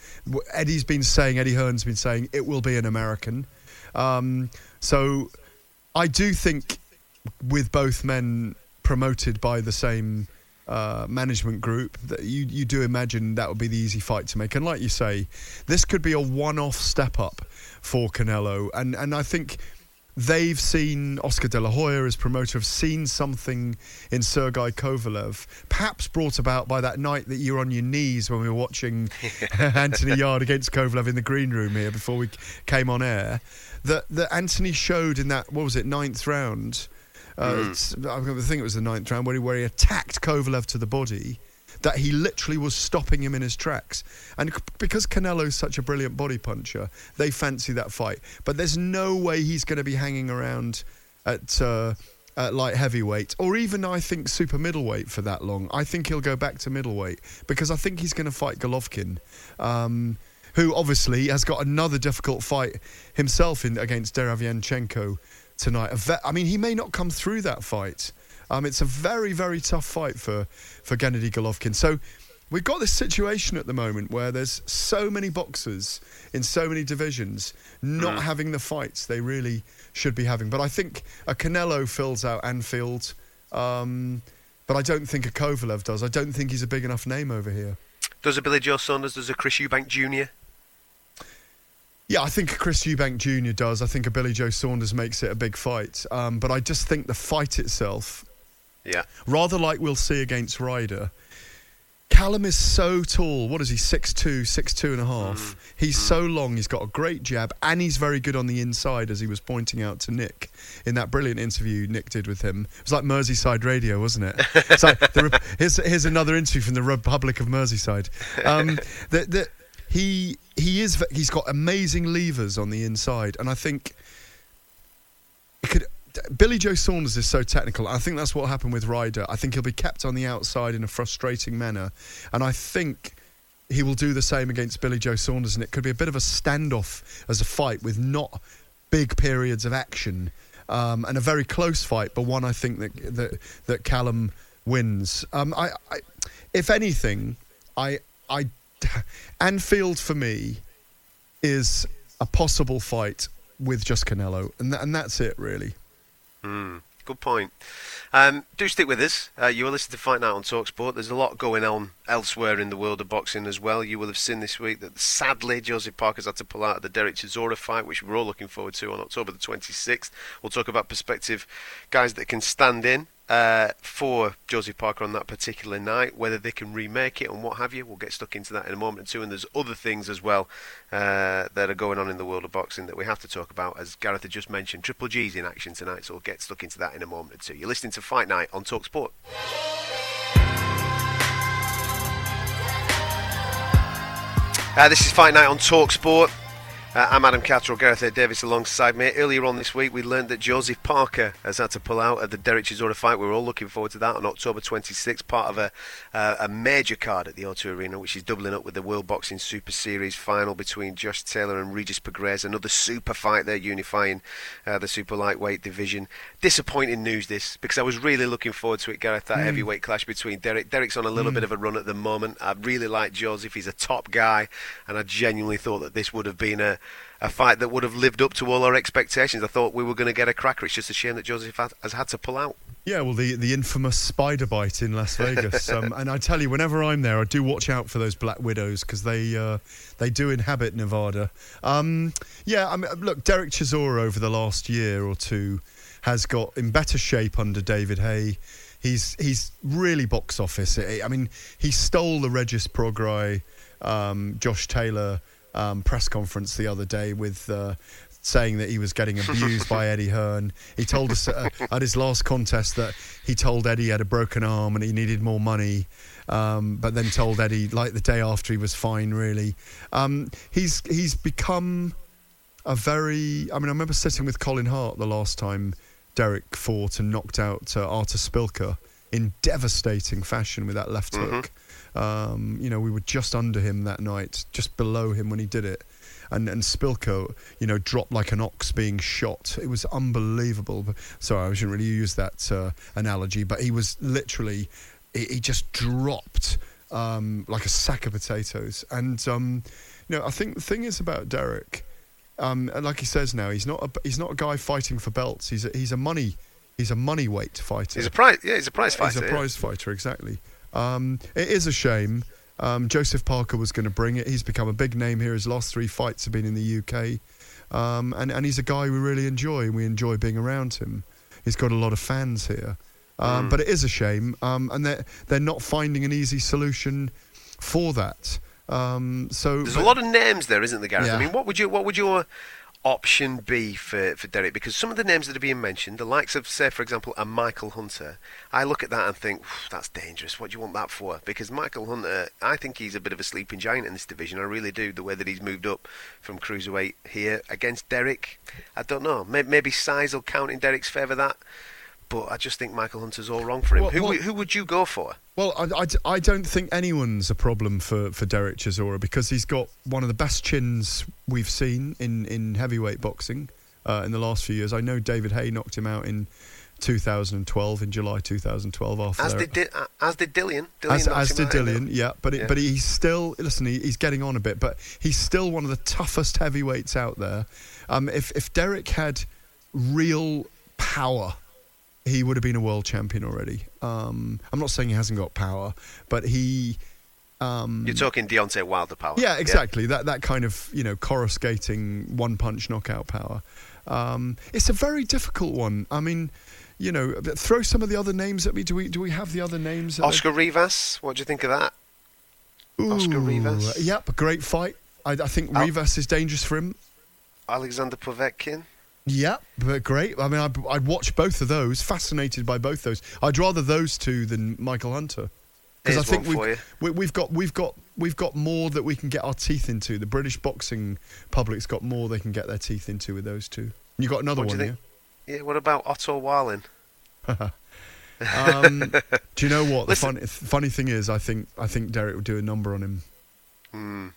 Eddie's been saying, Eddie Hearn's been saying, it will be an American. Um, so I do think with both men promoted by the same uh, management group, that you you do imagine that would be the easy fight to make. And like you say, this could be a one-off step up for Canelo, and and I think they've seen Oscar De La Hoya as promoter, have seen something in Sergei Kovalev, perhaps brought about by that night that you were on your knees when we were watching [laughs] [laughs] Anthony Yarde against Kovalev in the green room here before we came on air. That that Anthony showed in that what was it ninth round. Uh, Mm. I think it was the ninth round where he, where he attacked Kovalev to the body. That he literally was stopping him in his tracks, and because Canelo's such a brilliant body puncher, they fancy that fight. But there's no way he's going to be hanging around at uh, at light heavyweight, or even I think super middleweight for that long. I think he'll go back to middleweight because I think he's going to fight Golovkin. Um, who obviously has got another difficult fight himself in against Derevyanchenko tonight. A ve- I mean, he may not come through that fight. Um, it's a very, very tough fight for, for Gennady Golovkin. So we've got this situation at the moment where there's so many boxers in so many divisions not Mm. having the fights they really should be having. But I think a Canelo fills out Anfield. Um, but I don't think a Kovalev does. I don't think he's a big enough name over here. Does a Billy Joe Saunders? Does a Chris Eubank Jr.? Yeah, I think Chris Eubank Jr. does. I think a Billy Joe Saunders makes it a big fight. Um, but I just think the fight itself, Yeah. rather like we'll see against Ryder, Callum is so tall. What is he? 6'2", 6'2 and a half. He's so long. He's got a great jab, and he's very good on the inside, as he was pointing out to Nick in that brilliant interview Nick did with him. It was like Merseyside Radio, wasn't it? [laughs] It's like the, here's, here's another interview from the Republic of Merseyside. Um, [laughs] the, he he is he's got amazing levers on the inside, and I think it could. Billy Joe Saunders is so technical. I think that's what happened with Ryder. I think he'll be kept on the outside in a frustrating manner, and I think he will do the same against Billy Joe Saunders. And it could be a bit of a standoff as a fight with not big periods of action, um, and a very close fight, but one I think that that, that Callum wins. Um, I, I, if anything, I, I, Anfield for me is a possible fight with just Canelo, and tha- and that's it really. Mm, good point. Um, do stick with us. Uh, you are listening to Fight Night on Talksport. There's a lot going on elsewhere in the world of boxing as well. You will have seen this week that sadly Joseph Parker's had to pull out of the Derek Chisora fight, which we're all looking forward to on October the 26th. We'll talk about perspective guys that can stand in uh, for Joseph Parker on that particular night, whether they can remake it and what have you. We'll get stuck into that in a moment or two. And there's other things as well uh, that are going on in the world of boxing that we have to talk about. As Gareth had just mentioned, Triple G's in action tonight, so we'll get stuck into that in a moment or two. You're listening to Fight Night on Talksport. Uh, this is Fight Night on Talksport. Uh, I'm Adam Catterall, Gareth A. Davis alongside me. Earlier on this week, we learned that Joseph Parker has had to pull out at the Derek Chisora fight. We're all looking forward to that on October 26th, part of a, uh, a major card at the O2 Arena, which is doubling up with the World Boxing Super Series final between Josh Taylor and Regis Prograis. Another super fight there, unifying uh, the super lightweight division. Disappointing news, this, because I was really looking forward to it, Gareth, that Mm. heavyweight clash between Derek. Derek's on a little Mm. bit of a run at the moment. I really like Joseph. He's a top guy, and I genuinely thought that this would have been a, a fight that would have lived up to all our expectations. I thought we were going to get a cracker. It's just a shame that Joseph has had to pull out. Yeah, well, the, the infamous spider bite in Las Vegas, [laughs] um, and I tell you, whenever I'm there, I do watch out for those black widows because they uh, they do inhabit Nevada. Um, yeah, I mean, look, Derek Chisora over the last year or two has got in better shape under David Haye. He's he's really box office. I mean, he stole the Regis Prograis, um, Josh Taylor um, press conference the other day with. Uh, saying that he was getting abused by [laughs] Eddie Hearn. He told us uh, at his last contest that he told Eddie he had a broken arm and he needed more money, um, but then told Eddie like the day after he was fine. Really, um, he's he's become a very. I mean, I remember sitting with Colin Hart the last time Derek fought and knocked out uh, Artur Szpilka in devastating fashion with that left Mhm. hook. Um, you know, we were just under him that night, just below him when he did it. And, and Szpilka, you know, dropped like an ox being shot. It was unbelievable. Sorry, I shouldn't really use that uh, analogy, but he was literally, he, he just dropped um, like a sack of potatoes. And, um, you know, I think the thing is about Derek, um, like he says now, he's not a, he's not a guy fighting for belts. He's a, he's a money he's a money weight fighter. He's a prize, yeah, he's a prize fighter. He's a yeah. prize fighter, exactly. Um, it is a shame. Um, Joseph Parker was going to bring it. He's become a big name here. His last three fights have been in the UK. um, and and he's a guy we really enjoy, and we enjoy being around him. He's got a lot of fans here, um, Mm. but it is a shame, um, and they're they're not finding an easy solution for that. Um, so There's a lot of names there, isn't there, Gareth? Yeah. I mean, what would you what would your option B for, for Derek? Because some of the names that are being mentioned, the likes of, say, for example, a Michael Hunter, I look at that and think, that's dangerous. What do you want that for? Because Michael Hunter, I think he's a bit of a sleeping giant in this division. I really do. The way that he's moved up from cruiserweight here against Derek, I don't know. Maybe, maybe size will count in Derek's favour that. But I just think Michael Hunter's all wrong for him. Well, who, well- would- who would you go for? Well, I I don't think anyone's a problem for, for Derek Chisora because he's got one of the best chins we've seen in, in heavyweight boxing uh, in the last few years. I know David Haye knocked him out in 2012, in July 2012. After As did, Di- uh, as did Dillian. Dillian as, as did out in the- Dillian, yeah, but it, Yeah. but he's still listen. He, he's getting on a bit, but he's still one of the toughest heavyweights out there. Um, if if Derek had real power, he would have been a world champion already. Um, I'm not saying he hasn't got power, but he. Um, You're talking Deontay Wilder power. yeah, exactly. That that kind of you know coruscating one punch knockout power. Um, it's a very difficult one. I mean, you know, throw some of the other names at me. Do we do we have the other names? at the- Oscar Rivas, what do you think of that? Oscar Rivas. Yep, great fight. I, I think Al- Rivas is dangerous for him. Alexander Povetkin. Yep, but great. I mean, I'd, I'd watch both of those. Fascinated by both those. I'd rather those two than Michael Hunter because I think we've, we, we've got we've got we've got more that we can get our teeth into. The British boxing public's got more they can get their teeth into with those two. You got another What one, think? Yeah, what about Otto Wallin? yeah. [laughs] um, do you know what the Listen- funny, funny thing is? I think I think Derek would do a number on him. Hmm.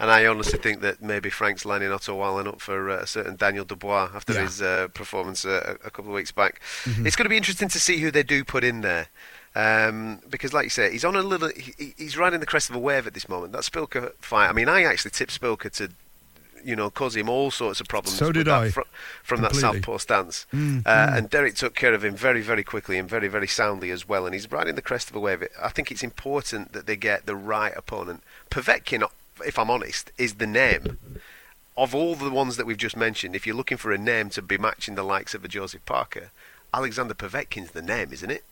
And I honestly think that maybe Frank's lining Otto Wallin up for uh, a certain Daniel Dubois after Yeah. his uh, performance uh, a a couple of weeks back. Mhm. It's going to be interesting to see who they do put in there. Um, because, like you say, he's on a little. He, he- he's riding the crest of a wave at this moment. That Szpilka fight. I mean, I actually tipped Szpilka to, you know, cause him all sorts of problems. So did that I. fr- from that southpaw stance. Mm, uh, mm. And Derek took care of him very, very quickly and very, very soundly as well. And he's riding the crest of a wave. I think it's important that they get the right opponent. Povetkin, if I'm honest, is the name. Of all the ones that we've just mentioned, if you're looking for a name to be matching the likes of a Joseph Parker, Alexander Povetkin's the name, isn't it?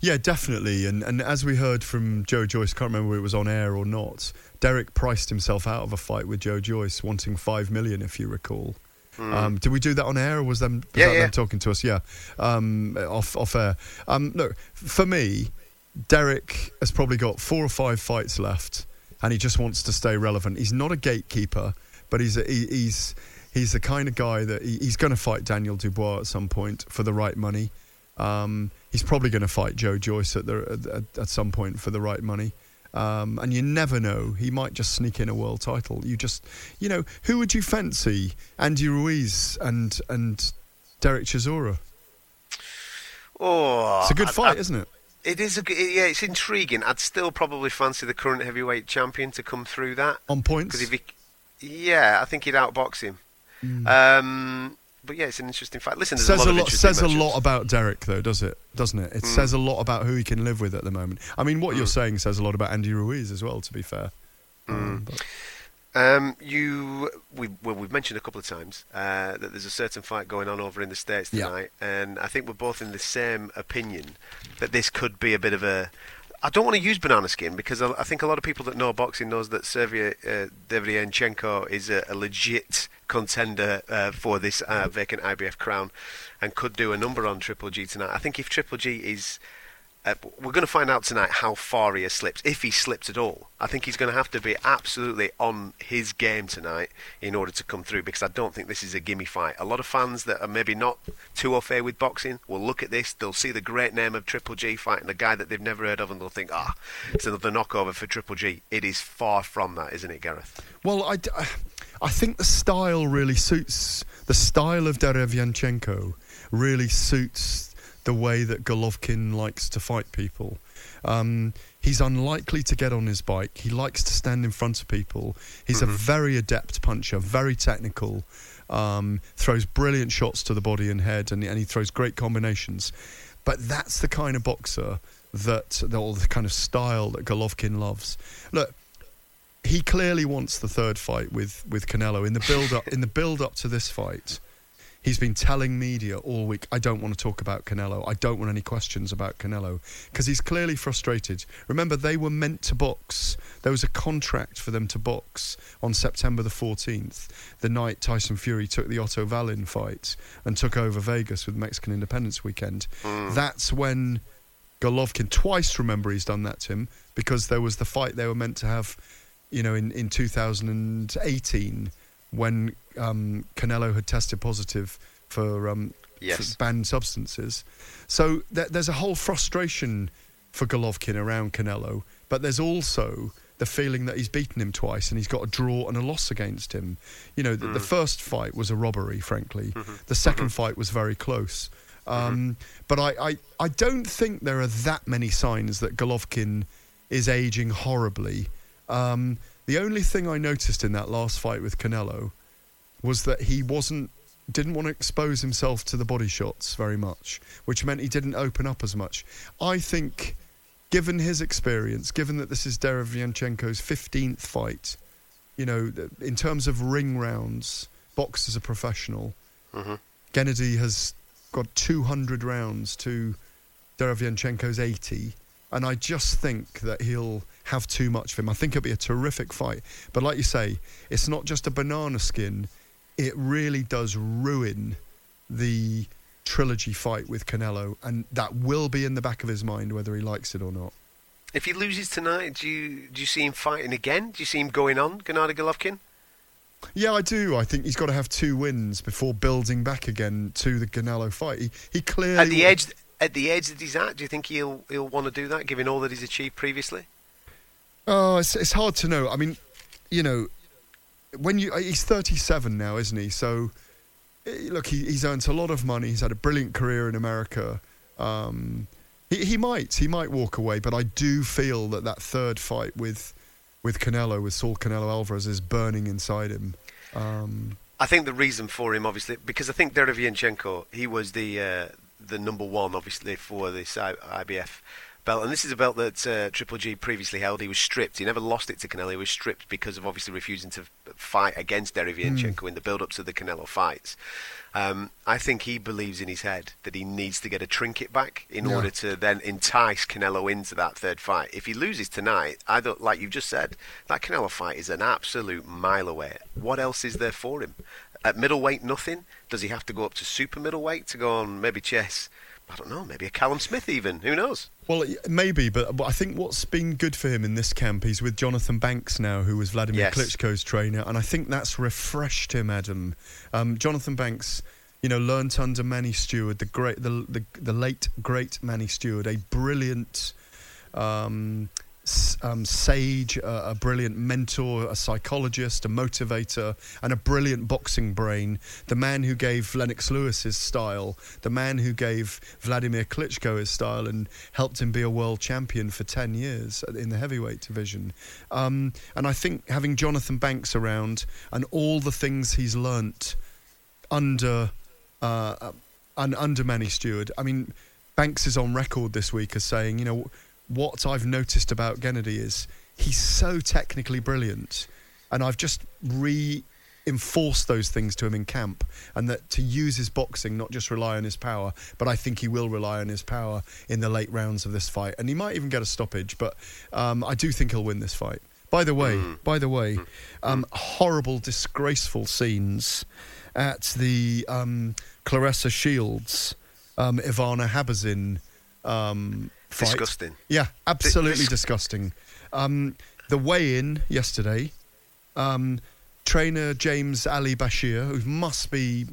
Yeah, definitely. And and as we heard from Joe Joyce, can't remember whether it was on air or not. Derek priced himself out of a fight with Joe Joyce, wanting five million, if you recall. Mm. Um, did we do that on air, or was them, was Yeah, that yeah. them talking to us? Yeah, um, off off air. Um, look, for me, Derek has probably got four or five fights left, and he just wants to stay relevant. He's not a gatekeeper, but he's a, he, he's he's the kind of guy that he, he's going to fight Daniel Dubois at some point for the right money. Um, he's probably going to fight Joe Joyce at, the, at, at some point for the right money. Um, and you never know. He might just sneak in a world title. You just, you know, who would you fancy? Andy Ruiz and and Derek Chisora. Oh, It's a good I- fight, I- isn't it? It is a yeah, it's intriguing. I'd still probably fancy the current heavyweight champion to come through that On points. because if he, yeah, I think he'd outbox him. Mm. Um, but yeah, it's an interesting fact. Listen, says a lot a lot. Says a lot about Derek, though, does it? Doesn't it? It Mm. says a lot about who he can live with at the moment. I mean, what you're Mm. saying says a lot about Andy Ruiz as well. To be fair. Um, but- Um, you, we, well, we've mentioned a couple of times uh, that there's a certain fight going on over in the states Yeah. tonight, and I think we're both in the same opinion that this could be a bit of a. I don't want to use banana skin because I, I think a lot of people that know boxing knows that Servier uh, is a, a legit contender uh, for this uh, vacant IBF crown, and could do a number on Triple G tonight. I think if Triple G is uh, we're going to find out tonight how far he has slipped, if he slipped at all. I think he's going to have to be absolutely on his game tonight in order to come through because I don't think this is a gimme fight. A lot of fans that are maybe not too au fait with boxing will look at this, they'll see the great name of Triple G fighting a guy that they've never heard of and they'll think, ah, it's another knockover for Triple G. It is far from that, isn't it, Gareth? Well, I, d- I think the style really suits the style of Derevianchenko really suits the way that Golovkin likes to fight people. Um, he's unlikely to get on his bike. He likes to stand in front of people. He's a very adept puncher, very technical. Um, throws brilliant shots to the body and head, and, and he throws great combinations. But that's the kind of boxer that, or the kind of style that Golovkin loves. Look, he clearly wants the third fight with with Canelo in the build up in the build up to this fight. He's been telling media all week, I don't want to talk about Canelo. I don't want any questions about Canelo. Because he's clearly frustrated. Remember, they were meant to box. There was a contract for them to box on September the 14th, the night Tyson Fury took the Otto Wallin fight and took over Vegas with Mexican Independence Weekend. Mm. That's when Golovkin, twice remember he's done that to him, because there was the fight they were meant to have, you know, in, in 2018 when um, Canelo had tested positive for, um, Yes. for banned substances. So th- there's a whole frustration for Golovkin around Canelo, but there's also the feeling that he's beaten him twice and he's got a draw and a loss against him. You know, the, the first fight was a robbery, frankly. The 2nd fight was very close. Um, But I, I, I don't think there are that many signs that Golovkin is aging horribly. Um, the only thing I noticed in that last fight with Canelo was that he wasn't didn't want to expose himself to the body shots very much, which meant he didn't open up as much. I think, given his experience, given that this is Derevianchenko's 15th fight, you know, in terms of ring rounds, box as a professional, Mhm. Gennady has got 200 rounds to Derevianchenko's 80. And I just think that he'll have too much of him. I think it'll be a terrific fight. But like you say, it's not just a banana skin. It really does ruin the trilogy fight with Canelo. And that will be in the back of his mind whether he likes it or not. If he loses tonight, do you do you see him fighting again? Do you see him going on, Gennady Golovkin? Yeah, I do. I think he's got to have two wins before building back again to the Canelo fight. He, he clearly At the edge, at the edge that he's at, do you think he'll he'll want to do that, given all that he's achieved previously? Oh, it's, it's hard to know. I mean, you know, when you he's 37 now, isn't he? So, eh, look, he, he's earned a lot of money. He's had a brilliant career in America. Um, he, he might he might walk away, but I do feel that that third fight with with Canelo, with Saul Canelo Alvarez, is burning inside him. Um, I think the reason for him, obviously, because I think Derevianchenko, he was the uh, the number one, obviously, for this I- IBF belt, and this is a belt that uh, Triple G previously held. He was stripped. He never lost it to Canelo. He was stripped because of obviously refusing to fight against Derevianchenko in the build-up to the Canelo fights. Um, I think he believes in his head that he needs to get a trinket back in Yeah. order to then entice Canelo into that third fight. If he loses tonight, I don't like you've just said that Canelo fight is an absolute mile away. What else is there for him? At middleweight, nothing. Does he have to go up to super middleweight to go on maybe chess? I don't know. Maybe a Callum Smith even. Who knows? Well, maybe, but, but I think what's been good for him in this camp, he's with Jonathan Banks now, who was Vladimir Yes. Klitschko's trainer, and I think that's refreshed him, Adam. Um, Jonathan Banks, you know, learnt under Manny Steward, the great, the the, the late great Manny Steward, a brilliant. Um, um, sage, uh, a brilliant mentor, a psychologist, a motivator, and a brilliant boxing brain. The man who gave Lennox Lewis his style, the man who gave Vladimir Klitschko his style and helped him be a world champion for 10 years in the heavyweight division. Um, and I think having Jonathan Banks around and all the things he's learnt under uh, un, under Manny Steward. I mean, Banks is on record this week as saying, you know, what I've noticed about Gennady is he's so technically brilliant, and I've just reinforced those things to him in camp, and that to use his boxing, not just rely on his power, but I think he will rely on his power in the late rounds of this fight, and he might even get a stoppage, but um, I do think he'll win this fight. By the way, by the way, um, horrible, disgraceful scenes at the um, Claressa Shields, um, Ivana Habazin um, fight. Disgusting. Yeah, absolutely dis- disgusting. Um, the weigh-in yesterday, um, trainer James Ali Bashir, who must be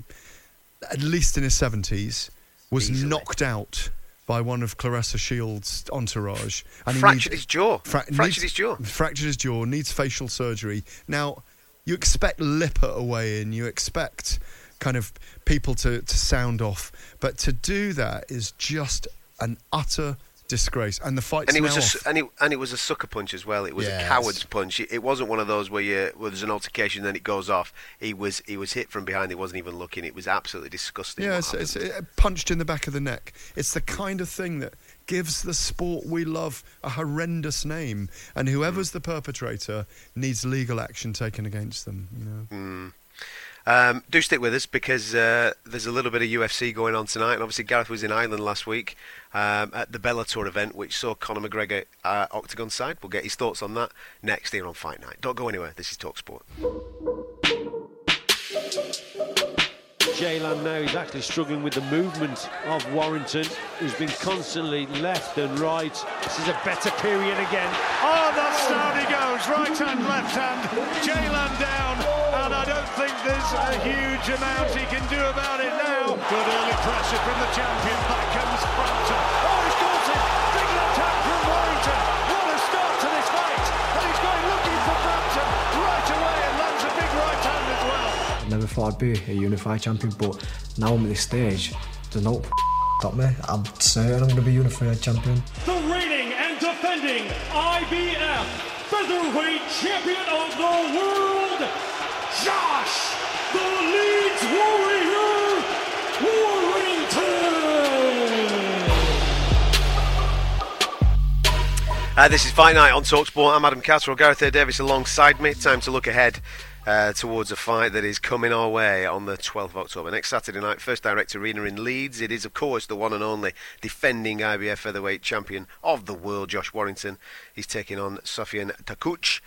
at least in his seventies, was knocked out by one of Claressa Shields' entourage. he Fractured needs- his jaw. Fra- Fractured needs- his jaw. Fractured his jaw. Needs facial surgery. Now, you expect Lipper at a weigh-in. You expect kind of people to, to sound off, but to do that is just an utter disgrace. And the fight. And it was a, and it and it was a sucker punch as well. It was Yes. a coward's punch. It, it wasn't one of those where you where there's an altercation and then it goes off. He was he was hit from behind. He wasn't even looking. It was absolutely disgusting. Yeah, it's, it's uh, punched in the back of the neck. It's the kind of thing that gives the sport we love a horrendous name, and whoever's the perpetrator needs legal action taken against them. You know. Mm. Um, do stick with us because uh, there's a little bit of UFC going on tonight, and obviously Gareth was in Ireland last week um, at the Bellator event, which saw Conor McGregor uh, octagon side. We'll get his thoughts on that next here on Fight Night. Don't go anywhere. This is Talk Sport. Ceylan now is actually struggling with the movement of Warrington, who's been constantly left and right. This is a better period again. Oh, that's down he goes. Right hand, left hand. Ceylan down. And I think there's a huge amount he can do about it now. Good early pressure from the champion. Back comes Frampton. Oh, he's got it. Big left hand from Warrington. What a start to this fight. And he's going looking for Frampton right away and lands a big right hand as well. I never thought I'd be a unified champion, but now I'm at this stage, there's [laughs] no stop me. I'm certain I'm going to be unified champion. The reigning and defending IBF featherweight champion of the world, Josh the Leeds Warrior Warrington. Uh, this is Fight Night on Talksport. I'm Adam Catterall, Gareth A. Davis alongside me. Time to look ahead uh, towards a fight that is coming our way on the 12th of October. Next Saturday night, First Direct Arena in Leeds. It is, of course, the one and only defending IBF featherweight champion of the world, Josh Warrington. He's taking on Sofiane Takoucht.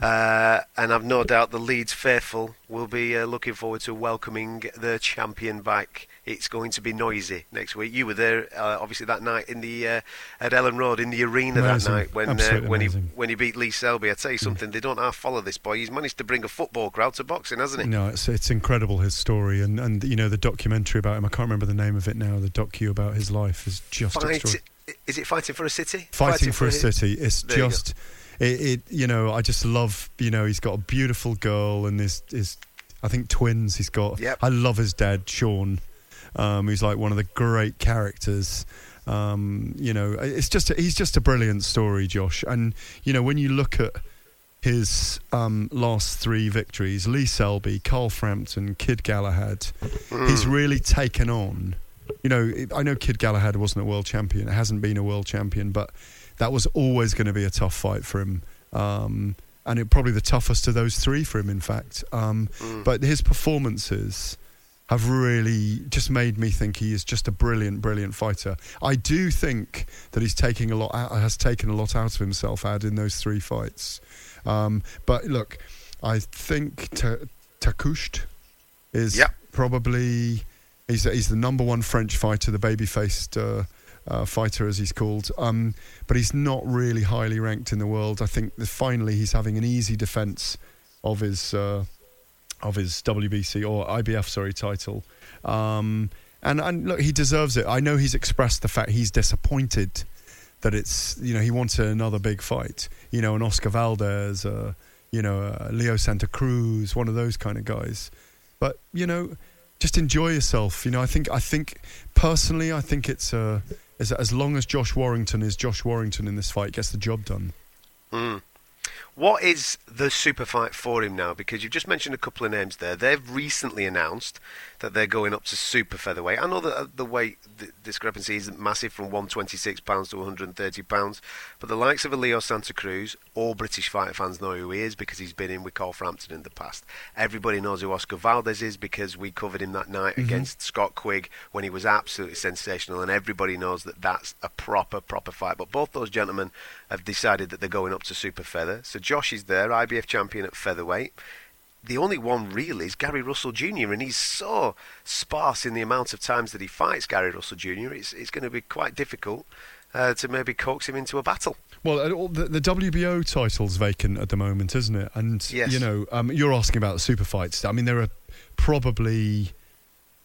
Uh, and I've no doubt the Leeds faithful will be uh, looking forward to welcoming the champion back. It's going to be noisy next week. You were there, uh, obviously, that night in the uh, at Elland Road in the arena Amazing. that night when uh, when he when he beat Lee Selby. I tell you something, they don't half follow this boy. He's managed to bring a football crowd to boxing, hasn't he? No, it's it's incredible his story and and you know the documentary about him. I can't remember the name of it now. The docu about his life is just Fight, extraordinary. is it fighting for a city? Fighting, for a city. It's There just it, it. You know, I just love. You know, he's got a beautiful girl and his his. I think twins. He's got. Yep. I love his dad, Sean. Um, he's like one of the great characters. Um, you know, it's just a, he's just a brilliant story, Josh. And you know, when you look at his um, last three victories, Lee Selby, Carl Frampton, Kid Galahad, he's really taken on. You know, I know Kid Galahad wasn't a world champion; it hasn't been a world champion, but that was always going to be a tough fight for him. Um, and it probably the toughest of those three for him, in fact. Um, But his performances have really just made me think he is just a brilliant, brilliant fighter. I do think that he's taking a lot, out, has taken a lot out of himself, Ad, in those three fights. Um, but look, I think Ta Takoucht is probably he's he's the number one French fighter, the baby-faced uh, uh, fighter as he's called. Um, but he's not really highly ranked in the world. I think that finally he's having an easy defence of his uh, of his WBC or IBF sorry title. Um, and and look, he deserves it. I know he's expressed the fact he's disappointed that it's you know he wants another big fight. You know, an Oscar Valdez, uh, you know, uh, Leo Santa Cruz, one of those kind of guys. But you know, just enjoy yourself. You know, I think I think personally, I think it's uh, as as long as Josh Warrington is Josh Warrington in this fight, gets the job done. Mm. What is the super fight for him now? Because you've just mentioned a couple of names there. They've recently announced that they're going up to super featherweight. I know that uh, the weight the discrepancy isn't massive from 126 pounds to 130 pounds, but the likes of Leo Santa Cruz, all British fighter fans know who he is because he's been in with Carl Frampton in the past. Everybody knows who Oscar Valdez is because we covered him that night Mhm. against Scott Quigg when he was absolutely sensational, and everybody knows that that's a proper, proper fight. But both those gentlemen have decided that they're going up to super feather. So Josh is there, IBF champion at featherweight. The only one really is Gary Russell Jr., and he's so sparse in the amount of times that he fights Gary Russell Jr. It's, it's going to be quite difficult uh, to maybe coax him into a battle. Well, uh, the, the WBO title's vacant at the moment, isn't it? And Yes. you know, um, you're asking about the super fights. I mean, there are probably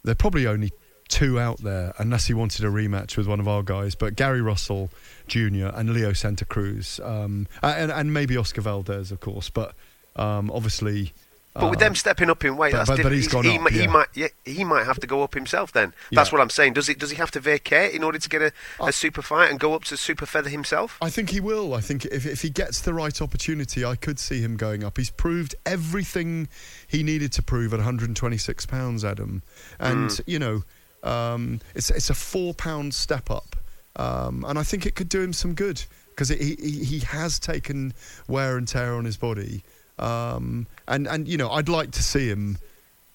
there are probably only two out there, unless he wanted a rematch with one of our guys. But Gary Russell Jr. and Leo Santa Cruz, um, and and maybe Oscar Valdez, of course. But um, obviously, But with Um, them stepping up in weight, but- that's but- but he's gone he, up, might- he yeah. might, yeah, he might have to go up himself. Then that's Yeah. what I'm saying. Does he? Does he have to vacate in order to get a, Uh, super fight and go up to super feather himself? I think he will. I think if, if he gets the right opportunity, I could see him going up. He's proved everything he needed to prove at 126 pounds, Adam. And Mm. you know, um, it's it's a four pound step up, um, and I think it could do him some good because he, he he has taken wear and tear on his body. Um, and and you know, I'd like to see him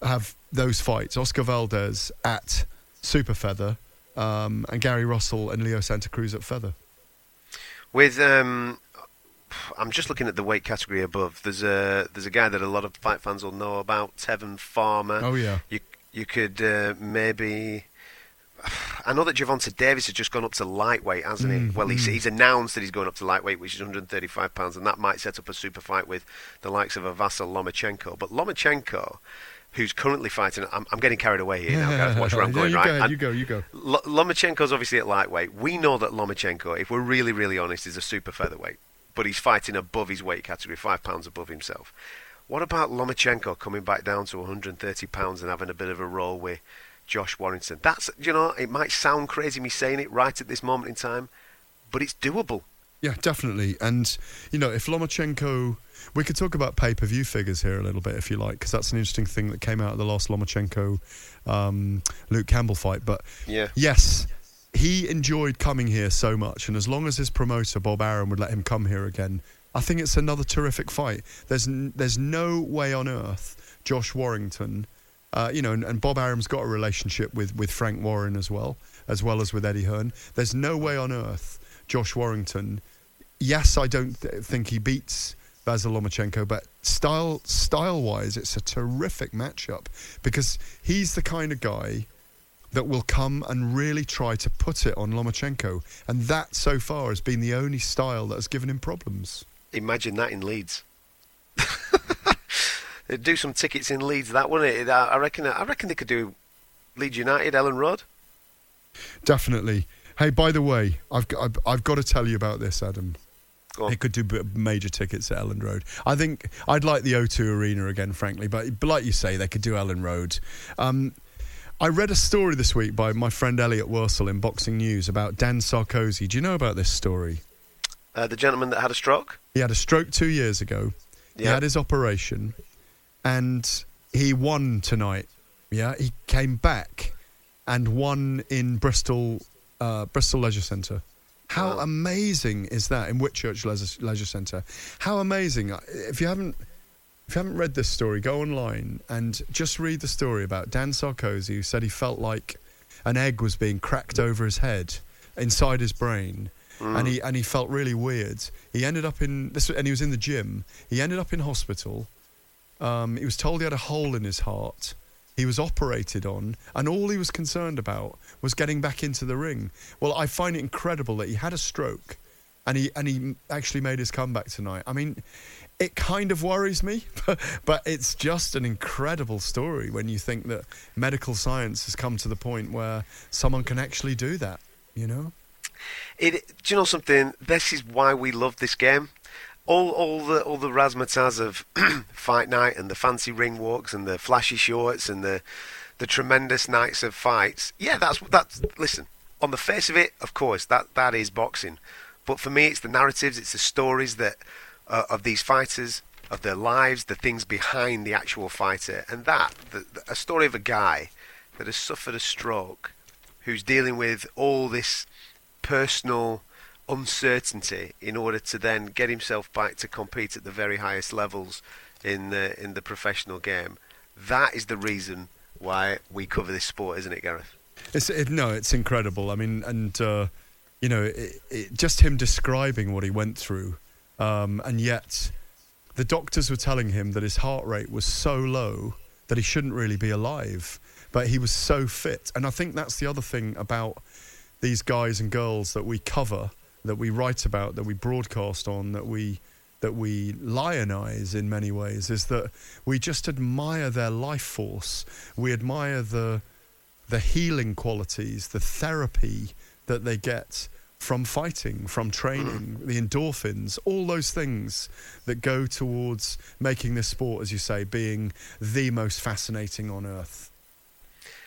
have those fights. Oscar Valdez at super feather. Um, and Gary Russell and Leo Santa Cruz at feather. With um, I'm just looking at the weight category above. There's a there's a guy that a lot of fight fans will know about, Tevin Farmer. Oh, yeah. You you could uh, maybe. [sighs] I know that Gervonta Davis has just gone up to lightweight, hasn't he? Mm, Well, he's, mm. he's announced that he's going up to lightweight, which is 135 pounds, and that might set up a super fight with the likes of a Vasyl Lomachenko. But Lomachenko, who's currently fighting, I'm, I'm getting carried away here now. Watch where I'm [laughs] Yeah, going, you right? Go, And- you go, you go. L- Lomachenko's obviously at lightweight. We know that Lomachenko, if we're really, really honest, is a super featherweight, but he's fighting above his weight category, five pounds above himself. What about Lomachenko coming back down to 130 pounds and having a bit of a roll with Josh Warrington? That's, you know, it might sound crazy me saying it right at this moment in time, but it's doable. Yeah, definitely. And, you know, if Lomachenko. We could talk about pay per view figures here a little bit if you like, because that's an interesting thing that came out of the last Lomachenko um, Luke Campbell fight. But Yeah. yes, he enjoyed coming here so much. And as long as his promoter, Bob Arum, would let him come here again, I think it's another terrific fight. There's, n- there's no way on earth Josh Warrington. Uh, you know, and, and Bob Arum's got a relationship with, with Frank Warren as well, as well as with Eddie Hearn. There's no way on earth Josh Warrington. Yes, I don't th- think he beats Vasyl Lomachenko, but style style wise, it's a terrific matchup because he's the kind of guy that will come and really try to put it on Lomachenko, and that so far has been the only style that has given him problems. Imagine that in Leeds. [laughs] They'd do some tickets in Leeds, that wouldn't it? I reckon. I reckon they could do Leeds United, Elland Road. Definitely. Hey, by the way, I've got, I've, I've got to tell you about this, Adam. They could do major tickets at Elland Road. I think I'd like the O2 Arena again, frankly, but, but like you say, they could do Elland Road. Um, I read a story this week by my friend Elliott Worsell in Boxing News about Dan Sarkozy. Do you know about this story? Uh, the gentleman that had a stroke. He had a stroke two years ago. He had his operation, and he won tonight. Yeah, he came back and won in Bristol, uh, Bristol Leisure Centre. How amazing is that in Whitchurch Leisure, Leisure Centre? How amazing! Uh, If you haven't, if you haven't read this story, go online and just read the story about Dan Sarkozy, who said he felt like an egg was being cracked over his head inside his brain, and he and he felt really weird. He ended up in this, and he was in the gym. He ended up in hospital. Um, he was told he had a hole in his heart. He was operated on, and all he was concerned about was getting back into the ring. Well, I find it incredible that he had a stroke, and he and he actually made his comeback tonight. I mean, it kind of worries me, [laughs] but it's just an incredible story when you think that medical science has come to the point where someone can actually do that. You know. It, do you know something? This is why we love this game. All, all the all the razzmatazz of [clears throat] fight night and the fancy ring walks and the flashy shorts and the the tremendous nights of fights. Yeah, that's that's. Listen, on the face of it, of course, that that is boxing. But for me, it's the narratives, it's the stories that uh, of these fighters, of their lives, the things behind the actual fighter, and that the, the, a story of a guy that has suffered a stroke, who's dealing with all this personal uncertainty in order to then get himself back to compete at the very highest levels in the in the professional game. That is the reason why we cover this sport, isn't it, Gareth? It's it, no, it's incredible. I mean, and uh, you know, it, it, just him describing what he went through, um, and yet the doctors were telling him that his heart rate was so low that he shouldn't really be alive, but he was so fit. And I think that's the other thing about these guys and girls that we cover, that we write about, that we broadcast on, that we that we lionize in many ways is that we just admire their life force. We admire the the healing qualities, the therapy that they get from fighting, from training, [clears throat] the endorphins, all those things that go towards making this sport, as you say, being the most fascinating on earth.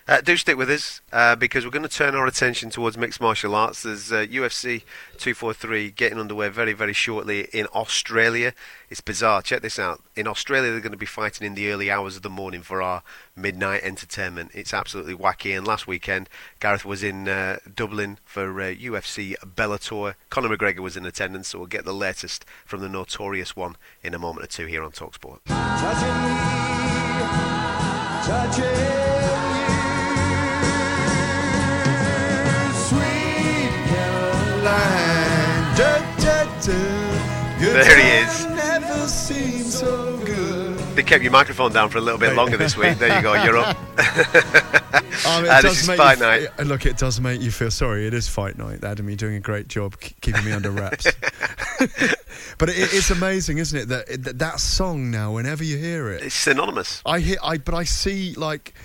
Uh, do stick with us uh, because we're going to turn our attention towards mixed martial arts. There's uh, UFC 243 getting underway very, very shortly in Australia. It's bizarre. Check this out. In Australia, they're going to be fighting in the early hours of the morning for our midnight entertainment. It's absolutely wacky. And last weekend, Gareth was in uh, Dublin for UFC Bellator. Conor McGregor was in attendance, so we'll get the latest from the notorious one in a moment or two here on Talksport. [laughs] There he is. They kept your microphone down for a little bit longer this week. There you go, you're up. [laughs] Um, it [laughs] Uh, does this is make fight night. Look, it does make you feel sorry. It is fight night, Adam. You're doing a great job keeping me under wraps. but it, it's amazing, isn't it? That, that that song now, whenever you hear it, It's synonymous. I hear. I but I see like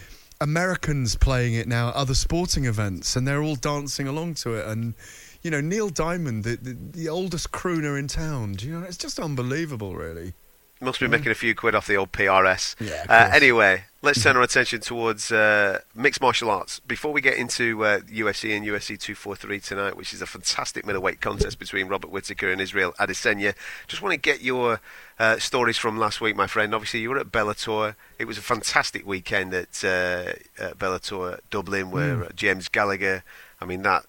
Americans playing it now at other sporting events, and they're all dancing along to it. And you know, Neil Diamond, the, the, the oldest crooner in town. Do you know? It's just unbelievable, really. Must be making a few quid off the old PRS. Yeah, uh, anyway, let's turn [laughs] our attention towards uh, mixed martial arts. Before we get into uh, UFC and UFC 243 tonight, which is a fantastic middleweight contest between Robert Whittaker and Israel Adesanya, just want to get your uh, stories from last week, my friend. Obviously, you were at Bellator. It was a fantastic weekend at, uh, at Bellator Dublin, where Mm. James Gallagher, I mean, that.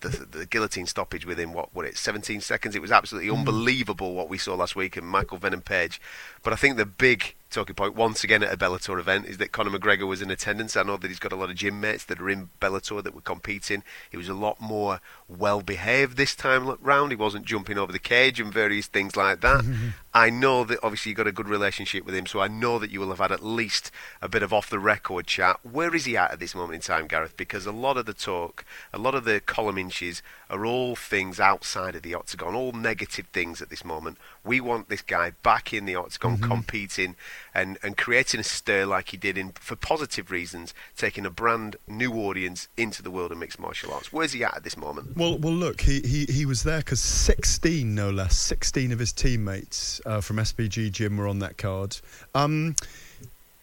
The, the guillotine stoppage within what were it 17 seconds it was absolutely Mm. unbelievable what we saw last week and Michael Venom Page but I think the big talking point once again at a Bellator event is that Conor McGregor was in attendance. I know that he's got a lot of gym mates that are in Bellator that were competing. He was a lot more well behaved this time round. He wasn't jumping over the cage and various things like that. [laughs] I know that obviously you got a good relationship with him, so I know that you will have had at least a bit of off the record chat. Where is he at at this moment in time, Gareth? Because a lot of the talk, a lot of the column inches are all things outside of the octagon, all negative things at this moment. We want this guy back in the octagon, mm-hmm. competing and, and creating a stir like he did in for positive reasons, taking a brand new audience into the world of mixed martial arts. Where's he at at this moment? Well, well, look, he he, he was there because 16, no less, 16 of his teammates uh, from SBG Gym were on that card. Um,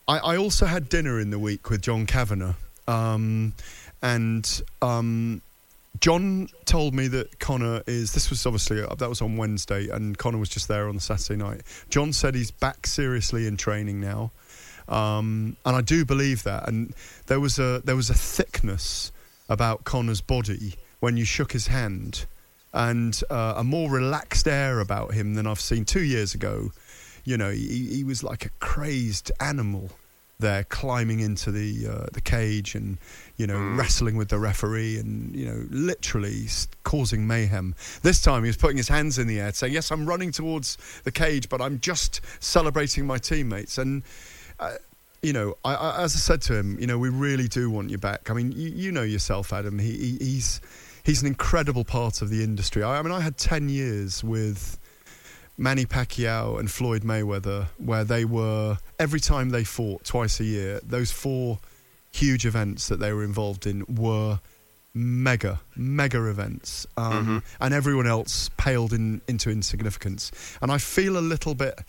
I, I also had dinner in the week with John Kavanagh, um, and um, John told me that Conor is. This was obviously uh, that was on Wednesday, and Conor was just there on the Saturday night. John said he's back seriously in training now, um, and I do believe that. And there was a there was a thickness about Conor's body when you shook his hand, and uh, a more relaxed air about him than I've seen two years ago. You know, he, he was like a crazed animal there, climbing into the uh, the cage and you know wrestling with the referee and you know literally causing mayhem. This time he was putting his hands in the air, saying, "Yes, I'm running towards the cage, but I'm just celebrating my teammates." And uh, you know, I, I, as I said to him, you know, we really do want you back. I mean, you, you know yourself, Adam. He, he, he's he's an incredible part of the industry. I, I mean, I had ten years with Manny Pacquiao and Floyd Mayweather, where they were every time they fought twice a year. Those four huge events that they were involved in were mega, mega events, um, and everyone else paled in, into insignificance. And I feel a little bit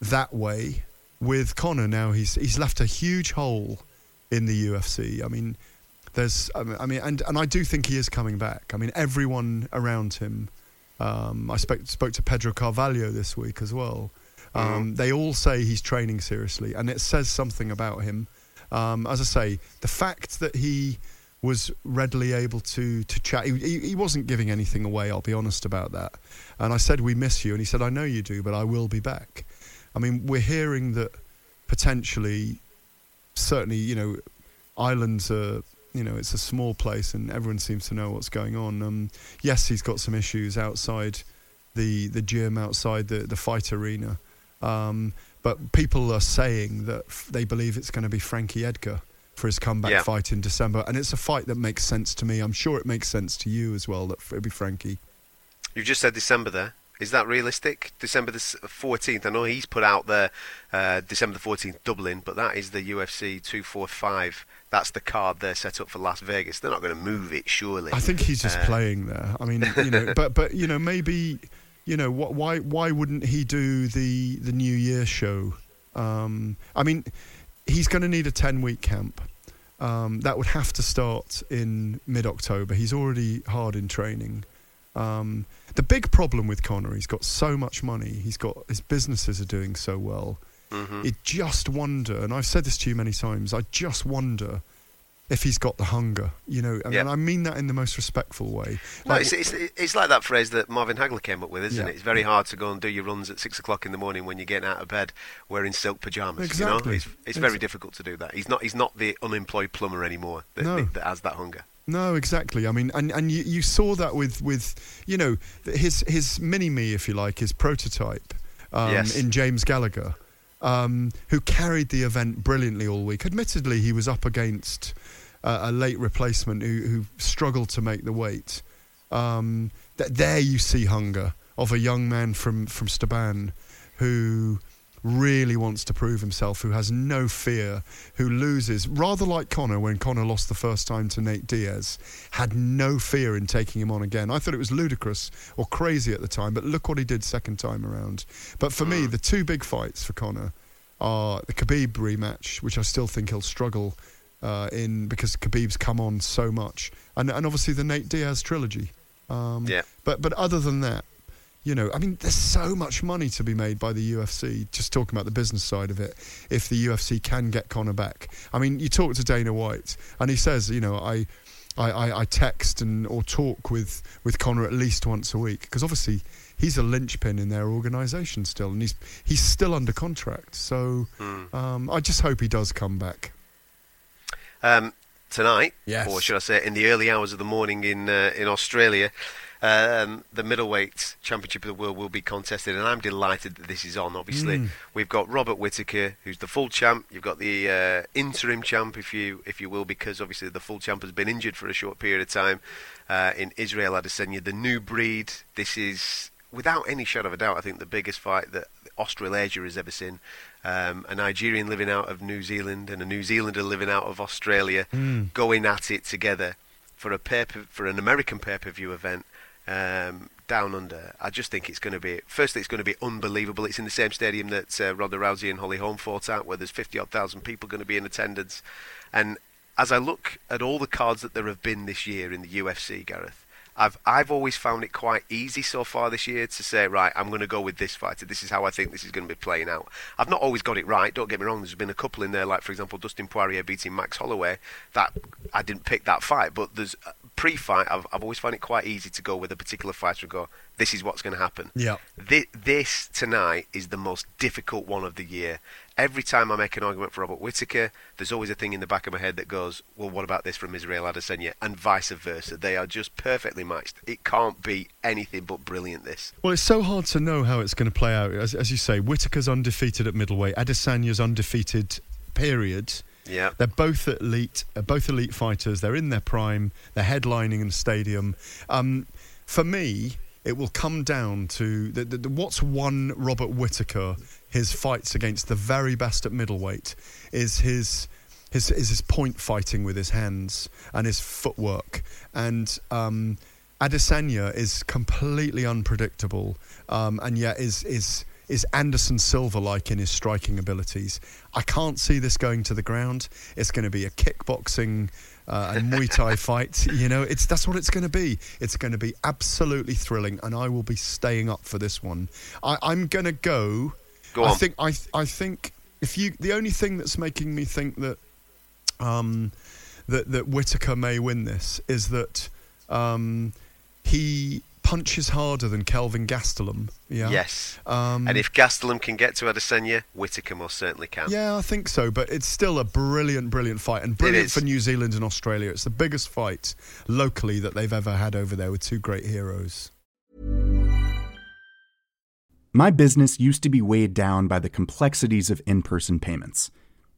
that way with Conor now. He's he's left a huge hole in the UFC. I mean, there's, I mean, and and I do think he is coming back. I mean, everyone around him. Um, I spoke spoke to Pedro Carvalho this week as well. Um, They all say he's training seriously, and it says something about him. Um, as I say, the fact that he was readily able to to chat, he, he, he wasn't giving anything away. I'll be honest about that. And I said, "We miss you," and he said, "I know you do, but I will be back." I mean, we're hearing that potentially, certainly, you know, Ireland's a you know it's a small place and everyone seems to know what's going on. Um, yes, he's got some issues outside the the gym, outside the the fight arena, um, but people are saying that f- they believe it's going to be Frankie Edgar for his comeback Yeah. fight in December, and it's a fight that makes sense to me. I'm sure it makes sense to you as well that it'll be Frankie. You've just said December there. Is that realistic? December the 14th. I know he's put out there uh, December the 14th, Dublin, but that is the UFC 245. That's the card they're set up for Las Vegas. They're not going to move it, surely. I think he's just Uh, playing there. I mean, you know, [laughs] but but you know, maybe you know, what, why why wouldn't he do the the New Year show? Um, I mean, he's going to need a ten week camp. Um, that would have to start in mid October. He's already hard in training. Um, the big problem with Conor, he's got so much money. He's got his businesses are doing so well. Mhm. It just wonder, and I've said this to you many times. I just wonder if he's got the hunger. You know, and, Yeah. I mean that in the most respectful way. No, it's, it's, it's like that phrase that Marvin Hagler came up with, isn't Yeah. it? It's very hard to go and do your runs at six o'clock in the morning when you're getting out of bed wearing silk pajamas. You know, Exactly. it's, it's very difficult to do that. He's not he's not the unemployed plumber anymore that, No. that has that hunger. No, exactly. I mean, and, and you, you saw that with, with you know his his mini me, if you like, his prototype um, Yes. in James Gallagher, um, who carried the event brilliantly all week. Admittedly, he was up against uh, a late replacement who, who struggled to make the weight. Um, th- there you see hunger of a young man from from Strabane who really wants to prove himself, who has no fear, who loses, rather like Conor when Conor lost the first time to Nate Diaz, had no fear in taking him on again. I thought it was ludicrous or crazy at the time, but look what he did second time around. But for me, the two big fights for Conor are the Khabib rematch, which I still think he'll struggle uh, in because Khabib's come on so much, and and obviously the Nate Diaz trilogy. Um, Yeah. But but other than that, you know, I mean, there's so much money to be made by the UFC. Just talking about the business side of it, if the UFC can get Conor back. I mean, you talk to Dana White, and he says, you know, I. I, I, I text and or talk with, with Conor at least once a week because obviously he's a linchpin in their organisation still, and he's he's still under contract. So Hmm. um, I just hope he does come back. Um, tonight, Yes. or should I say, in the early hours of the morning in uh, in Australia, um, the middleweight championship of the world will be contested, and I'm delighted that this is on. Obviously, Mm. we've got Robert Whittaker, who's the full champ. You've got the uh, interim champ, if you if you will, because obviously the full champ has been injured for a short period of time. Uh, in Israel Adesanya, the new breed. This is without any shadow of a doubt, I think the biggest fight that Australasia has ever seen. Um, a Nigerian living out of New Zealand and a New Zealander living out of Australia, Mm. going at it together for a pay for an American pay per view event um, down under. I just think it's going to be. Firstly, it's going to be unbelievable. It's in the same stadium that uh, Ronda Rousey and Holly Holm fought at, where there's fifty odd thousand people going to be in attendance. And as I look at all the cards that there have been this year in the UFC, Gareth, I've I've always found it quite easy so far this year to say, right, I'm going to go with this fighter. This is how I think this is going to be playing out. I've not always got it right. Don't get me wrong. There's been a couple in there, like for example, Dustin Poirier beating Max Holloway. That I didn't pick that fight, but there's pre-fight. I've I've always found it quite easy to go with a particular fighter and go, this is what's going to happen. Yeah. Thi- This tonight is the most difficult one of the year. Every time I make an argument for Robert Whittaker, there's always a thing in the back of my head that goes, well, what about this from Israel Adesanya? And vice versa. They are just perfectly matched. It can't be anything but brilliant, this. Well, it's so hard to know how it's going to play out. As, as you say, Whittaker's undefeated at middleweight, Adesanya's undefeated. Period. Yeah. They're both elite, uh, both elite fighters. They're in their prime. They're headlining in the stadium. Um, for me, it will come down to the, the, the, what's won Robert Whittaker his fights against the very best at middleweight is his. His, is his point fighting with his hands and his footwork. And um, Adesanya is completely unpredictable, um, and yet is is is Anderson Silva like in his striking abilities. I can't see this going to the ground. It's going to be a kickboxing uh, and Muay Thai [laughs] fight. You know, it's that's what it's going to be. It's going to be absolutely thrilling, and I will be staying up for this one. I, I'm going to go. Go I think I I think if you the only thing that's making me think that um, that that Whittaker may win this is that um, he punches harder than Kelvin Gastelum. Yeah. Yes. Um, and if Gastelum can get to Adesanya, Whittaker most certainly can. Yeah, I think so, but it's still a brilliant, brilliant fight, and brilliant for New Zealand and Australia. It's the biggest fight locally that they've ever had over there with two great heroes. My business used to be weighed down by the complexities of in person payments.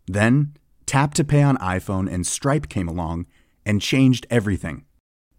Then, Tap to Pay on iPhone and Stripe came along and changed everything.